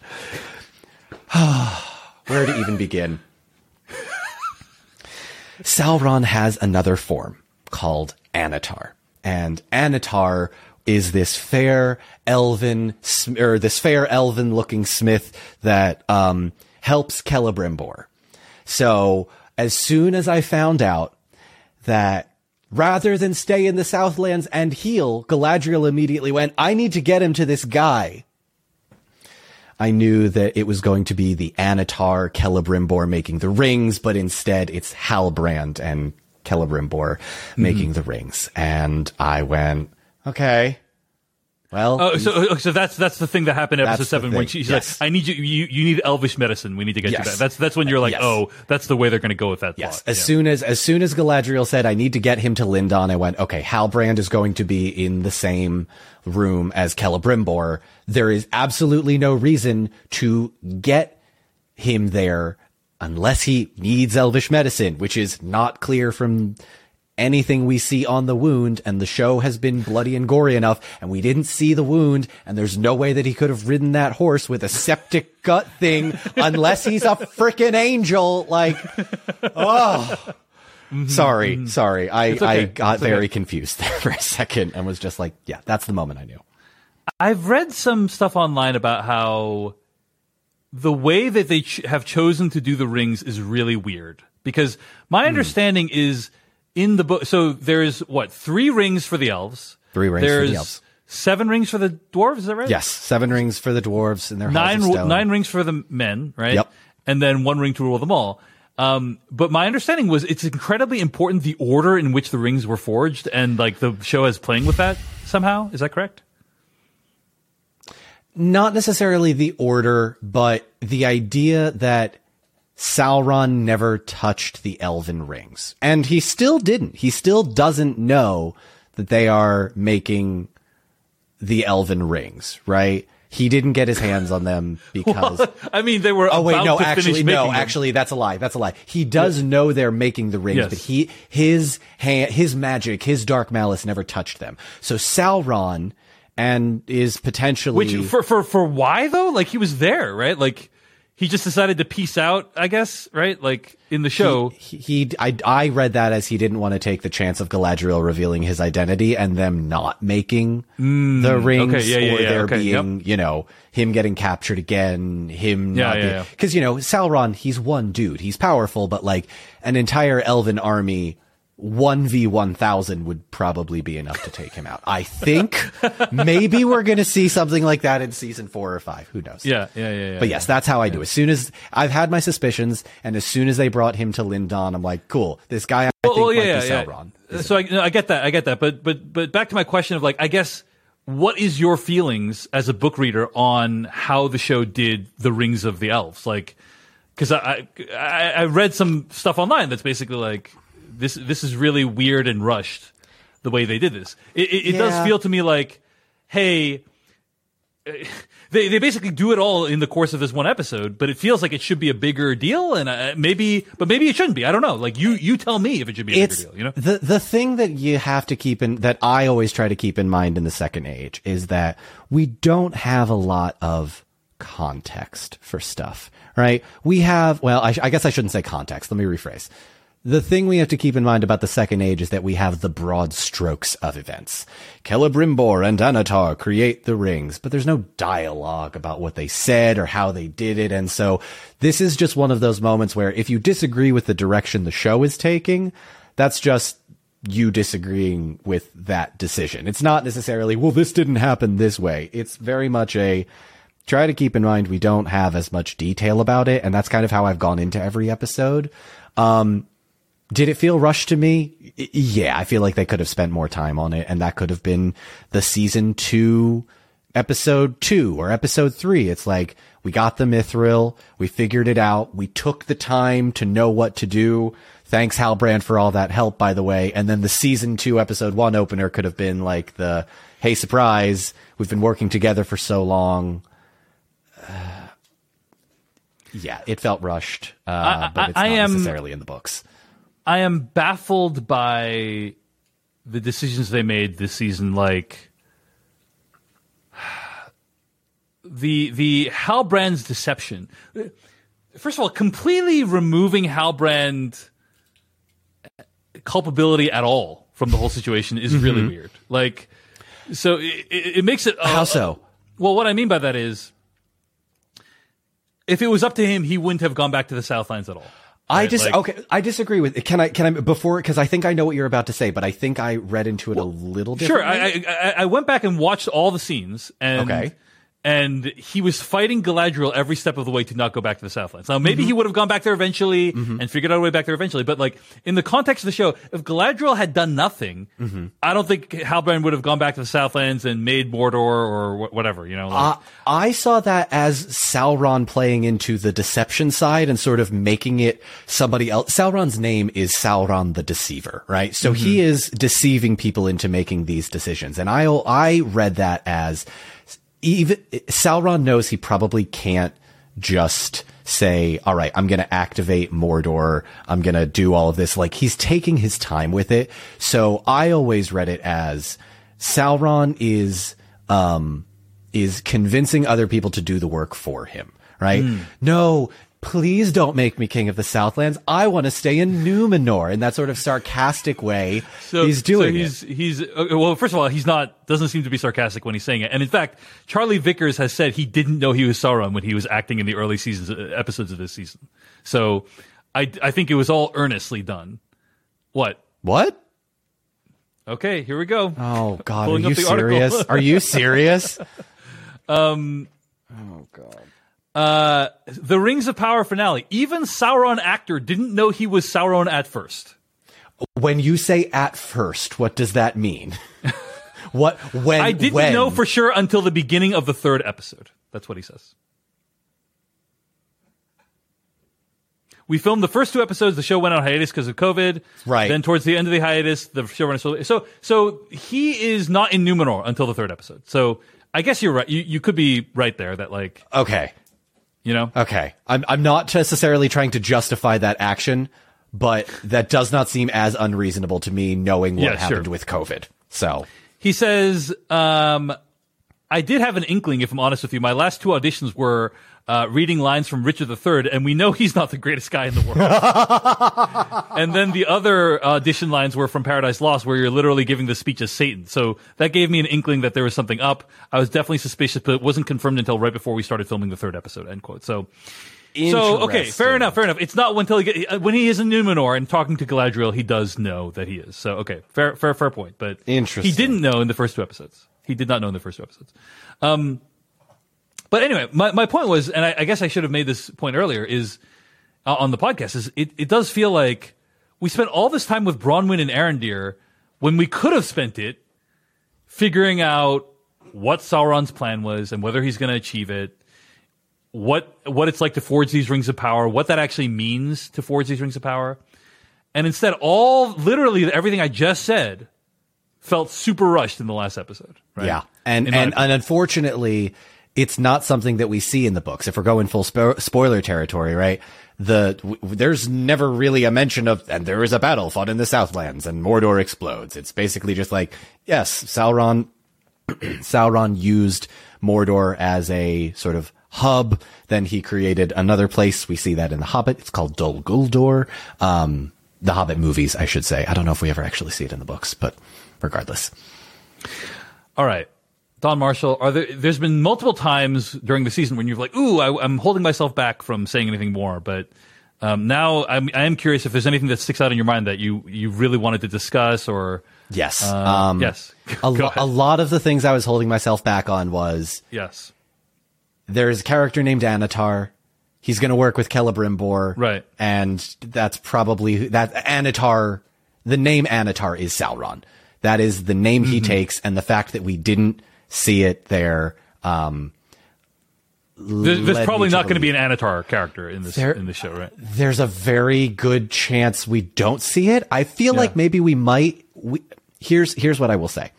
<sighs> Where to even begin? Sauron has another form called Annatar. And Annatar is this fair elven, or this fair elven looking smith that, um, helps Celebrimbor. So as soon as I found out that rather than stay in the Southlands and heal, Galadriel immediately went, I need to get him to this guy. I knew that it was going to be the Annatar Celebrimbor making the rings, but instead it's Halbrand and Celebrimbor making mm-hmm. the rings. And I went, okay. Well, Oh, so uh, so that's that's the thing that happened in episode seven when she's yes. like, "I need you, you, you need elvish medicine. We need to get you Yes. that." That's that's when you're like, Yes. "Oh, that's the way they're going to go with that." Yes. plot. As Yeah. soon as as soon as Galadriel said, "I need to get him to Lindon," I went, "Okay, Halbrand is going to be in the same room as Celebrimbor. There is absolutely no reason to get him there unless he needs Elvish medicine, which is not clear from." Anything we see on the wound, and the show has been bloody and gory enough, and we didn't see the wound, and there's no way that he could have ridden that horse with a septic gut thing <laughs> unless he's a freaking angel. Like, <laughs> oh, Sorry, sorry. I, okay. I got It's okay. very confused <laughs> there for a second and was just like, yeah, that's the moment I knew. I've read some stuff online about how the way that they ch- have chosen to do the rings is really weird because Hmm. my understanding is in the book. So there's what three rings for the elves. Three rings for the elves. Seven rings for the dwarves. Is that right? Yes, seven rings for the dwarves and their nine nine rings for the men, right? Yep. And then one ring to rule them all. Um, but my understanding was it's incredibly important the order in which the rings were forged, and like the show is playing with that somehow. Is that correct? Not necessarily the order, but the idea that Sauron never touched the elven rings. And he still didn't. He still doesn't know that they are making the elven rings, right? He didn't get his hands on them <laughs> because I mean, they were. Oh wait, no, actually, no, them. actually, that's a lie. That's a lie. He does know they're making the rings, Yes. but he, his hand, his magic, his dark malice never touched them. So Sauron and is potentially Which for for for why though? Like he was there, right? Like he just decided to peace out, I guess, right? Like in the show. he, he I, I read that as he didn't want to take the chance of Galadriel revealing his identity and them not making the rings Mm, okay, yeah, yeah, or yeah, there okay, being, you know, him getting captured again, him Yeah, not yeah, being, yeah. cause you know, Sauron, he's one dude. He's powerful, but like an entire elven army 1v1000 would probably be enough to take him out. I think maybe we're going to see something like that in season 4 or 5. Who knows? yeah, yeah, yeah, yeah. But yes, that's how I do. As soon as I've had my suspicions, and as soon as they brought him to Lindon, I'm like, cool. This guy I think might be Sauron. So I, no, I get that. I get that. But but but back to my question of like, I guess what is your feelings as a book reader on how the show did the Rings of the Elves? Like, because I, I I read some stuff online that's basically like this this is really weird and rushed the way they did this. It, it, it does feel to me like, hey. They they basically do it all in the course of this one episode, but it feels like it should be a bigger deal, and uh, maybe, but maybe it shouldn't be. I don't know. Like you, you tell me if it should be a It's bigger deal. You know, the the thing that you have to keep in that I always try to keep in mind in the second age is that we don't have a lot of context for stuff, right? We have well, I, I guess I shouldn't say context. Let me rephrase. The thing we have to keep in mind about the second age is that we have the broad strokes of events. Celebrimbor and Annatar create the rings, but there's no dialogue about what they said or how they did it. And so this is just one of those moments where if you disagree with the direction the show is taking, that's just you disagreeing with that decision. It's not necessarily, well, this didn't happen this way. It's very much a, try to keep in mind we don't have as much detail about it. And that's kind of how I've gone into every episode. Um, did it feel rushed to me? Yeah, I feel like they could have spent more time on it, and that could have been the season two, episode two or episode three. It's like we got the mithril, we figured it out, we took the time to know what to do. Thanks Halbrand for all that help, by the way. And then the season two, episode one opener could have been like the hey, surprise, we've been working together for so long. Uh, <sighs> yeah, it felt rushed, uh, but it's I not am- necessarily in the books. I am baffled by the decisions they made this season. Like <sighs> the the Halbrand's deception. First of all, completely removing Halbrand culpability at all from the whole situation is really weird. Like, so it, it, it makes it uh, How so? Well, what I mean by that is, if it was up to him, he wouldn't have gone back to the Southlands at all. I just like- okay. I disagree with. Can I? Can I before? Because I think I know what you're about to say, but I think I read into it a little Sure, differently. I, I I- I went back and watched all the scenes, and Okay. And he was fighting Galadriel every step of the way to not go back to the Southlands. Now, maybe he mm-hmm. would have gone back there eventually mm-hmm. and figured out a way back there eventually, but like in the context of the show, if Galadriel had done nothing, mm-hmm. I don't think Halbrand would have gone back to the Southlands and made Mordor or wh- whatever. You know, like, Uh, I saw that as Sauron playing into the deception side and sort of making it somebody else. Sauron's name is Sauron the Deceiver, right? So he is deceiving people into making these decisions. And I, I read that as even Sauron knows he probably can't just say, all right, I'm going to activate Mordor. I'm going to do all of this. Like he's taking his time with it. So I always read it as Sauron is, um, is convincing other people to do the work for him, right? Hmm. No, please don't make me king of the Southlands. I want to stay in Numenor in that sort of sarcastic way. So he's doing so he's, He's uh, well. First of all, he's not doesn't seem to be sarcastic when he's saying it. And in fact, Charlie Vickers has said he didn't know he was Sauron when he was acting in the early seasons uh, episodes of this season. So I I think it was all earnestly done. What? What? Okay, here we go. Oh <laughs> God, are you up the article. serious? Um. Oh serious? Uh, the Rings of Power finale. Even Sauron actor didn't know he was Sauron at first. when you say at first, what does that mean? <laughs> what when I didn't when? know for sure until the beginning of the third episode. That's what he says. We filmed the first two episodes. The show went on hiatus because of COVID. Right. Then towards the end of the hiatus, the show ran so so so he is not in Numenor until the third episode. So I guess you're right. You you could be right there. That like Okay. You know. Okay. I'm I'm not necessarily trying to justify that action, but that does not seem as unreasonable to me knowing what Yeah, happened sure. with COVID. So He says, um, I did have an inkling, if I'm honest with you. My last two auditions were uh, reading lines from Richard III, and we know he's not the greatest guy in the world. <laughs> and then the other audition lines were from Paradise Lost, where you're literally giving the speech as Satan. So that gave me an inkling that there was something up. I was definitely suspicious, but it wasn't confirmed until right before we started filming the third episode. End quote. So. So okay, fair enough, fair enough. It's not until he get, uh, when he is in Numenor and talking to Galadriel, he does know that he is. So okay, fair, fair, fair point. But Interesting. he didn't know in the first two episodes. He did not know in the first two episodes. Um, but anyway, my, my point was, and I, I guess I should have made this point earlier, is uh, on the podcast, is it, it does feel like we spent all this time with Bronwyn and Arondir when we could have spent it figuring out what Sauron's plan was and whether he's going to achieve it, what what it's like to forge these rings of power, what that actually means to forge these rings of power. And instead, all literally everything I just said felt super rushed in the last episode. Right? Yeah, and and, opinion. and unfortunately, it's not something that we see in the books. If we're going full spo- spoiler territory, right? The w- there's never really a mention of, and there is a battle fought in the Southlands, and Mordor explodes. It's basically just like, yes, Sauron, <clears throat> Sauron used Mordor as a sort of hub. Then he created another place. We see that in The Hobbit. It's called Dol Guldur. Um, the Hobbit movies, I should say. I don't know if we ever actually see it in the books, but regardless. All right. Don Marshall, are there, there's been multiple times during the season when you're like, ooh, I, I'm holding myself back from saying anything more. But um, now I'm, I am curious if there's anything that sticks out in your mind that you, you really wanted to discuss or. Yes. Uh, um, yes. <laughs> a, lo- a lot of the things I was holding myself back on was Yes. there's a character named Annatar. He's going to work with Celebrimbor. Right. And that's probably that Annatar, the name Annatar is Sauron. That is the name Mm-hmm. he takes and the fact that we didn't see it there. Um, There, there's probably not going to be an Annatar character in this There- in this show, right? there's a very good chance we don't see it. I feel like maybe we might. We, here's here's what I will say.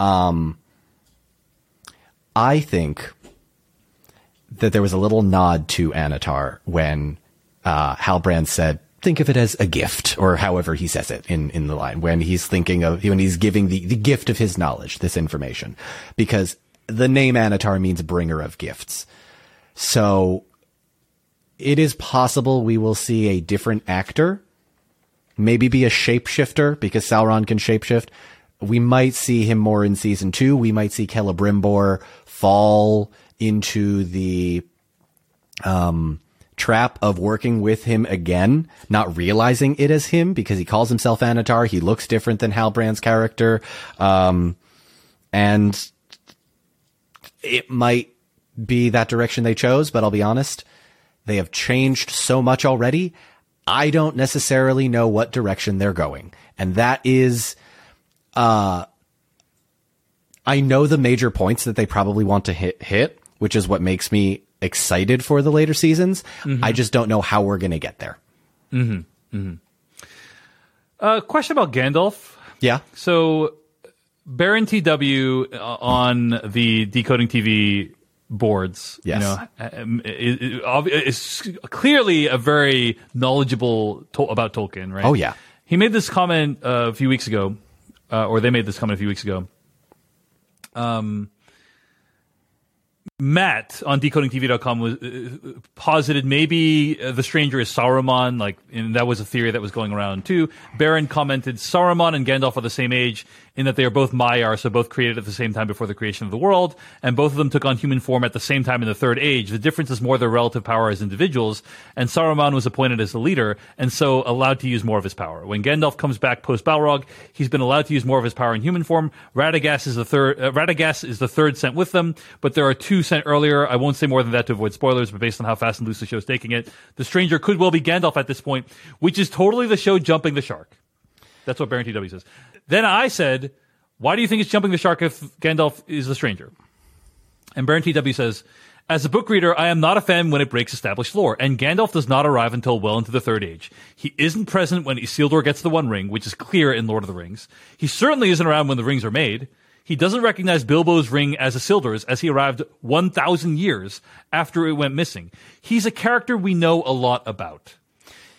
Um, I think that there was a little nod to Annatar when uh, Halbrand said, "Think of it as a gift," or however he says it in in the line when he's thinking of when he's giving the the gift of his knowledge, this information, because the name Annatar means bringer of gifts. So it is possible we will see a different actor, maybe be a shapeshifter because Sauron can shapeshift. We might see him more in season two. We might see Celebrimbor fall into the um, trap of working with him again, not realizing it as him because he calls himself Annatar. He looks different than Halbrand's character. Um, and it might be that direction they chose, but I'll be honest, they have changed so much already. I don't necessarily know what direction they're going. And that is, uh, I know the major points that they probably want to hit, hit, which is what makes me excited for the later seasons. I just don't know how we're going to get there. Uh, question about Gandalf. Yeah. So, Baron TW uh, on the Decoding TV boards, Yes. you know, um, is, is- is clearly a very knowledgeable to- about Tolkien, right? Oh, yeah. He made this comment uh, a few weeks ago, uh, or they made this comment a few weeks ago. Um, Matt on decodingtv.com was uh, posited maybe uh, the stranger is Saruman, like, and that was a theory that was going around too. Baron commented Saruman and Gandalf are the same age in that they are both Maiar, so both created at the same time before the creation of the world, and both of them took on human form at the same time in the Third Age. The difference is more their relative power as individuals, and Saruman was appointed as the leader, and so allowed to use more of his power. When Gandalf comes back post Balrog, he's been allowed to use more of his power in human form. Radagast is the third. Uh, Radagast is the third sent with them, but there are two sent earlier. I won't say more than that to avoid spoilers, but based on how fast and loose the show's taking it, the stranger could well be Gandalf at this point, which is totally the show jumping the shark. That's what Baron TW says. Then I said, why do you think it's jumping the shark if Gandalf is the stranger? And Baron TW says, as a book reader, I am not a fan when it breaks established lore, and Gandalf does not arrive until well into the Third Age. He isn't present when Isildur gets the One Ring, which is clear in Lord of the Rings. He certainly isn't around when the rings are made. He doesn't recognize Bilbo's ring as a Isildur's, as he arrived 1,000 years after it went missing. He's a character we know a lot about.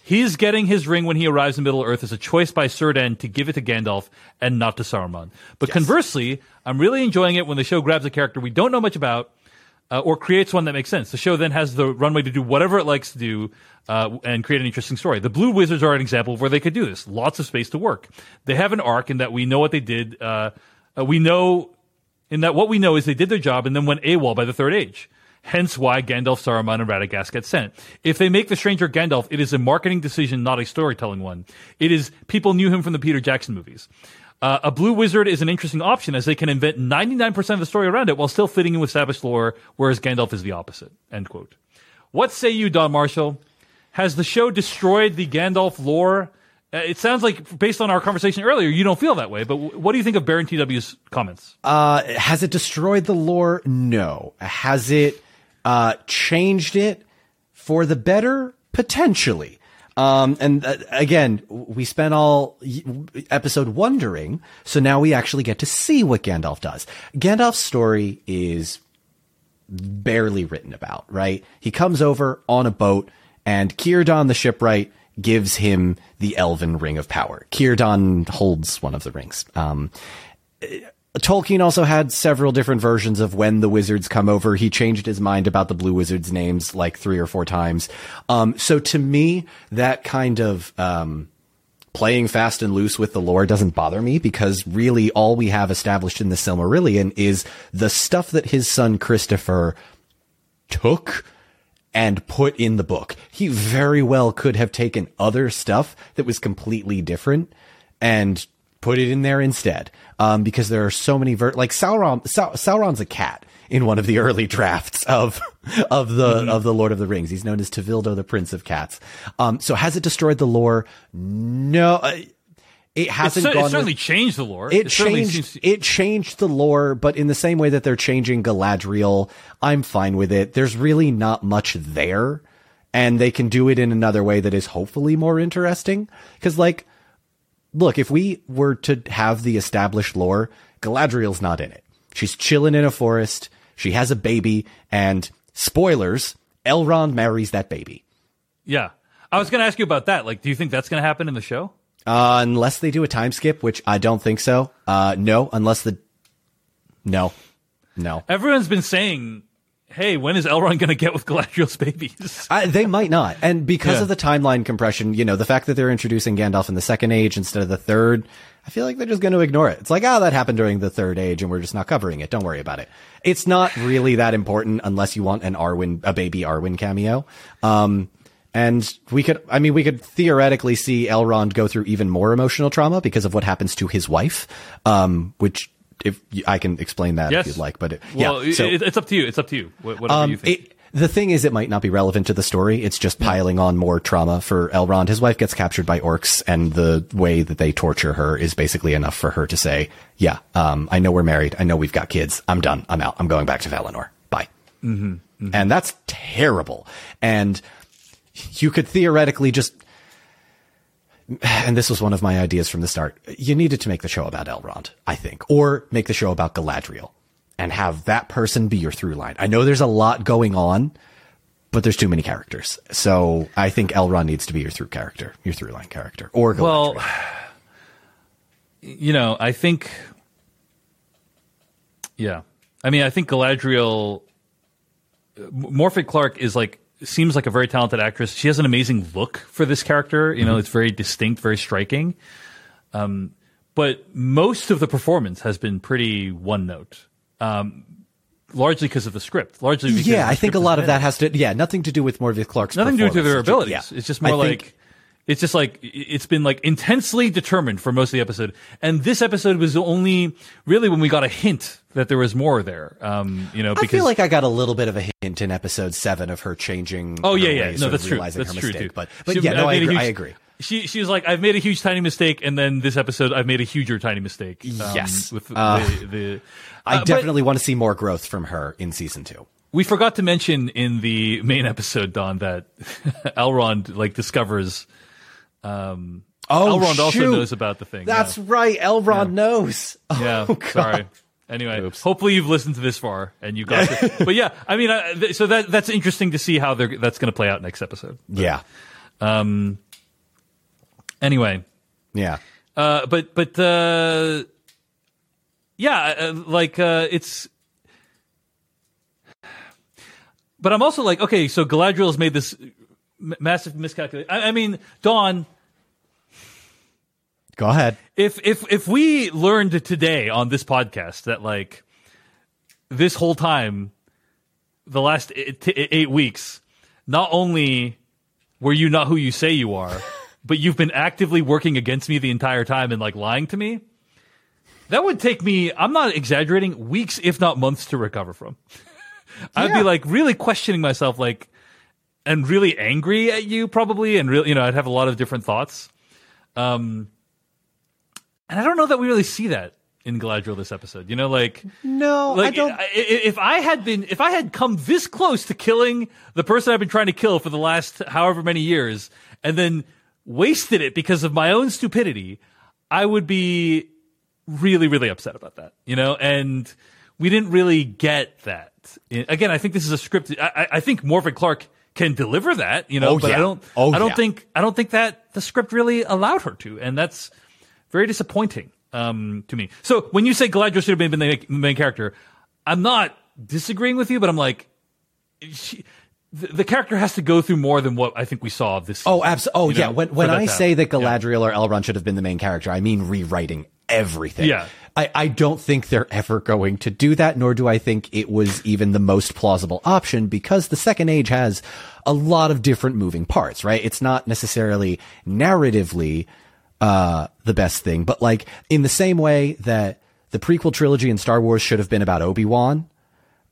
He's getting his ring when he arrives in Middle Earth as a choice by Círdan to give it to Gandalf and not to Saruman. But conversely, I'm really enjoying it when the show grabs a character we don't know much about uh, or creates one that makes sense. The show then has the runway to do whatever it likes to do uh, and create an interesting story. The Blue Wizards are an example of where they could do this. Lots of space to work. They have an arc in that we know what they did. Uh, uh, we know in that what we know is they did their job and then went AWOL by the Third Age. Hence why Gandalf, Saruman, and Radagast get sent. If they make the stranger Gandalf, it is a marketing decision, not a storytelling one. It is people knew him from the Peter Jackson movies. Uh, a blue wizard is an interesting option as they can invent 99% of the story around it while still fitting in with established lore, whereas Gandalf is the opposite. End quote. What say you, Don Marshall? Has the show destroyed the Gandalf lore? Uh, it sounds like, based on our conversation earlier, you don't feel that way. But what do you think of Baron TW's comments? Uh, has it destroyed the lore? No. Has it uh, changed it for the better? Potentially. Um, and uh, again, we spent all episode wondering, so now we actually get to see what Gandalf does. Gandalf's story is barely written about, right? He comes over on a boat, and Círdan the shipwright gives him the elven ring of power. Círdan holds one of the rings. Um, Tolkien also had several different versions of when the wizards come over. He changed his mind about the blue wizards' names like three or four times. Um, so to me, that kind of um, playing fast and loose with the lore doesn't bother me because really all we have established in the Silmarillion is the stuff that his son Christopher took and put in the book. He very well could have taken other stuff that was completely different and put it in there instead. Um, because there are so many ver- like Sauron, Sau- Sauron's a cat in one of the <laughs> early drafts of of the of the Lord of the Rings. He's known as Tevildo, the Prince of Cats. Um, so has it destroyed the lore? No, uh, it hasn't cer- it gone. with- certainly changed the lore. it certainly changed seems- it changed the lore, but in the same way that they're changing Galadriel, I'm fine with it. There's really not much there, and they can do it in another way that is hopefully more interesting. Because, like, look, if we were to have the established lore, Galadriel's not in it. She's chilling in a forest. She has a baby, and spoilers: Elrond marries that baby. yeah. I was going to ask you about that. Like, do you think that's going to happen in the show? Uh, unless they do a time skip, which I don't think so. Uh, no, unless the no, no. Everyone's been saying, "Hey, when is Elrond going to get with Galadriel's babies?" <laughs> I, they might not. And because Yeah. of the timeline compression, you know, the fact that they're introducing Gandalf in the second age instead of the third, I feel like they're just going to ignore it. It's like, oh, that happened during the third age and we're just not covering it. Don't worry about it. It's not really that important unless you want an Arwen, a baby Arwen cameo. Um, and we could, I mean, we could theoretically see Elrond go through even more emotional trauma because of what happens to his wife, um, which if I can explain that Yes. if you'd like, but it, Well, yeah. So, it, it's up to you. It's up to you. Whatever um, you think. it, the thing is, it might not be relevant to the story. It's just piling on more trauma for Elrond. His wife gets captured by orcs, and the way that they torture her is basically enough for her to say, "Yeah, um, I know we're married. I know we've got kids. I'm done. I'm out. I'm going back to Valinor. Bye." Mm-hmm. And that's terrible. And you could theoretically just and this was one of my ideas from the start. You needed to make the show about Elrond, I think, or make the show about Galadriel and have that person be your through line. I know there's a lot going on, but there's too many characters. So I think Elrond needs to be your through character, your through line character, or Galadriel. Well, you know, I think, yeah, I mean, I think Galadriel, Morfydd Clark is like seems like a very talented actress. She has an amazing look for this character. You know, it's very distinct, very striking. Um, but most of the performance has been pretty one note. Um, largely because of the script. Largely, because yeah, I think a lot of that has to, yeah, nothing to do with Morfydd Clark's nothing to do with their abilities. Yeah. It's just I more think- like it's just like it's been like intensely determined for most of the episode, and this episode was only really when we got a hint that there was more there. Um, you know, because I feel like I got a little bit of a hint in episode seven of her changing. oh her yeah, yeah, no, that's true. realizing That's her true mistake. too. But, but She- yeah, no, I a agree. huge- I agree. She she was like, I've made a huge tiny mistake, and then this episode, I've made a huger tiny mistake. Um, Yes. with Uh, the, the I uh, but- definitely want to see more growth from her in season two. We forgot to mention in the main episode, Don, that <laughs> Elrond like discovers. Um, Oh, Elrond also knows about the thing. That's yeah. right. Elrond knows. <laughs> Yeah, Oh, sorry. Anyway, hopefully you've listened to this far and you got it. <laughs> but yeah, I mean, I, th- so that that's interesting to see how they're, that's going to play out next episode. Yeah. Um. Anyway, Yeah. uh, but but uh, yeah, uh, like uh, it's. But I'm also like, okay, so Galadriel has made this m- massive miscalculation. I, I mean, Don, Go ahead. if if if we learned today on this podcast that like this whole time the last eight, eight weeks not only were you not who you say you are <laughs> but you've been actively working against me the entire time and like lying to me that would take me i'm not exaggerating weeks if not months to recover from <laughs> i'd be like really questioning myself like and really angry at you probably and really you know i'd have a lot of different thoughts um and I don't know that we really see that in Galadriel this episode. You know, like No, like I don't. If I had been, if I had come this close to killing the person I've been trying to kill for the last however many years, and then wasted it because of my own stupidity, I would be really, really upset about that. You know, and we didn't really get that. Again, I think this is a script. I, I- I think Morfydd Clark can deliver that. You know, Oh, but yeah. I don't. Oh, I don't yeah. think. I don't think that the script really allowed her to, and that's very disappointing um, to me. So when you say Galadriel should have been the main, character, I'm not disagreeing with you, but I'm like, she, the, the character has to go through more than what I think we saw of this. Oh, absolutely. Oh, you yeah. When when I to say that Galadriel or Elrond should have been the main character, I mean rewriting everything. Yeah. I, I don't think they're ever going to do that, nor do I think it was even the most plausible option because the second age has a lot of different moving parts, right? It's not necessarily narratively, uh, the best thing, but like in the same way that the prequel trilogy in Star Wars should have been about Obi-Wan,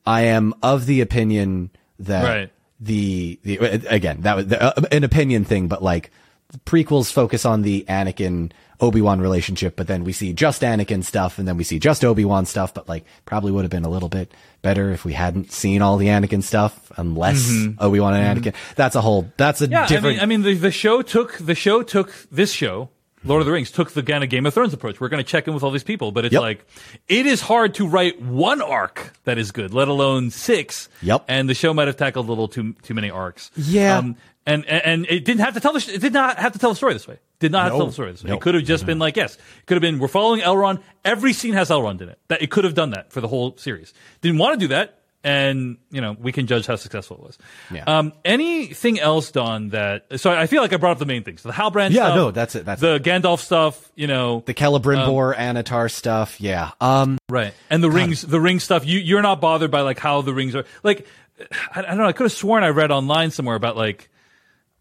I am of the opinion that Right. the, the again that was the, uh, an opinion thing, but like the prequels focus on the Anakin Obi Wan relationship, but then we see just Anakin stuff, and then we see just Obi Wan stuff. But like, probably would have been a little bit better if we hadn't seen all the Anakin stuff, unless Obi Wan and Anakin. That's a whole. That's a Mm-hmm. yeah, different. I mean, I mean, the, the show took the show took this show. Lord of the Rings took the kind of Game of Thrones approach. We're going to check in with all these people, but it's Yep. like it is hard to write one arc that is good, let alone six. Yep. And the show might have tackled a little too too many arcs. Yeah. Um, and, and and it didn't have to tell the it did not have to tell the story this way. Did not have No. tell the story this way. No. It could have just been like yes, it could have been we're following Elrond. Every scene has Elrond in it. That it could have done that for the whole series. Didn't want to do that, and you know we can judge how successful it was. Yeah. Um, anything else, Don? That so I feel like I brought up the main things. The Halbrand. Yeah, stuff, no, that's it, that's the Gandalf stuff. You know, the Celebrimbor, Annatar stuff. Yeah. Um. Right. And the rings, the ring stuff, you, you're not bothered by like how the rings are. Like, I, I don't know. I could have sworn I read online somewhere about like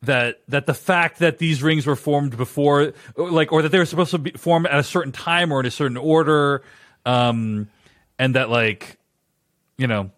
that, that the fact that these rings were formed before, or, like, or that they were supposed to be formed at a certain time or in a certain order. um, and that like, you know,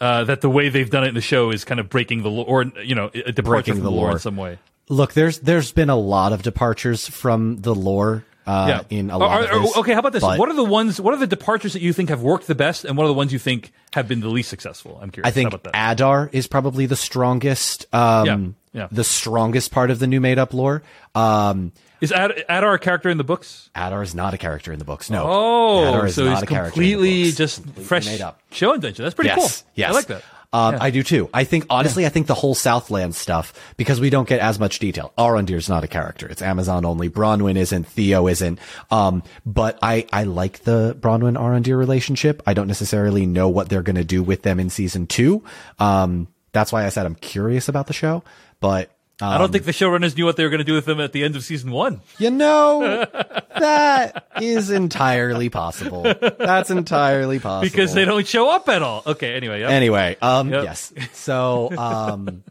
uh, that the way they've done it in the show is kind of breaking the law, or you know, a departure Breaking from the the lore in some way. Look, there's there's been a lot of departures from the lore uh, in a lot Are- of this, okay, how about this? but What are the ones? What are the departures that you think have worked the best, and what are the ones you think have been the least successful? I'm curious. I think how about that? Adar is probably the strongest, um, Yeah, yeah. the strongest part of the new made up lore. Um, Is Ad- Adar a character in the books? Adar is not a character in the books. No. Oh, Adar is so not he's a character completely just Completely fresh made up. show invention. That's pretty yes, cool. Yes, I like that. Um, Yeah. I do too. I think honestly, I think the whole Southland stuff because we don't get as much detail. Arondir's not a character; it's Amazon only. Bronwyn isn't. Theo isn't. Um, but I I like the Bronwyn Arondir relationship. I don't necessarily know what they're going to do with them in season two. Um, that's why I said I'm curious about the show. But um, I don't think the showrunners knew what they were going to do with them at the end of season one. you know <laughs> that is entirely possible. That's entirely possible because they don't show up at all. Okay, anyway, yeah, Anyway, um, Yep. yes. So, um,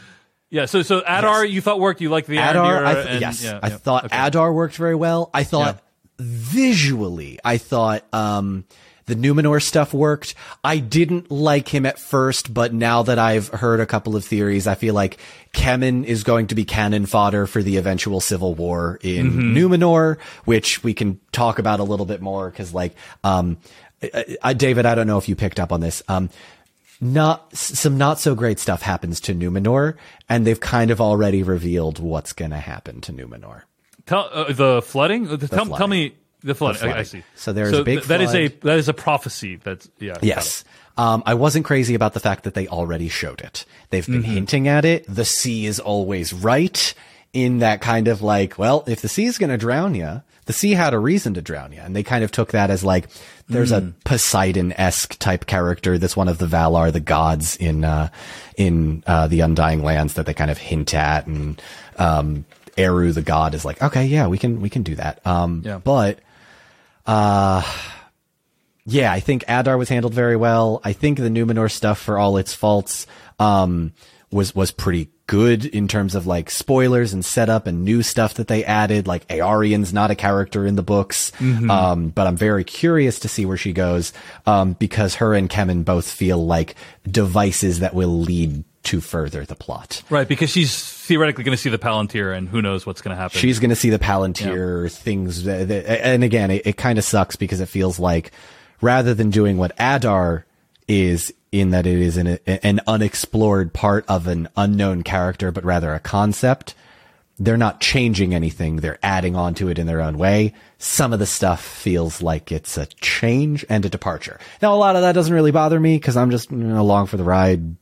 <laughs> yeah. So, so Adar, you thought worked. You liked the Adar, I th- and- yes, yeah, I yeah. thought Okay. Adar worked very well. I thought visually, I thought, um, the Numenor stuff worked. I didn't like him at first, but now that I've heard a couple of theories, I feel like Kemen is going to be cannon fodder for the eventual civil war in Mm-hmm. Numenor, which we can talk about a little bit more because, like, um, I, I, David, I don't know if you picked up on this. Um, not some not so great stuff happens to Numenor, and they've kind of already revealed what's going to happen to Numenor. Tell uh, the flooding. Uh, tell, tell flooding. me the flooding. I, I see. So there's a big th- that is a that is a prophecy. That's yeah. Yes. Um, I wasn't crazy about the fact that they already showed it. They've been Mm-hmm. hinting at it. The sea is always right in that kind of like, well, if the sea is going to drown you, the sea had a reason to drown you. And they kind of took that as like, there's Mm. a Poseidon-esque type character that's one of the Valar, the gods in, uh, in, uh, the Undying Lands that they kind of hint at. And, um, Eru, the god, is like, okay, yeah, we can, we can do that. Um, Yeah. but, yeah, I think Adar was handled very well. I think the Numenor stuff, for all its faults, um, was was pretty good in terms of like spoilers and setup and new stuff that they added. Like Eärien's not a character in the books, um, but I'm very curious to see where she goes um, because her and Kemen both feel like devices that will lead to further the plot. Right, because she's theoretically going to see the Palantir, and who knows what's going to happen. She's going to see the Palantir things. That, that- and again, it, it kind of sucks because it feels like rather than doing what Adar is in that it is an, an unexplored part of an unknown character, but rather a concept, they're not changing anything. They're adding on to it in their own way. Some of the stuff feels like it's a change and a departure. Now, a lot of that doesn't really bother me because I'm just you know, along for the ride.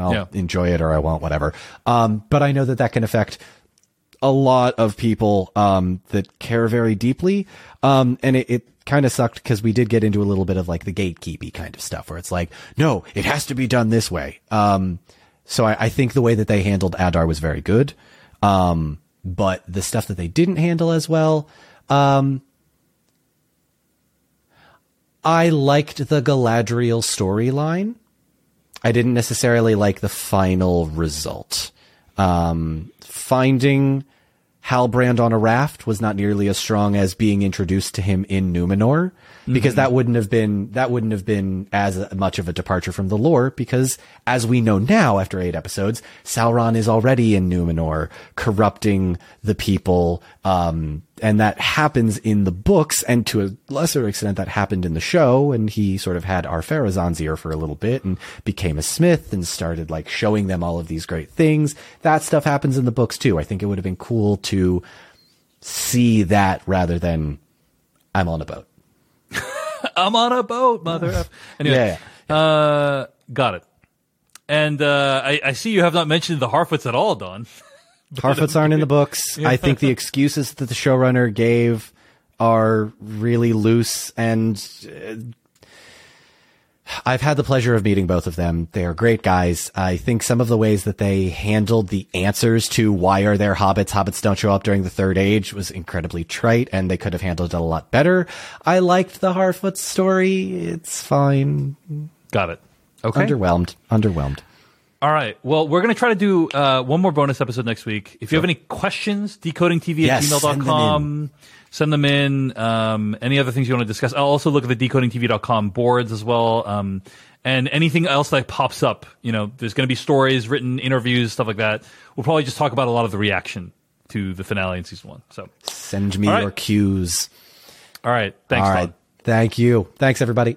I'll Yeah. enjoy it or I won't, whatever. Um, but I know that that can affect a lot of people um, that care very deeply. Um, and it, it kind of sucked because we did get into a little bit of like the gatekeepy kind of stuff where it's like, no, it has to be done this way. Um, so I, I think the way that they handled Adar was very good. Um, but the stuff that they didn't handle as well, um, I liked the Galadriel storyline. I didn't necessarily like the final result. Um, finding Halbrand on a raft was not nearly as strong as being introduced to him in Numenor, because that wouldn't have been that wouldn't have been as much of a departure from the lore. Because as we know now, after eight episodes, Sauron is already in Numenor, corrupting the people, um, and that happens in the books, and to a lesser extent, that happened in the show. And he sort of had Ar-Pharazôn's ear for a little bit, and became a smith, and started like showing them all of these great things. That stuff happens in the books too. I think it would have been cool to see that rather than I'm on a boat. <laughs> I'm on a boat, mother. Anyway, Yeah, Uh, got it. And uh, I, I see you have not mentioned the Harfoots at all, Don. <laughs> Harfoots aren't in the books. I think the excuses that the showrunner gave are really loose and uh, I've had the pleasure of meeting both of them. They are great guys. I think some of the ways that they handled the answers to why are there hobbits, hobbits don't show up during the third age was incredibly trite and they could have handled it a lot better. I liked the Harfoot story. It's fine. Got it. Okay. Underwhelmed. Underwhelmed. All right. Well, we're going to try to do uh, one more bonus episode next week. If you have any questions, decodingtv at Yes, send them gmail.com. Send them in. Um, any other things you want to discuss? I'll also look at the decodingtv.com boards as well. Um, and anything else that pops up, you know, there's going to be stories, written interviews, stuff like that. We'll probably just talk about a lot of the reaction to the finale in season one. So Send me All right. your cues. All right. Thanks, All Todd. right. Thank you. Thanks, everybody.